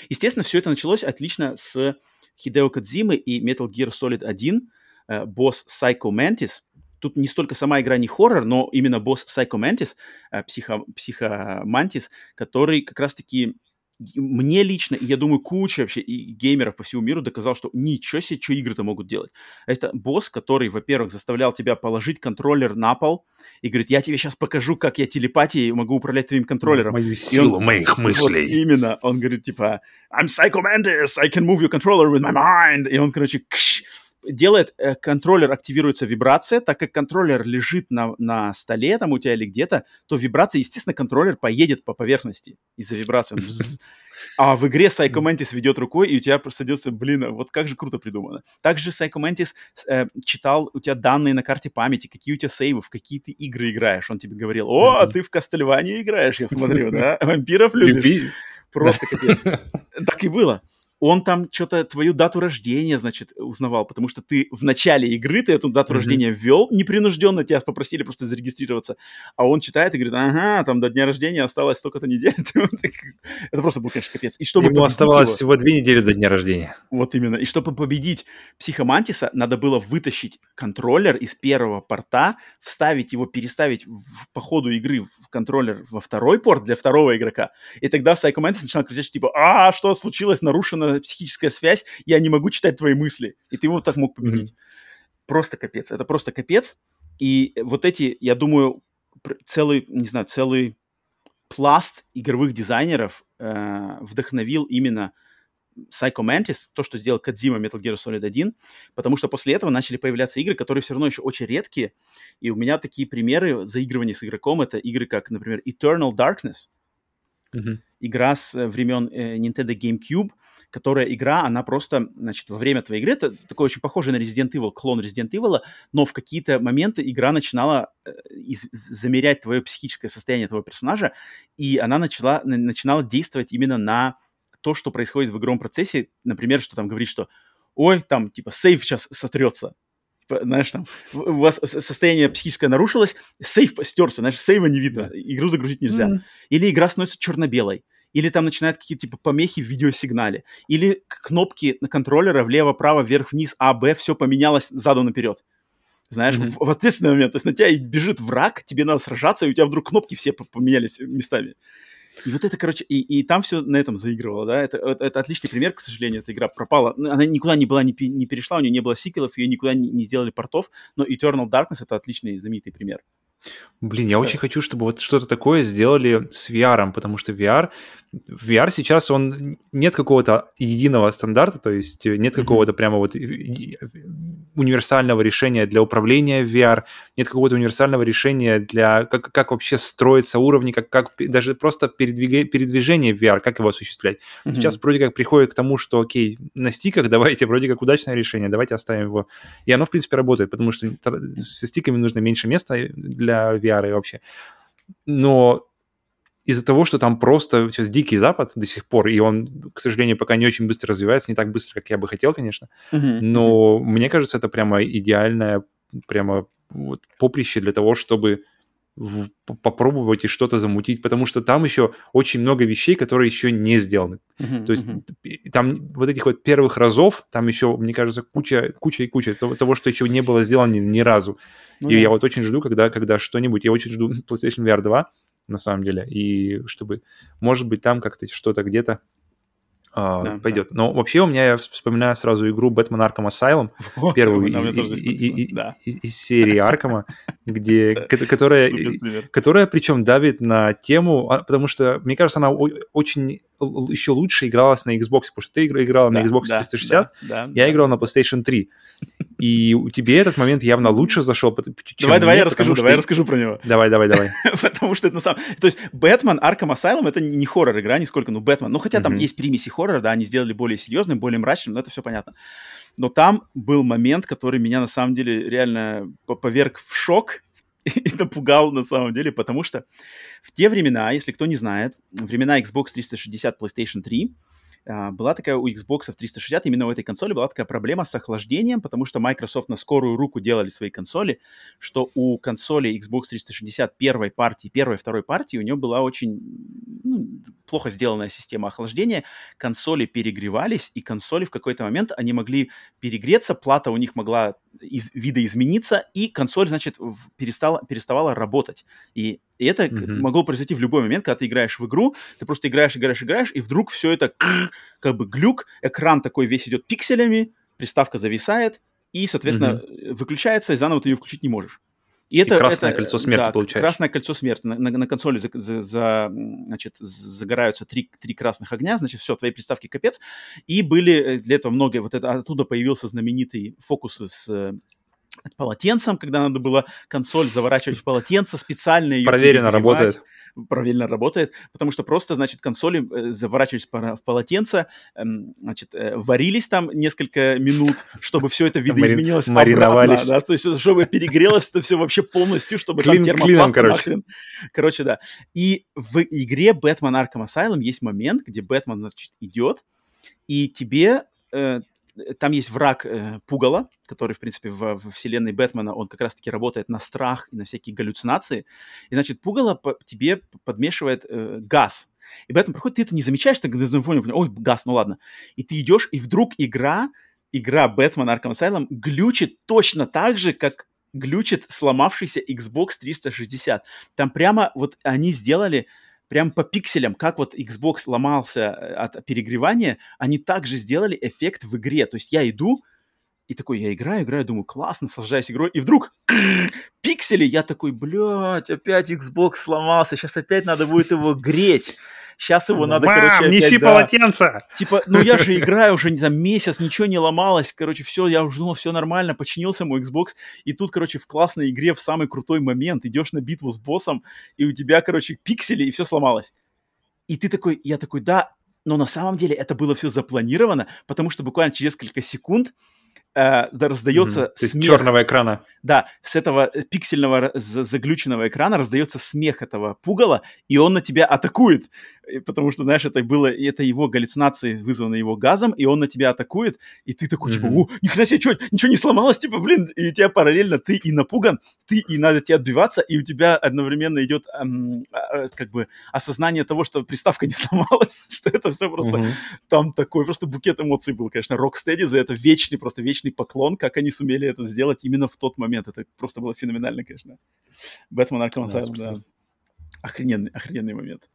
Естественно, все это началось отлично с Хидео Кадзимы и Metal Gear Solid 1, э, босс Psycho Mantis. Тут не столько сама игра не хоррор, но именно босс Psycho Mantis, э, психо, психомантис, который как раз-таки мне лично, и я думаю, куча вообще и геймеров по всему миру доказал, что ничего себе, что игры-то могут делать. Это босс, который, во-первых, заставлял тебя положить контроллер на пол и говорит, я тебе сейчас покажу, как я телепатией могу управлять твоим контроллером. Мою И силу он- моих Вот мыслей. именно. Он говорит, типа, I'm Psycho Mantis, I can move your controller with my mind. И он, короче, кш, делает, э, контроллер активируется вибрация, так как контроллер лежит на, на столе там у тебя или где-то, то вибрация, естественно, контроллер поедет по поверхности из-за вибрации. А в игре Psycho Mantis ведет рукой, и у тебя садится, блин, а вот как же круто придумано. Также Psycho Mantis э, читал у тебя данные на карте памяти, какие у тебя сейвы, в какие ты игры играешь. Он тебе говорил, о, Мгм. ты в Кастельвании играешь, я смотрю, да? Вампиров любишь. Люби. Просто капец. Так и было. Он там что-то твою дату рождения, значит, узнавал, потому что ты в начале игры, ты эту дату mm-hmm. рождения ввел, непринужденно тебя попросили просто зарегистрироваться, а он читает и говорит, ага, там до дня рождения осталось столько-то недель. Это просто был, конечно, капец. И чтобы Ему оставалось его, всего две недели до дня рождения. Вот именно. И чтобы победить психомантиса, надо было вытащить контроллер из первого порта, вставить его, переставить в, по ходу игры в контроллер во второй порт для второго игрока. И тогда Psycho Mantis начинал кричать, типа, а, что случилось, нарушено психическая связь, я не могу читать твои мысли. И ты его так мог победить. Mm-hmm. Просто капец. Это просто капец. И вот эти, я думаю, целый, не знаю, целый пласт игровых дизайнеров э, вдохновил именно Psycho Mantis, то, что сделал Кадзима Metal Gear Solid 1, потому что после этого начали появляться игры, которые все равно еще очень редкие, и у меня такие примеры заигрывания с игроком, это игры как, например, Eternal Darkness, mm-hmm. Игра с э, времен э, Nintendo GameCube, которая игра, она просто, значит, во время твоей игры, это такой очень похожий на Resident Evil, клон Resident Evil, но в какие-то моменты игра начинала э, из- замерять твое психическое состояние твоего персонажа, и она начала, начинала действовать именно на то, что происходит в игровом процессе, например, что там говорит, что ой, там, типа, сейф сейчас сотрется, типа, знаешь, там, у вас состояние психическое нарушилось, сейф стерся, знаешь, сейва не видно, игру загрузить нельзя. Mm-hmm. Или игра становится черно-белой или там начинают какие-то типа помехи в видеосигнале, или кнопки на контроллера влево-право, вверх-вниз, А, Б, все поменялось задом наперед. Знаешь, mm-hmm. в, в ответственный момент, то есть на тебя бежит враг, тебе надо сражаться, и у тебя вдруг кнопки все поменялись местами. И вот это, короче, и, и там все на этом заигрывало, да, это, это, это отличный пример, к сожалению, эта игра пропала, она никуда не была, не, не перешла, у нее не было сиквелов, ее никуда не, не сделали портов, но Eternal Darkness это отличный, знаменитый пример. Блин, я очень хочу, чтобы вот что-то такое сделали с VR, потому что VR, VR сейчас он нет какого-то единого стандарта, то есть нет какого-то прямо вот универсального решения для управления VR, нет какого-то универсального решения для как, как вообще строиться уровни, как, как даже просто передвига, передвижение VR, как его осуществлять. Mm-hmm. Сейчас вроде как приходит к тому, что окей, на стиках давайте вроде как удачное решение, давайте оставим его. И оно, в принципе, работает, потому что со стиками нужно меньше места для VR и вообще. Но из-за того, что там просто сейчас дикий запад до сих пор, и он, к сожалению, пока не очень быстро развивается, не так быстро, как я бы хотел, конечно, uh-huh. но uh-huh. мне кажется, это прямо идеальное прямо вот поприще для того, чтобы в, попробовать и что-то замутить, потому что там еще очень много вещей, которые еще не сделаны. Uh-huh, То есть uh-huh. там вот этих вот первых разов, там еще, мне кажется, куча, куча и куча того, того что еще не было сделано ни, ни разу. Ну, и да. я вот очень жду, когда, когда что-нибудь, я очень жду PlayStation VR 2, на самом деле, и чтобы, может быть, там как-то что-то где-то да, пойдет. Да. Но вообще у меня, я вспоминаю сразу игру Batman Arkham Asylum, вот, первую из, из, из, да. из серии Аркама, где, которая, которая причем давит на тему, а, потому что, мне кажется, она очень еще лучше игралась на Xbox, потому что ты играла на Xbox 360, я играл на PlayStation 3. И у тебе этот момент явно лучше зашел, Давай, давай я расскажу, давай я расскажу про него. Давай, давай, давай. Потому что это на самом... То есть Бэтмен Arkham Asylum это не хоррор-игра нисколько, ну Бэтмен. Ну хотя там есть примеси хоррора, да, они сделали более серьезным, более мрачным, но это все понятно. Но там был момент, который меня на самом деле реально поверг в шок, и напугал на самом деле, потому что в те времена, если кто не знает, времена Xbox 360, PlayStation 3, а, была такая у Xbox 360, именно у этой консоли была такая проблема с охлаждением, потому что Microsoft на скорую руку делали свои консоли, что у консоли Xbox 360 первой партии, первой, второй партии у нее была очень ну, плохо сделанная система охлаждения, консоли перегревались, и консоли в какой-то момент, они могли перегреться, плата у них могла из, видоизмениться, и консоль, значит, перестала, переставала работать. И и это mm-hmm. могло произойти в любой момент, когда ты играешь в игру, ты просто играешь, играешь, играешь, и вдруг все это как бы глюк, экран такой весь идет пикселями, приставка зависает, и, соответственно, mm-hmm. выключается, и заново ты ее включить не можешь. И, это, и красное это, кольцо смерти да, получается. Красное кольцо смерти. На, на, на консоли за, за, за, значит, загораются три, три красных огня, значит, все, твоей приставки капец. И были э, для этого много, вот это, оттуда появился знаменитый фокус с э, полотенцем, когда надо было консоль заворачивать в полотенце, специально ее Проверено работает. Проверено работает, потому что просто, значит, консоли э, заворачивались в полотенце, эм, значит, э, варились там несколько минут, чтобы все это видоизменилось Мариновались. да, то есть чтобы перегрелось это все вообще полностью, чтобы Клин, там термопласт короче. Короче, да. И в игре Batman Arkham Asylum есть момент, где Бэтмен, значит, идет, и тебе э, там есть враг э, Пугала, который, в принципе, в, в вселенной Бэтмена, он как раз-таки работает на страх и на всякие галлюцинации. И, значит, Пугало по, тебе подмешивает э, газ. И Бэтмен проходит, ты это не замечаешь, ты на фоне, ой, газ, ну ладно. И ты идешь, и вдруг игра, игра Бэтмен Arkham Asylum глючит точно так же, как глючит сломавшийся Xbox 360. Там прямо вот они сделали прям по пикселям, как вот Xbox ломался э, от перегревания, они также сделали эффект в игре. То есть я иду, и такой, я играю, играю, думаю, классно, наслаждаюсь игрой, и вдруг пиксели, я такой, блядь, опять Xbox сломался, сейчас опять надо будет его греть. Сейчас его надо, Мам, короче, опять, неси да. полотенце! Типа, ну я же играю уже там месяц, ничего не ломалось, короче, все, я уже думал, все нормально, починился мой Xbox, и тут, короче, в классной игре в самый крутой момент идешь на битву с боссом, и у тебя, короче, пиксели, и все сломалось. И ты такой, я такой, да, но на самом деле это было все запланировано, потому что буквально через несколько секунд э, да, раздается есть смех. черного экрана. Да, с этого э, пиксельного заглюченного экрана раздается смех этого пугала, и он на тебя атакует. Потому что, знаешь, это было, это его галлюцинации, вызванные его газом, и он на тебя атакует, и ты такой, типа, Мгм. о, ни хрена себе, чё, ничего не сломалось, типа, блин, и у тебя параллельно ты и напуган, ты и надо тебе отбиваться, и у тебя одновременно идет эм, а, как бы осознание того, что приставка не сломалась, что это все просто Мгм. там такой просто букет эмоций был, конечно. Rocksteady за это вечный, просто вечный поклон, как они сумели это сделать именно в тот момент. Это просто было феноменально, конечно. Бэтмен Arkham Asylum, да. Охрененный, охрененный момент.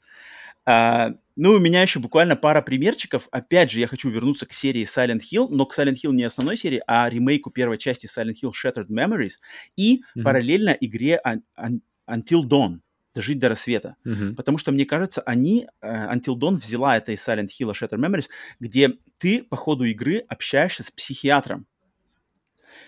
А, ну, у меня еще буквально пара примерчиков. Опять же, я хочу вернуться к серии Silent Hill, но к Silent Hill не основной серии, а ремейку первой части Silent Hill Shattered Memories и Мгм. параллельно игре Un- Un- Until Dawn, Дожить до рассвета. Мгм. Потому что, мне кажется, они, э, Until Dawn взяла это из Silent Hill Shattered Memories, где ты по ходу игры общаешься с психиатром.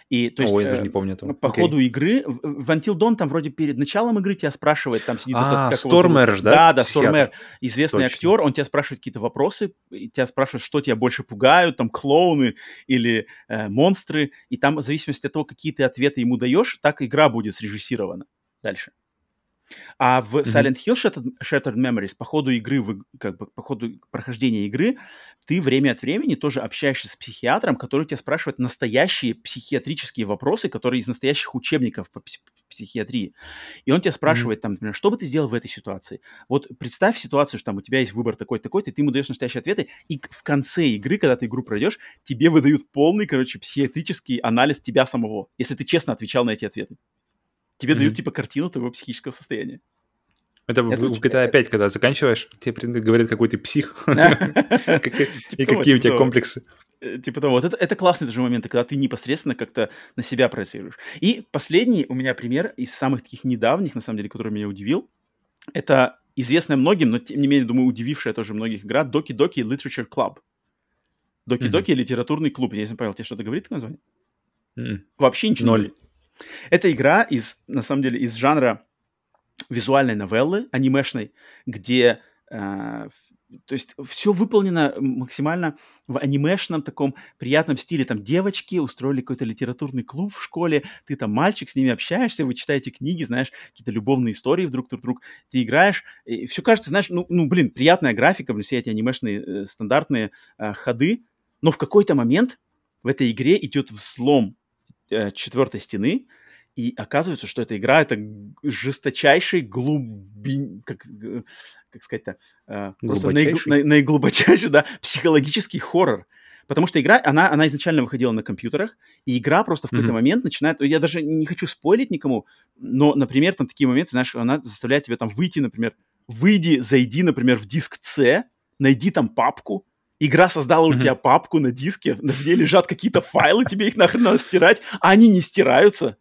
И, то есть, Ой, я э, даже не помню этого. по Окей. ходу игры, в, Until Dawn там вроде перед началом игры тебя спрашивает, там сидит А, этот, Стормер да, Да, да? Стормер, известный Точно. актер, он тебя спрашивает какие-то вопросы, и тебя спрашивает, что тебя больше пугают, там, клоуны или э, монстры, и там в зависимости от того, какие ты ответы ему даешь, так игра будет срежиссирована дальше. А в Silent Hill Shattered, Shattered Memories по ходу игры, как бы по ходу прохождения игры, ты время от времени тоже общаешься с психиатром, который тебя спрашивает настоящие психиатрические вопросы, которые из настоящих учебников по пси- психиатрии. И он тебя спрашивает, там, например, что бы ты сделал в этой ситуации? Вот представь ситуацию, что там у тебя есть выбор такой-такой, ты ему даешь настоящие ответы, и в конце игры, когда ты игру пройдешь, тебе выдают полный, короче, психиатрический анализ тебя самого, если ты честно отвечал на эти ответы. Тебе дают, Мгм. типа, картину твоего психического состояния. Это, в- Это в GTA 5, когда заканчиваешь, тебе говорят, какой ты псих. И Типа какие у типа тебя комплексы. Э, Типа того. Вот это, это классные даже моменты, когда ты непосредственно как-то на себя проецируешь. И последний у меня пример из самых таких недавних, на самом деле, который меня удивил. Это известная многим, но тем не менее, думаю, удивившая тоже многих игра Доки Доки Literature Club. Доки Доки литературный клуб. Я не знаю, Павел, тебе что-то говорит название? М. Вообще ничего Ноль. не. Это игра из, на самом деле, из жанра визуальной новеллы, анимешной, где э, то есть все выполнено максимально в анимешном таком приятном стиле. Там девочки устроили какой-то литературный клуб в школе, ты там мальчик, с ними общаешься, вы читаете книги, знаешь, какие-то любовные истории вдруг друг друг, ты играешь, и все кажется, знаешь, ну, ну блин, приятная графика, блин, все эти анимешные э, стандартные э, ходы, но в какой-то момент в этой игре идет взлом э, четвертой стены, и оказывается, что эта игра это жесточайший глубин, как, как сказать-то, э, просто наигл- на- наиглубочайший, да, психологический хоррор. Потому что игра, она, она изначально выходила на компьютерах, и игра просто в какой-то Мгм. момент начинает... Я даже не хочу спойлить никому, но, например, там такие моменты, знаешь, она заставляет тебя там выйти, например, выйди, зайди, например, в диск C, найди там папку, Игра создала у тебя папку на диске, ней лежат какие-то файлы, тебе их нахрен надо стирать, а они не стираются.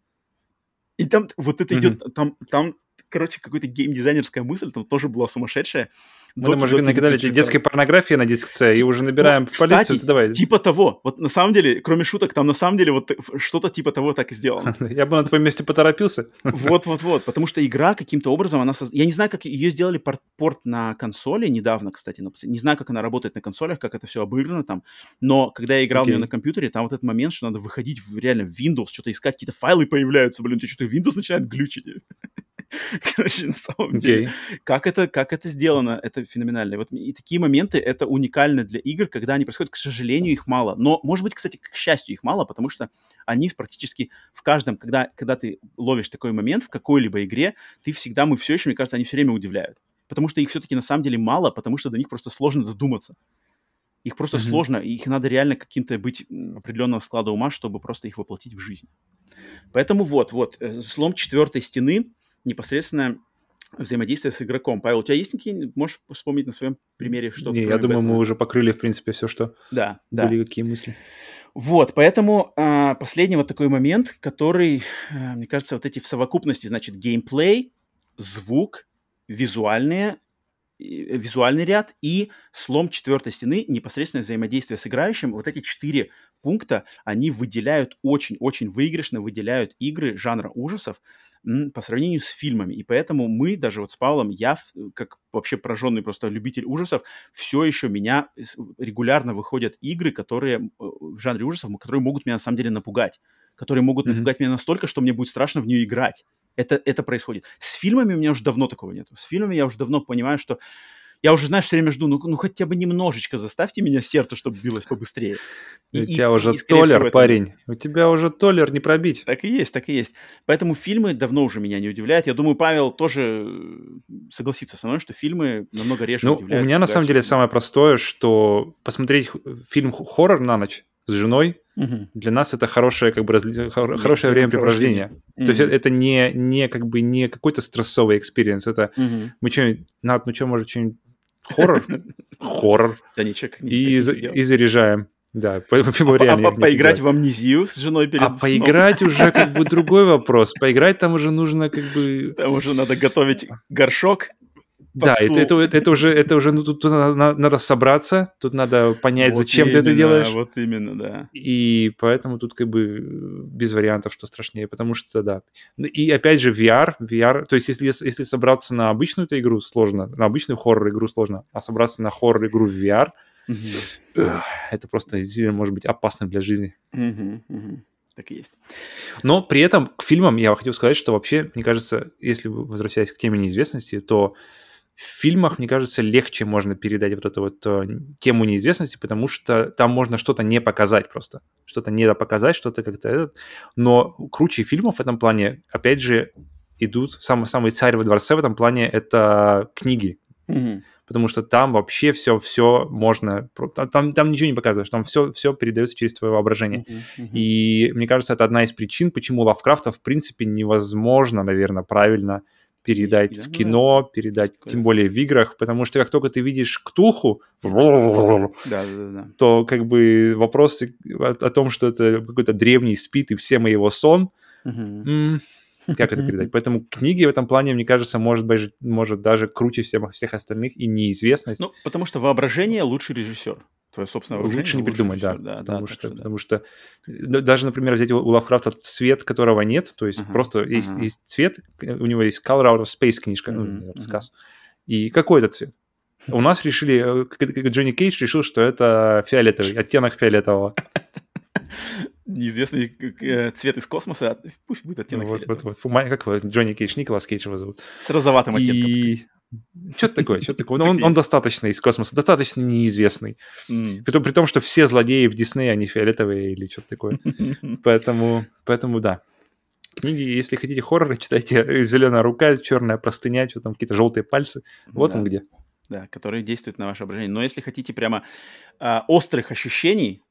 И там вот это идет, там, там, короче, какая-то геймдизайнерская мысль там тоже была сумасшедшая. Мы там уже Literature детской порнографии на диск C, и уже набираем в полицию. Давай. Типа того. Вот на самом деле, кроме шуток, там на самом деле вот что-то типа того так и сделано. Я бы на твоем месте поторопился. Вот-вот-вот, потому что игра каким-то образом, она... Я не знаю, как ее сделали порт, на консоли недавно, кстати, не знаю, как она работает на консолях, как это все обыграно там, но когда я играл в нее на компьютере, там вот этот момент, что надо выходить реально в Windows, что-то искать, какие-то файлы появляются, блин, ты что-то Windows начинает глючить. Короче, на самом деле. Окей. Как это, как это сделано, это феноменально. Вот и такие моменты, это уникально для игр, когда они происходят. К сожалению, их мало. Но, может быть, кстати, к счастью, их мало, потому что они практически в каждом, когда, когда ты ловишь такой момент в какой-либо игре, ты всегда, мы все еще, мне кажется, они все время удивляют. Потому что их все-таки на самом деле мало, потому что до них просто сложно додуматься. Их просто Мгм. сложно, и их надо реально каким-то быть определенного склада ума, чтобы просто их воплотить в жизнь. Поэтому вот, вот, э, слом четвертой стены, непосредственно взаимодействие с игроком. Павел, у тебя есть какие можешь вспомнить на своем примере, что Не, я думаю, мы Бэтмена? уже покрыли, в принципе, все, что Да, да. были какие мысли. Вот, поэтому а, последний вот такой момент, который, а, мне кажется, вот эти в совокупности, значит, геймплей, звук, визуальные, э, визуальный ряд и слом четвертой стены, непосредственное взаимодействие с играющим. Вот эти четыре пункта, они выделяют очень-очень выигрышно, выделяют игры жанра ужасов по сравнению с фильмами. И поэтому мы, даже вот с Павлом, я, в- как вообще пораженный просто любитель ужасов, все еще меня регулярно выходят игры, которые э, в жанре ужасов, которые могут меня на самом деле напугать, которые могут Мгм. напугать меня настолько, что мне будет страшно в нее играть. Это, это происходит. С фильмами у меня уже давно такого нет. С фильмами я уже давно понимаю, что я уже, знаешь, все время жду, ну, ну хотя бы немножечко заставьте меня сердце, чтобы билось побыстрее. У И- и- тебя уже и, скорее всего, толер, это- парень. У тебя уже толер не пробить. Так и есть, так и есть. Поэтому фильмы давно уже меня не удивляют. Я думаю, Павел тоже э, согласится со мной, что фильмы намного реже Ну, у удивляют. меня на самом деле самое простое, что посмотреть фильм хоррор на ночь с женой Мгм. для нас это хорошее как бы хор- Вре- хорошее времяпрепровождение. То есть это не не как бы не какой-то стрессовый experience. Это Мгм. мы что, Над, ну что, может что-нибудь хоррор, хоррор Да ничего, и, и заряжаем. Да, по- по- А, реально а не поиграть в амнезию с женой перед А сном? поиграть уже как бы другой вопрос. Поиграть там уже нужно как бы... Там уже надо готовить горшок. Да, это, это, это уже, это уже, ну тут, надо, надо собраться, тут надо понять, Вот зачем ты это именно, делаешь. Вот именно, да. И поэтому тут как бы э, без вариантов, что страшнее, потому что, да. Ну, И опять же, VR, VR, то есть если, если собраться на обычную эту игру сложно, на обычную хоррор-игру сложно, а собраться на хоррор-игру в VR, это просто действительно может быть опасно для жизни. Так и есть. Но при этом к фильмам я хотел сказать, что вообще, мне кажется, если возвращаясь к теме неизвестности, то в фильмах, мне кажется, легче можно передать вот эту вот э, тему неизвестности, потому что там можно что-то не показать просто. Что-то не показать, что-то как-то этот. Но круче фильмов в этом плане, опять же, идут... Самый, самый царь во дворце в этом плане — это книги. Мгм. Потому что там вообще все, все можно... Там, там, ничего не показываешь, там все, все передается через твое воображение. Мгм, мгм. И мне кажется, это одна из причин, почему Лавкрафта, в принципе, невозможно, наверное, правильно передать Перевести, в да? кино, передать, такое. тем более в играх, потому что как только ты видишь Ктулху, Да, да, да, да. то как бы вопрос о, о том, что это какой-то древний спит и все мы его сон, м, как это передать? Поэтому книги в этом плане, мне кажется, может, быть, может даже круче всех, всех остальных, и неизвестность. Ну, потому что воображение лучший режиссер. Твое собственное воображение Лучше не придумать, да. режиссер. да, потому, да, что, так да. потому что да- даже, например, взять у Лавкрафта цвет, которого нет, то есть Ага, просто есть, ага. есть цвет, у него есть Color Out of Space книжка, ну, не мгм. рассказ. И какой это цвет? У нас решили, э, Джонни Кейдж решил, что это фиолетовый, оттенок фиолетового. Неизвестный э, цвет из космоса, а пусть будет оттенок Вот, фиолетового. вот. Как его? Джонни Кейдж, Николас Кейдж его зовут. С розоватым оттенком. И что-то такое, что такое. Так Он, он достаточно из космоса, достаточно неизвестный. М. При том, при том, что все злодеи в Диснее, они фиолетовые или что-то такое. Поэтому, поэтому да. Книги, если хотите хорроры, читайте «Зеленая рука», «Черная простыня», что там, какие-то желтые пальцы. Вот Да. он где. Да, которые действуют на ваше воображение. Но если хотите прямо а, острых ощущений,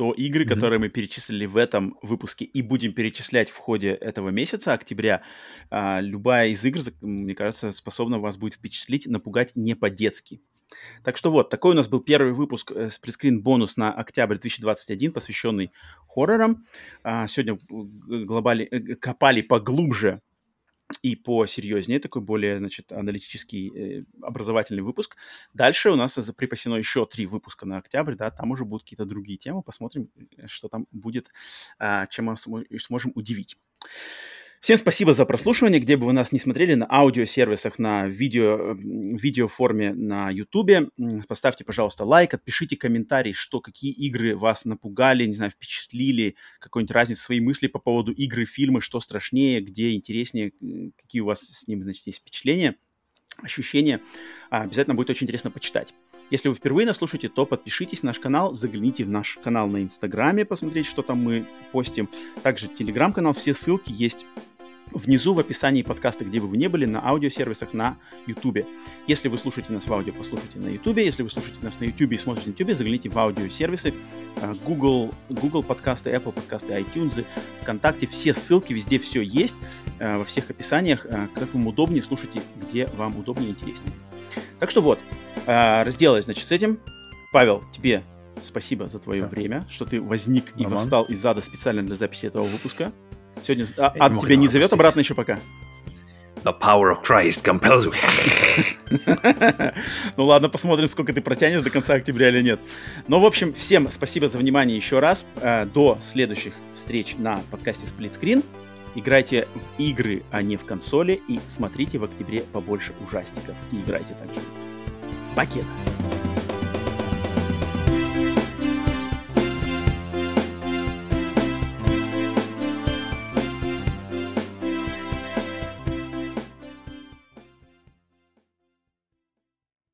то игры, Мгм. которые мы перечислили в этом выпуске и будем перечислять в ходе этого месяца, октября, а, любая из игр, мне кажется, способна вас будет впечатлить, напугать не по-детски. Так что вот, такой у нас был первый выпуск э, сплитскрин бонус на октябрь 2021, посвященный хоррорам. А, Сегодня э, глобали, э, копали поглубже и посерьезнее, такой более, значит, аналитический, э, образовательный выпуск. Дальше у нас припасено еще три выпуска на октябрь, да, там уже будут какие-то другие темы, посмотрим, э, что там будет, а, чем мы смо- сможем удивить. Всем спасибо за прослушивание, где бы вы нас не смотрели, на аудиосервисах, на видео, видеоформе на YouTube. Поставьте, пожалуйста, лайк, отпишите комментарий, что, какие игры вас напугали, не знаю, впечатлили, какой-нибудь разница, свои мысли по поводу игры, фильмы, что страшнее, где интереснее, какие у вас с ним, значит, есть впечатления, ощущения. А, обязательно будет очень интересно почитать. Если вы впервые нас слушаете, то подпишитесь на наш канал, загляните в наш канал на Инстаграме, посмотреть, что там мы постим. Также Телеграм-канал, все ссылки есть внизу в описании подкаста, где бы вы не были, на аудиосервисах на YouTube. Если вы слушаете нас в аудио, послушайте на YouTube. Если вы слушаете нас на YouTube и смотрите на YouTube, загляните в аудиосервисы э, Google, Google подкасты, Apple подкасты, iTunes, ВКонтакте. Все ссылки, везде все есть, э, во всех описаниях. Э, как вам удобнее, слушайте, где вам удобнее и интереснее. Так что вот, разделались, значит, с этим. Павел, тебе спасибо за твое да. время, что ты возник и восстал из зада специально для записи этого выпуска. Сегодня а, ад тебя не зовет обратно еще пока? The power of Christ compels you. ну ладно, посмотрим, сколько ты протянешь до конца октября или нет. Ну, в общем, всем спасибо за внимание еще раз. Э, до следующих встреч на подкасте Split Screen. Играйте в игры, а не в консоли. И смотрите в октябре побольше ужастиков. И играйте также. Пакет.